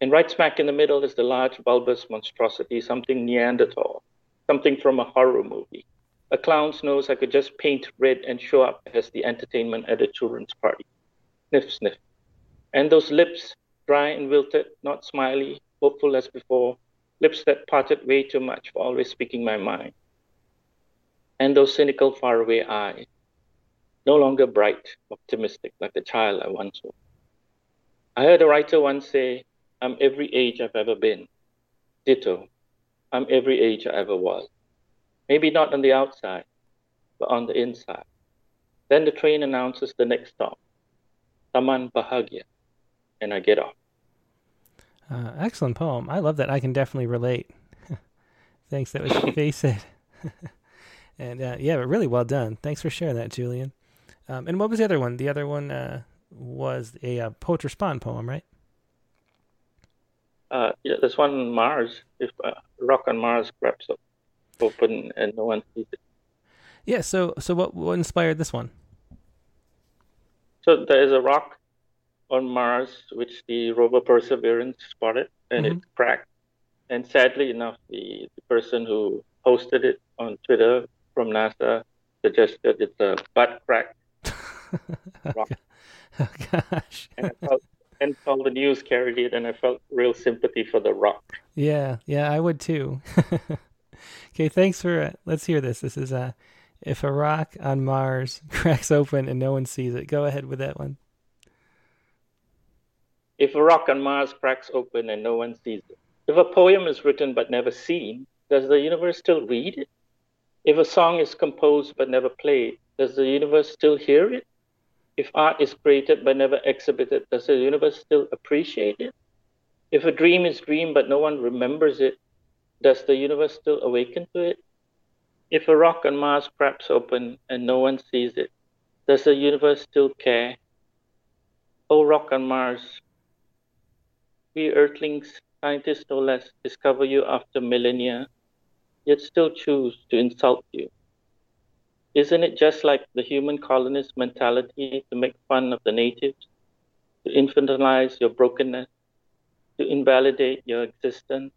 And right smack in the middle is the large bulbous monstrosity, something Neanderthal, something from a horror movie. A clown's nose I could just paint red and show up as the entertainment at a children's party. Sniff, sniff. And those lips, dry and wilted, not smiley, hopeful as before, lips that parted way too much for always speaking my mind. And those cynical, faraway eyes, no longer bright, optimistic like the child I once was. I heard a writer once say, I'm every age I've ever been. Ditto, I'm every age I ever was. Maybe not on the outside, but on the inside. Then the train announces the next stop, Taman Bahagia, and I get off. Uh, excellent poem. I love that. I can definitely relate. Thanks. That was Face It. and uh, yeah, but really well done. Thanks for sharing that, Julian. Um, and what was the other one? The other one uh, was a uh, Poet Respond poem, right? Uh, yeah, there's one on Mars. If uh, rock on Mars cracks up open and no one sees it. Yeah. So, so what, what inspired this one? So there is a rock on Mars which the rover Perseverance spotted, and Mhm. it cracked. And sadly enough, the, the person who posted it on Twitter from NASA suggested it's a butt crack rock. Oh gosh. and I felt, and all the news carried it, and I felt real sympathy for the rock. Yeah, yeah, I would too. okay, thanks for. Uh, let's hear this. This is uh, if a rock on Mars cracks open and no one sees it. Go ahead with that one. If a rock on Mars cracks open and no one sees it, if a poem is written but never seen, does the universe still read it? If a song is composed but never played, does the universe still hear it? If art is created but never exhibited, does the universe still appreciate it? If a dream is dreamed but no one remembers it, does the universe still awaken to it? If a rock on Mars cracks open and no one sees it, does the universe still care? Oh, rock on Mars, we Earthlings, scientists no less, discover you after millennia, yet still choose to insult you. Isn't it just like the human colonist mentality to make fun of the natives, to infantilize your brokenness, to invalidate your existence,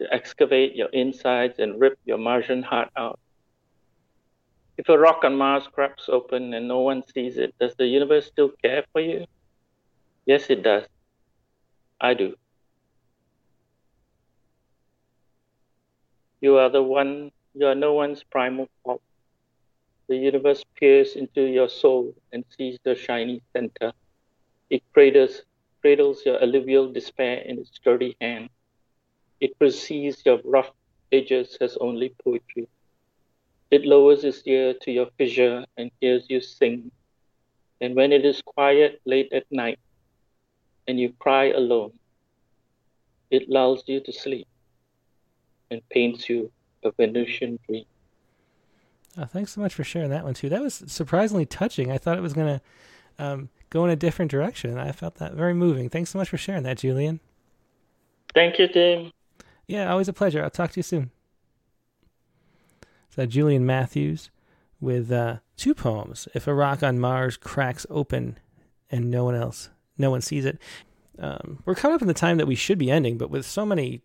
to excavate your insides and rip your Martian heart out? If a rock on Mars cracks open and no one sees it, does the universe still care for you? Yes, it does. I do. You are the one, you are no one's primal fault. The universe peers into your soul and sees the shiny center. It cradles, cradles your alluvial despair in its sturdy hand. It perceives your rough edges as only poetry. It lowers its ear to your fissure and hears you sing. And when it is quiet late at night and you cry alone, it lulls you to sleep and paints you a Venusian dream. Oh, thanks so much for sharing that one too. That was surprisingly touching. I thought it was gonna um, go in a different direction. I felt that very moving. Thanks so much for sharing that, Julian. Thank you, Tim. Yeah, always a pleasure. I'll talk to you soon. So Julian Matthews with uh, two poems. If a rock on Mars cracks open and no one else, no one sees it. Um, we're coming up in the time that we should be ending, but with so many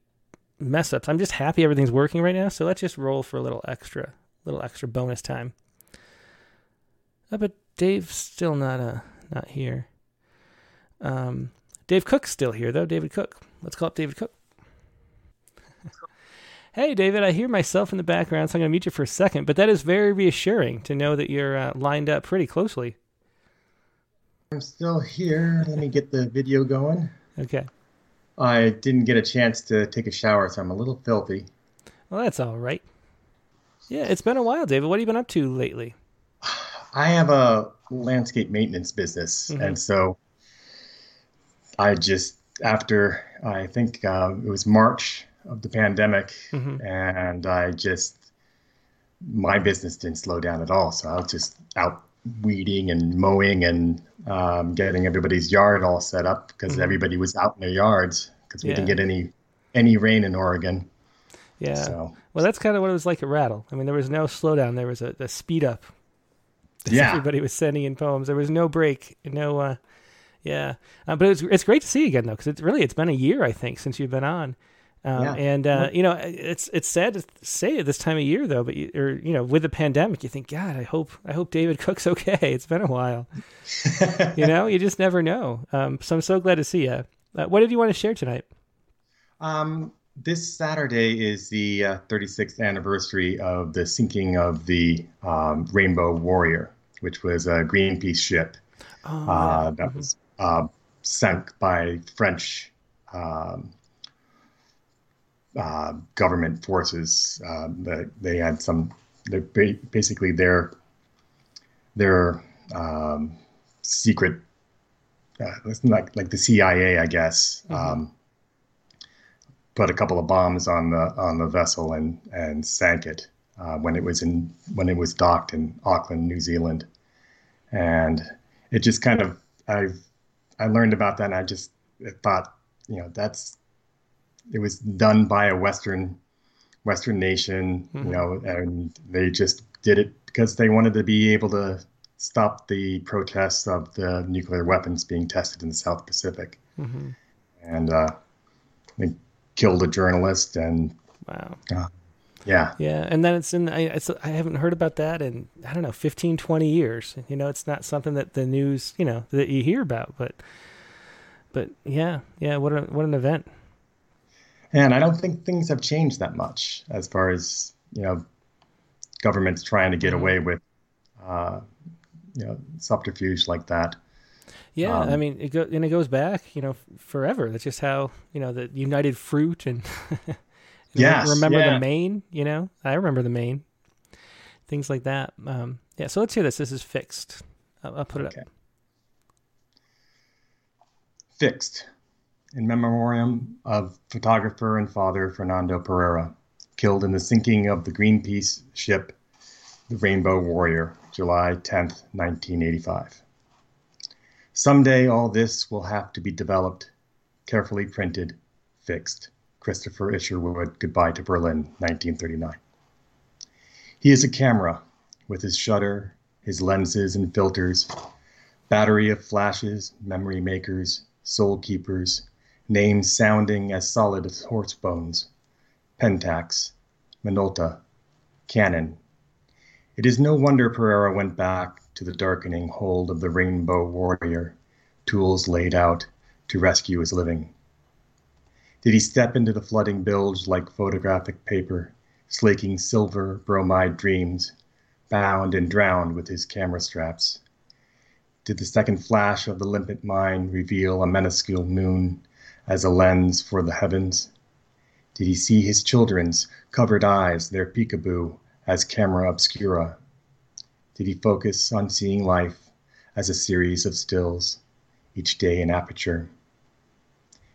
mess ups, I'm just happy everything's working right now. So let's just roll for a little extra, little extra bonus time. Oh, but Dave's still not uh, not here. Um, Dave Cook's still here though. David Cook. Let's call up David Cook. hey, David, I hear myself in the background, so I'm going to mute you for a second. But that is very reassuring to know that you're uh, lined up pretty closely. I'm still here. Let me get the video going. Okay. I didn't get a chance to take a shower, so I'm a little filthy. Well, that's all right. Yeah, it's been a while, David. What have you been up to lately? I have a landscape maintenance business, mm-hmm. and so I just after I think uh, it was March of the pandemic, mm-hmm. and I just my business didn't slow down at all. So I was just out weeding and mowing and um, getting everybody's yard all set up because mm-hmm. everybody was out in their yards because we yeah. didn't get any any rain in Oregon. Yeah. So. Well, that's kind of what it was like at Rattle. I mean, there was no slowdown. There was a, a speed up. Yeah. Everybody was sending in poems. There was no break. No. Uh, yeah. Uh, but it's it's great to see you again though, because it's really it's been a year I think since you've been on. Um, yeah. And uh, you know, it's it's sad to say it this time of year though, but you, or you know, with the pandemic, you think, God, I hope I hope David Cook's okay. It's been a while. you know, you just never know. Um, so I'm so glad to see you. Uh, what did you want to share tonight? Um, this Saturday is the uh, 36th anniversary of the sinking of the um, Rainbow Warrior, which was a Greenpeace ship oh, uh, that mm-hmm. was uh, sunk by French. Uh, government forces. Uh, that they had some, they basically their their um, secret, uh, like like the CIA, I guess, mm-hmm. um, put a couple of bombs on the on the vessel and and sank it uh, when it was in when it was docked in Auckland, New Zealand, and it just kind of I I learned about that and I just thought you know that's it was done by a Western Western nation, mm-hmm. you know, and they just did it because they wanted to be able to stop the protests of the nuclear weapons being tested in the South Pacific. Mm-hmm. And uh, they killed a journalist and wow. Uh, yeah. Yeah. And then it's in, I, it's, I haven't heard about that in, I don't know, 15, 20 years. You know, it's not something that the news, you know, that you hear about, but, but yeah, yeah. What a, what an event. And I don't think things have changed that much as far as you know governments trying to get mm-hmm. away with uh, you know subterfuge like that. Yeah, um, I mean, it go, and it goes back, you know, forever. That's just how you know the United Fruit and yes, remember yeah. the Maine. You know, I remember the Maine. Things like that. Um, yeah, so let's hear this. This is fixed. I'll, I'll put it okay. up. Fixed in memoriam of photographer and father Fernando Pereira, killed in the sinking of the Greenpeace ship the Rainbow Warrior, July 10, 1985. Someday all this will have to be developed, carefully printed, fixed. Christopher Isherwood, Goodbye to Berlin, 1939. He is a camera with his shutter, his lenses and filters, battery of flashes, memory makers, soul keepers, names sounding as solid as horse bones Pentax, Minolta, Canon. It is no wonder Pereira went back to the darkening hold of the rainbow warrior, tools laid out to rescue his living. Did he step into the flooding bilge like photographic paper, slaking silver bromide dreams, bound and drowned with his camera straps? Did the second flash of the limpet mine reveal a minuscule moon as a lens for the heavens? Did he see his children's covered eyes, their peekaboo, as camera obscura? Did he focus on seeing life as a series of stills, each day an aperture?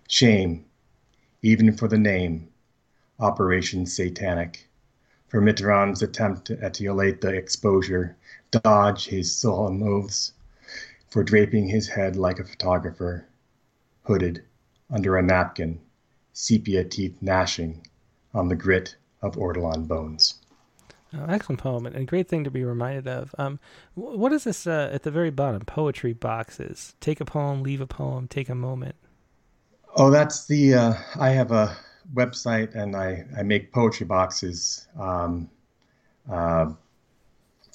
Shame, even for the name, Operation Satanic, for Mitterrand's attempt to etiolate the exposure, dodge his solemn oaths, for draping his head like a photographer, hooded, under a napkin, sepia teeth gnashing on the grit of ortolan bones. Oh, excellent poem and a great thing to be reminded of. Um, what is this uh, at the very bottom? Poetry boxes. Take a poem, leave a poem, take a moment. Oh, that's the. Uh, I have a website and I, I make poetry boxes um, uh,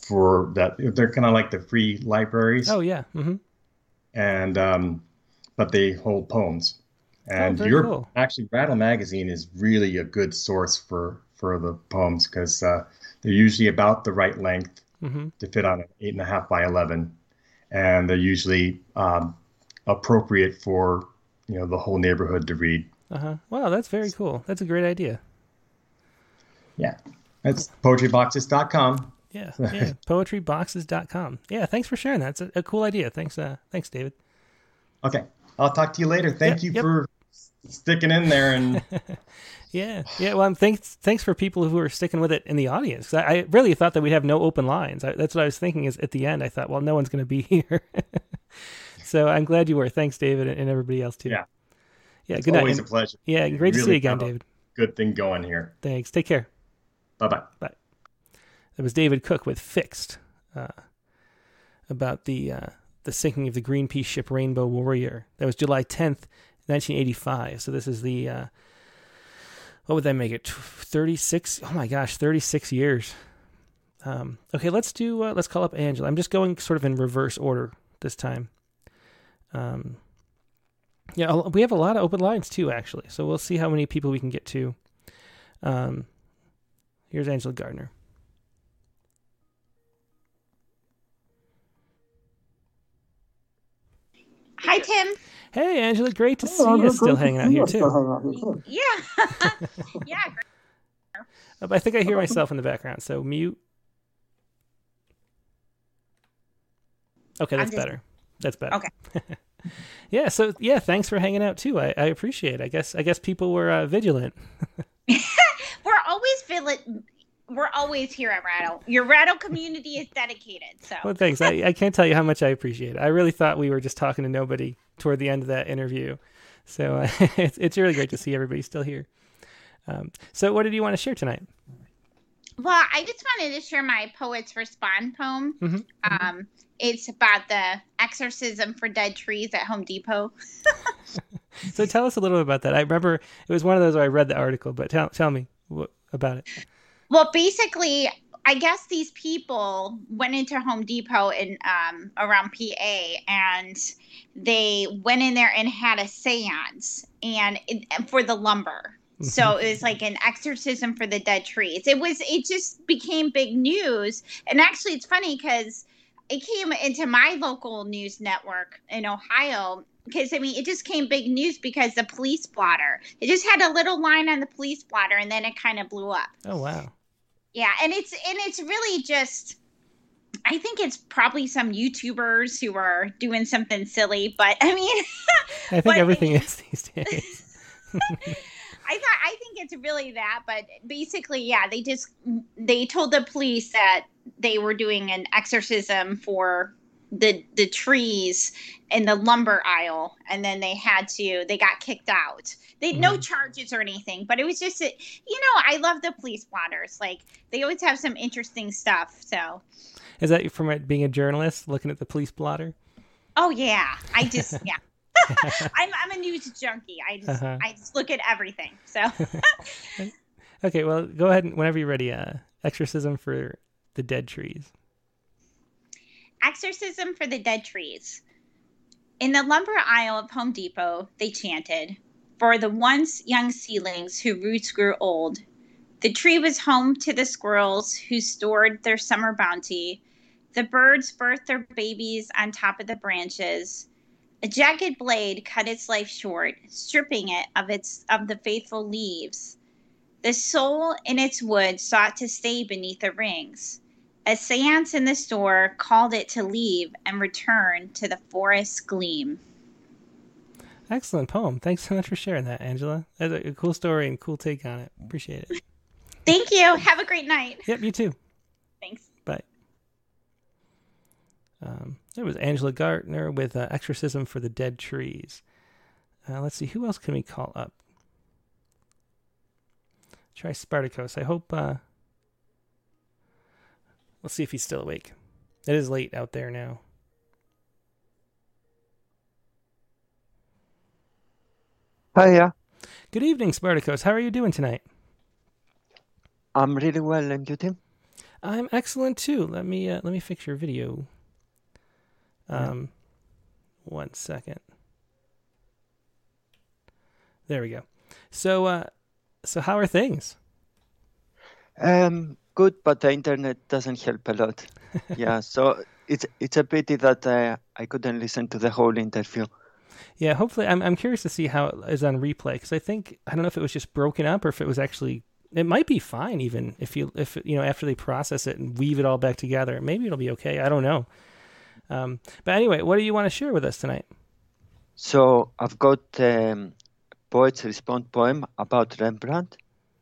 for that. They're kind of like the free libraries. Oh yeah. Mm-hmm. And um, but they hold poems. And oh, your cool. actually Rattle Magazine is really a good source for for the poems because uh, they're usually about the right length mm-hmm. to fit on an eight and a half by eleven, and they're usually um, appropriate for you know the whole neighborhood to read. Uh huh. Wow, that's very cool. That's a great idea. Yeah, that's poetryboxes.com. Yeah, yeah, poetryboxes.com. Yeah, thanks for sharing that. It's a, a cool idea. Thanks, uh, thanks, David. Okay, I'll talk to you later. Thank Yep, you yep. for sticking in there and Yeah, yeah. Well, I'm thanks thanks for people who are sticking with it in the audience I, I really thought that we'd have no open lines. I, that's what I was thinking. Is at the end, I thought, well, no one's going to be here. so I'm glad you were. Thanks, David, and everybody else too. Yeah. Yeah. It's good night. always and- a pleasure. Yeah, great to see you again, David. good thing going here. Thanks. Take care. Bye bye. Bye. That was David Cook with Fixed uh, about the uh, the sinking of the Greenpeace ship Rainbow Warrior. That was July 10th, 1985. So this is the uh, what would that make it? 36? Oh my gosh, 36 years. Um, okay, let's do uh, let's call up Angela. I'm just going sort of in reverse order this time. Um, yeah, we have a lot of open lines too, actually. So we'll see how many people we can get to. Um, here's Angela Gardner. Hi, Tim. Hey, Angela, great to see you still hanging out here too. Yeah. yeah. great. Uh, I think I hear myself in the background, so mute. Okay, that's just- better. That's better. Okay. yeah. So yeah, thanks for hanging out too. I, I appreciate. it. I guess I guess people were uh, vigilant. We're always feeling. We're always here at Rattle. Your Rattle community is dedicated. So Well, thanks. I, I can't tell you how much I appreciate it. I really thought we were just talking to nobody toward the end of that interview, so uh, it's it's really great to see everybody still here. Um, so, what did you want to share tonight? Well, I just wanted to share my Poets Respond poem. Mhm. Um, it's about the exorcism for dead trees at Home Depot. So, tell us a little bit about that. I remember it was one of those where I read the article, but tell tell me what, about it. Well, basically, I guess these people went into Home Depot in um, around PA, and they went in there and had a séance, and it, for the lumber. So it was like an exorcism for the dead trees. It was. It just became big news, and actually, it's funny because it came into my local news network in Ohio. Because I mean, it just came big news because the police blotter. It just had a little line on the police blotter, and then it kind of blew up. Oh wow. Yeah, and it's and it's really just I think it's probably some YouTubers who are doing something silly, but I mean I think everything is these days. I thought I think it's really that, but basically, yeah, they just they told the police that they were doing an exorcism for the the trees in the lumber aisle, and then they had to they got kicked out. They no charges or anything, but it was just a, you know I love the police blotters. Like they always have some interesting stuff. So Is that from it being a journalist looking at the police blotter? oh yeah, I just yeah. I'm, I'm a news junkie. I just Uh-huh. I just look at everything. So Okay, well, go ahead and whenever you're ready. Uh, exorcism for the dead trees. Exorcism for the Dead Trees. In the lumber aisle of Home Depot, they chanted, For the once young seedlings whose roots grew old. The tree was home to the squirrels who stored their summer bounty. The birds birthed their babies on top of the branches. A jagged blade cut its life short, stripping it of its of the faithful leaves. The soul in its wood sought to stay beneath the rings. A seance in the store called it to leave and return to the forest gleam. Excellent poem. Thanks so much for sharing that, Angela. That's a, a cool story and cool take on it. Appreciate it. Thank you. Have a great night. Yep, you too. Thanks. Bye. Um, it was Angela Gartner with uh, Exorcism for the Dead Trees. Uh, let's see, who else can we call up? Try Spartacus. I hope. Uh, Let's see if he's still awake. It is late out there now. Hiya. Good evening, Spartacus. How are you doing tonight? I'm really well, and you, Tim? I'm excellent too. Let me uh, let me fix your video. Um, yeah. one second. There we go. So, uh, so how are things? Um, good, but the internet doesn't help a lot. yeah, so it's it's a pity that uh, I couldn't listen to the whole interview. Yeah, hopefully, I'm I'm curious to see how it is on replay because I think I don't know if it was just broken up or if it was actually it might be fine even if you if you know after they process it and weave it all back together maybe it'll be okay i don't know um, but anyway what do you want to share with us tonight so i've got um, poets respond poem about rembrandt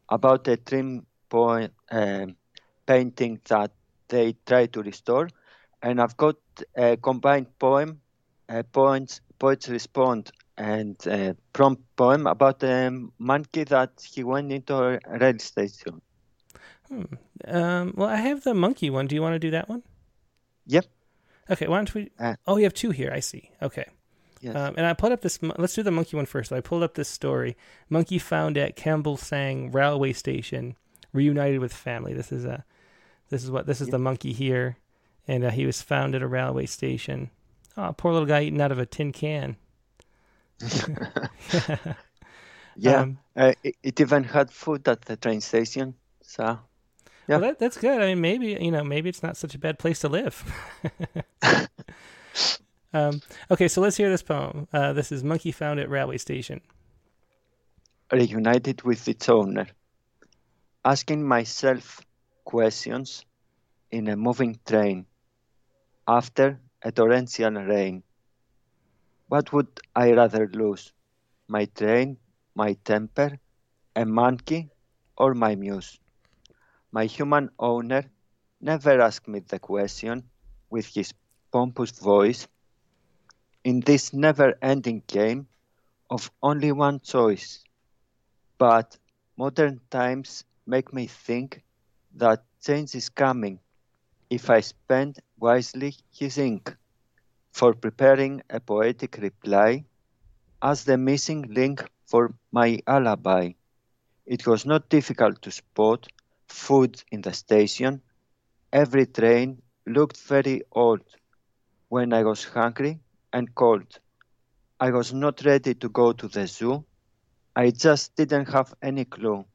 about a dream poem um, painting that they try to restore and i've got a combined poem uh, poets poets respond and a prompt poem about a monkey that he went into a rail station. Hmm. Um, well, I have the monkey one. Do you want to do that one? Yep. Okay. Why don't we? Uh, oh, you have two here. I see. Okay. Yes. Um, and I pulled up this. Let's do the monkey one first. So I pulled up this story. Monkey found at Kembsang railway station, reunited with family. This is a. This is what. This is yep. the monkey here, and uh, he was found at a railway station. Oh, poor little guy eating out of a tin can. yeah, um, uh, it, it, even had food at the train station. So, yeah, well, that, that's good. I mean, maybe you know, maybe it's not such a bad place to live. um, okay, so let's hear this poem. Uh, this is Monkey Found at Railway Station. Reunited with its owner, asking myself questions in a moving train after a torrential rain what would I rather lose? My train, my temper, a monkey, or my muse? My human owner never asked me the question with his pompous voice. In this never ending game of only one choice. But modern times make me think that change is coming if I spend wisely his ink for preparing a poetic reply as the missing link for my alibi. It was not difficult to spot food in the station. Every train looked very old when I was hungry and cold. I was not ready to go to the zoo. I just didn't have any clue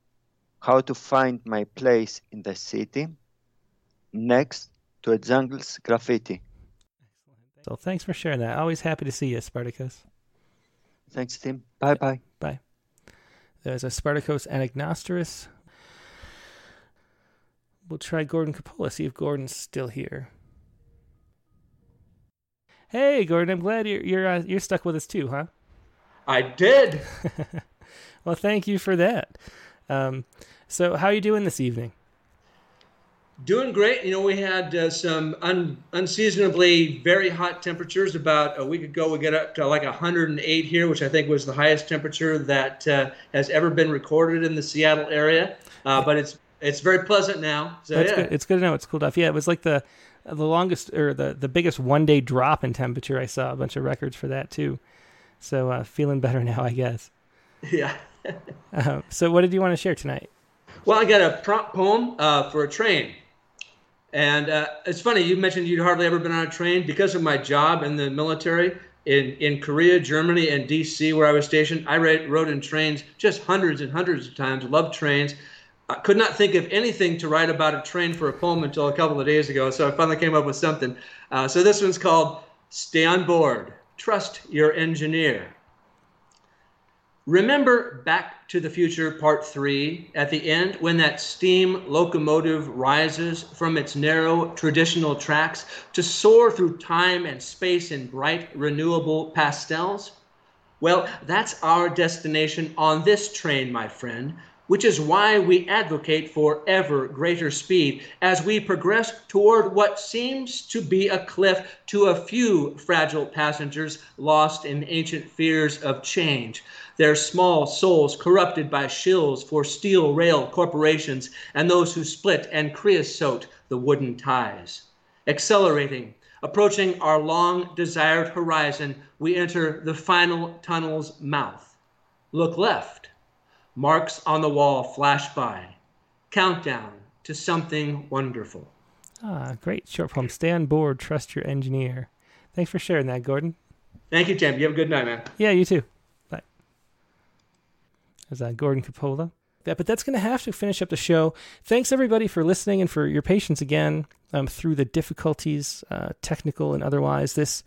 how to find my place in the city next to a jungle's graffiti. So thanks for sharing that. Always happy to see you, Spartacus. Thanks, Tim. Bye bye. Bye. There's a Spartacus Anagnosterus. We'll try Gordon Coppola, see if Gordon's still here. Hey, Gordon, I'm glad you're you're uh, you're stuck with us too, huh? I did. well, thank you for that. Um, so, how are you doing this evening? Doing great. You know, we had uh, some un- unseasonably very hot temperatures. About a week ago, we got up to like 108 here, which I think was the highest temperature that uh, has ever been recorded in the Seattle area. Uh, but it's it's very pleasant now. So, That's yeah. good. It's good to know it's cooled off. Yeah, it was like the the longest or the the biggest one day drop in temperature. I saw a bunch of records for that too. So uh, feeling better now, I guess. Yeah. Uh, so, what did you want to share tonight? Well, I got a prompt poem uh, for a train. And uh, it's funny, you mentioned you'd hardly ever been on a train. Because of my job in the military in, in Korea, Germany, and DC, where I was stationed, I rode in trains just hundreds and hundreds of times, loved trains. I could not think of anything to write about a train for a poem until a couple of days ago. So I finally came up with something. Uh, so this one's called Stay on Board, Trust Your Engineer. Remember Back to the Future Part 3 at the end when that steam locomotive rises from its narrow traditional tracks to soar through time and space in bright renewable pastels? Well, that's our destination on this train, my friend. which is why we advocate for ever greater speed as we progress toward what seems to be a cliff to a few fragile passengers lost in ancient fears of change. Their small souls corrupted by shills for steel rail corporations and those who split and creosote the wooden ties. Accelerating, approaching our long desired horizon, we enter the final tunnel's mouth. Look left Marks on the wall flash by. Countdown to something wonderful. Ah, great short poem. Stay on board, trust your engineer. Thanks for sharing that, Gordon. Thank you, Tim. You have a good night, man. Yeah, you too. There's uh, Gordon Coppola. Yeah, but that's going to have to finish up the show. Thanks everybody for listening and for your patience again um, through the difficulties, uh, technical and otherwise, this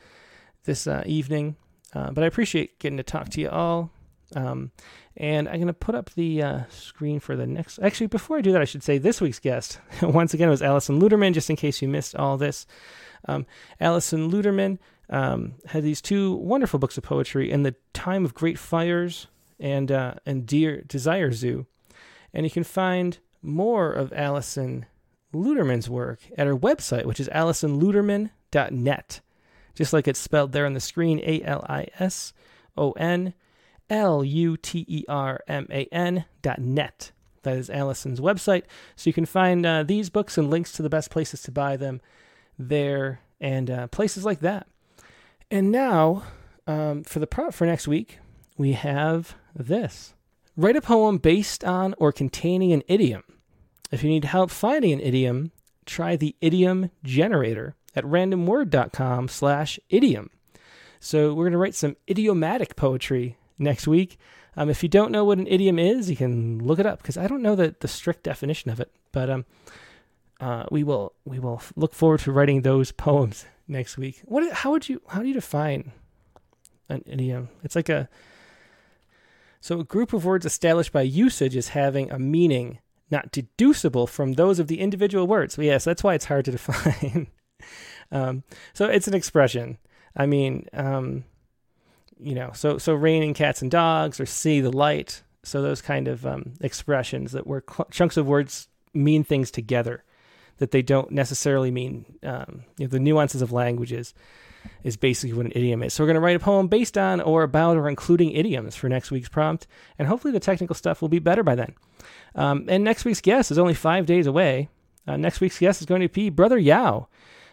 this uh, evening. Uh, but I appreciate getting to talk to you all. Um, and I'm going to put up the uh, screen for the next. Actually, before I do that, I should say this week's guest, once again, it was Alison Luterman, just in case you missed all this. Um, Alison Luterman um, had these two wonderful books of poetry in the time of great fires and, uh, and Dear Desire Zoo. And you can find more of Alison Luterman's work at her website, which is alisonluterman.net. Just like it's spelled there on the screen, A L I S O N L U T E R M A N dot net. That is Alison's website. So you can find uh, these books and links to the best places to buy them there and uh, places like that. And now, um, for the prop for next week, we have this Write a poem based on or containing an idiom. If you need help finding an idiom, try the idiom generator at randomword.com slash idiom. So we're going to write some idiomatic poetry next week. Um, if you don't know what an idiom is, you can look it up because I don't know the, the strict definition of it. But um, uh, we will we will look forward to writing those poems next week. What? How would you how do you define an idiom? It's like a so a group of words established by usage as having a meaning not deducible from those of the individual words. So yes, that's why it's hard to define. um, so it's an expression. I mean, um, you know, so so raining cats and dogs or see the light. So those kind of um, expressions that where cl- chunks of words mean things together, that they don't necessarily mean um, you know, the nuances of languages is basically what an idiom is. So we're going to write a poem based on or about or including idioms for next week's prompt, and hopefully the technical stuff will be better by then. Um, and next week's guest is only five days away. Uh, next week's guest is going to be Brother Yao.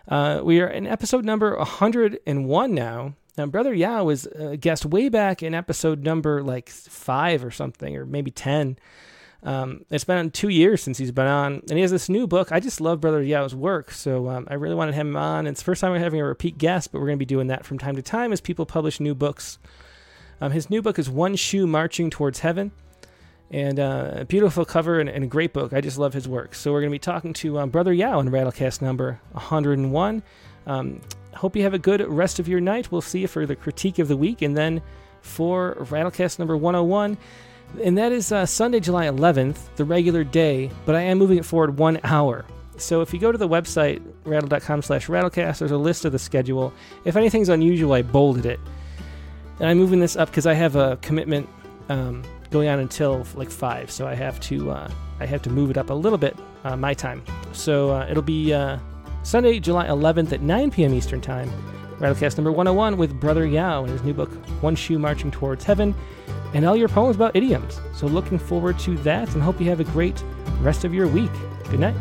Uh, we are in episode number 101 now, now, Brother Yao was a guest way back in episode number like five or something, or maybe 10. Um, it's been two years since he's been on, and he has this new book. I just love Brother Yao's work, so um, I really wanted him on. It's the first time we're having a repeat guest, but we're going to be doing that from time to time as people publish new books. Um, his new book is One Shoe Marching Towards Heaven, and uh, a beautiful cover and, and, a great book. I just love his work. So we're going to be talking to um, Brother Yao in Rattlecast number 101. Um, hope you have a good rest of your night. We'll see you for the critique of the week and then for Rattlecast number 101. And that is uh, Sunday, July 11th, the regular day, but I am moving it forward one hour. So if you go to the website, rattle.com slash rattlecast, there's a list of the schedule. If anything's unusual, I bolded it. And I'm moving this up because I have a commitment um, going on until like 5, so I have to uh, I have to move it up a little bit, uh, my time. So uh, it'll be uh, Sunday, July 11th at 9 p.m. Eastern Time. Rattlecast number 101 with Brother Yao and his new book, One Shoe Marching Towards Heaven, and all your poems about idioms. So looking forward to that and hope you have a great rest of your week. Good night.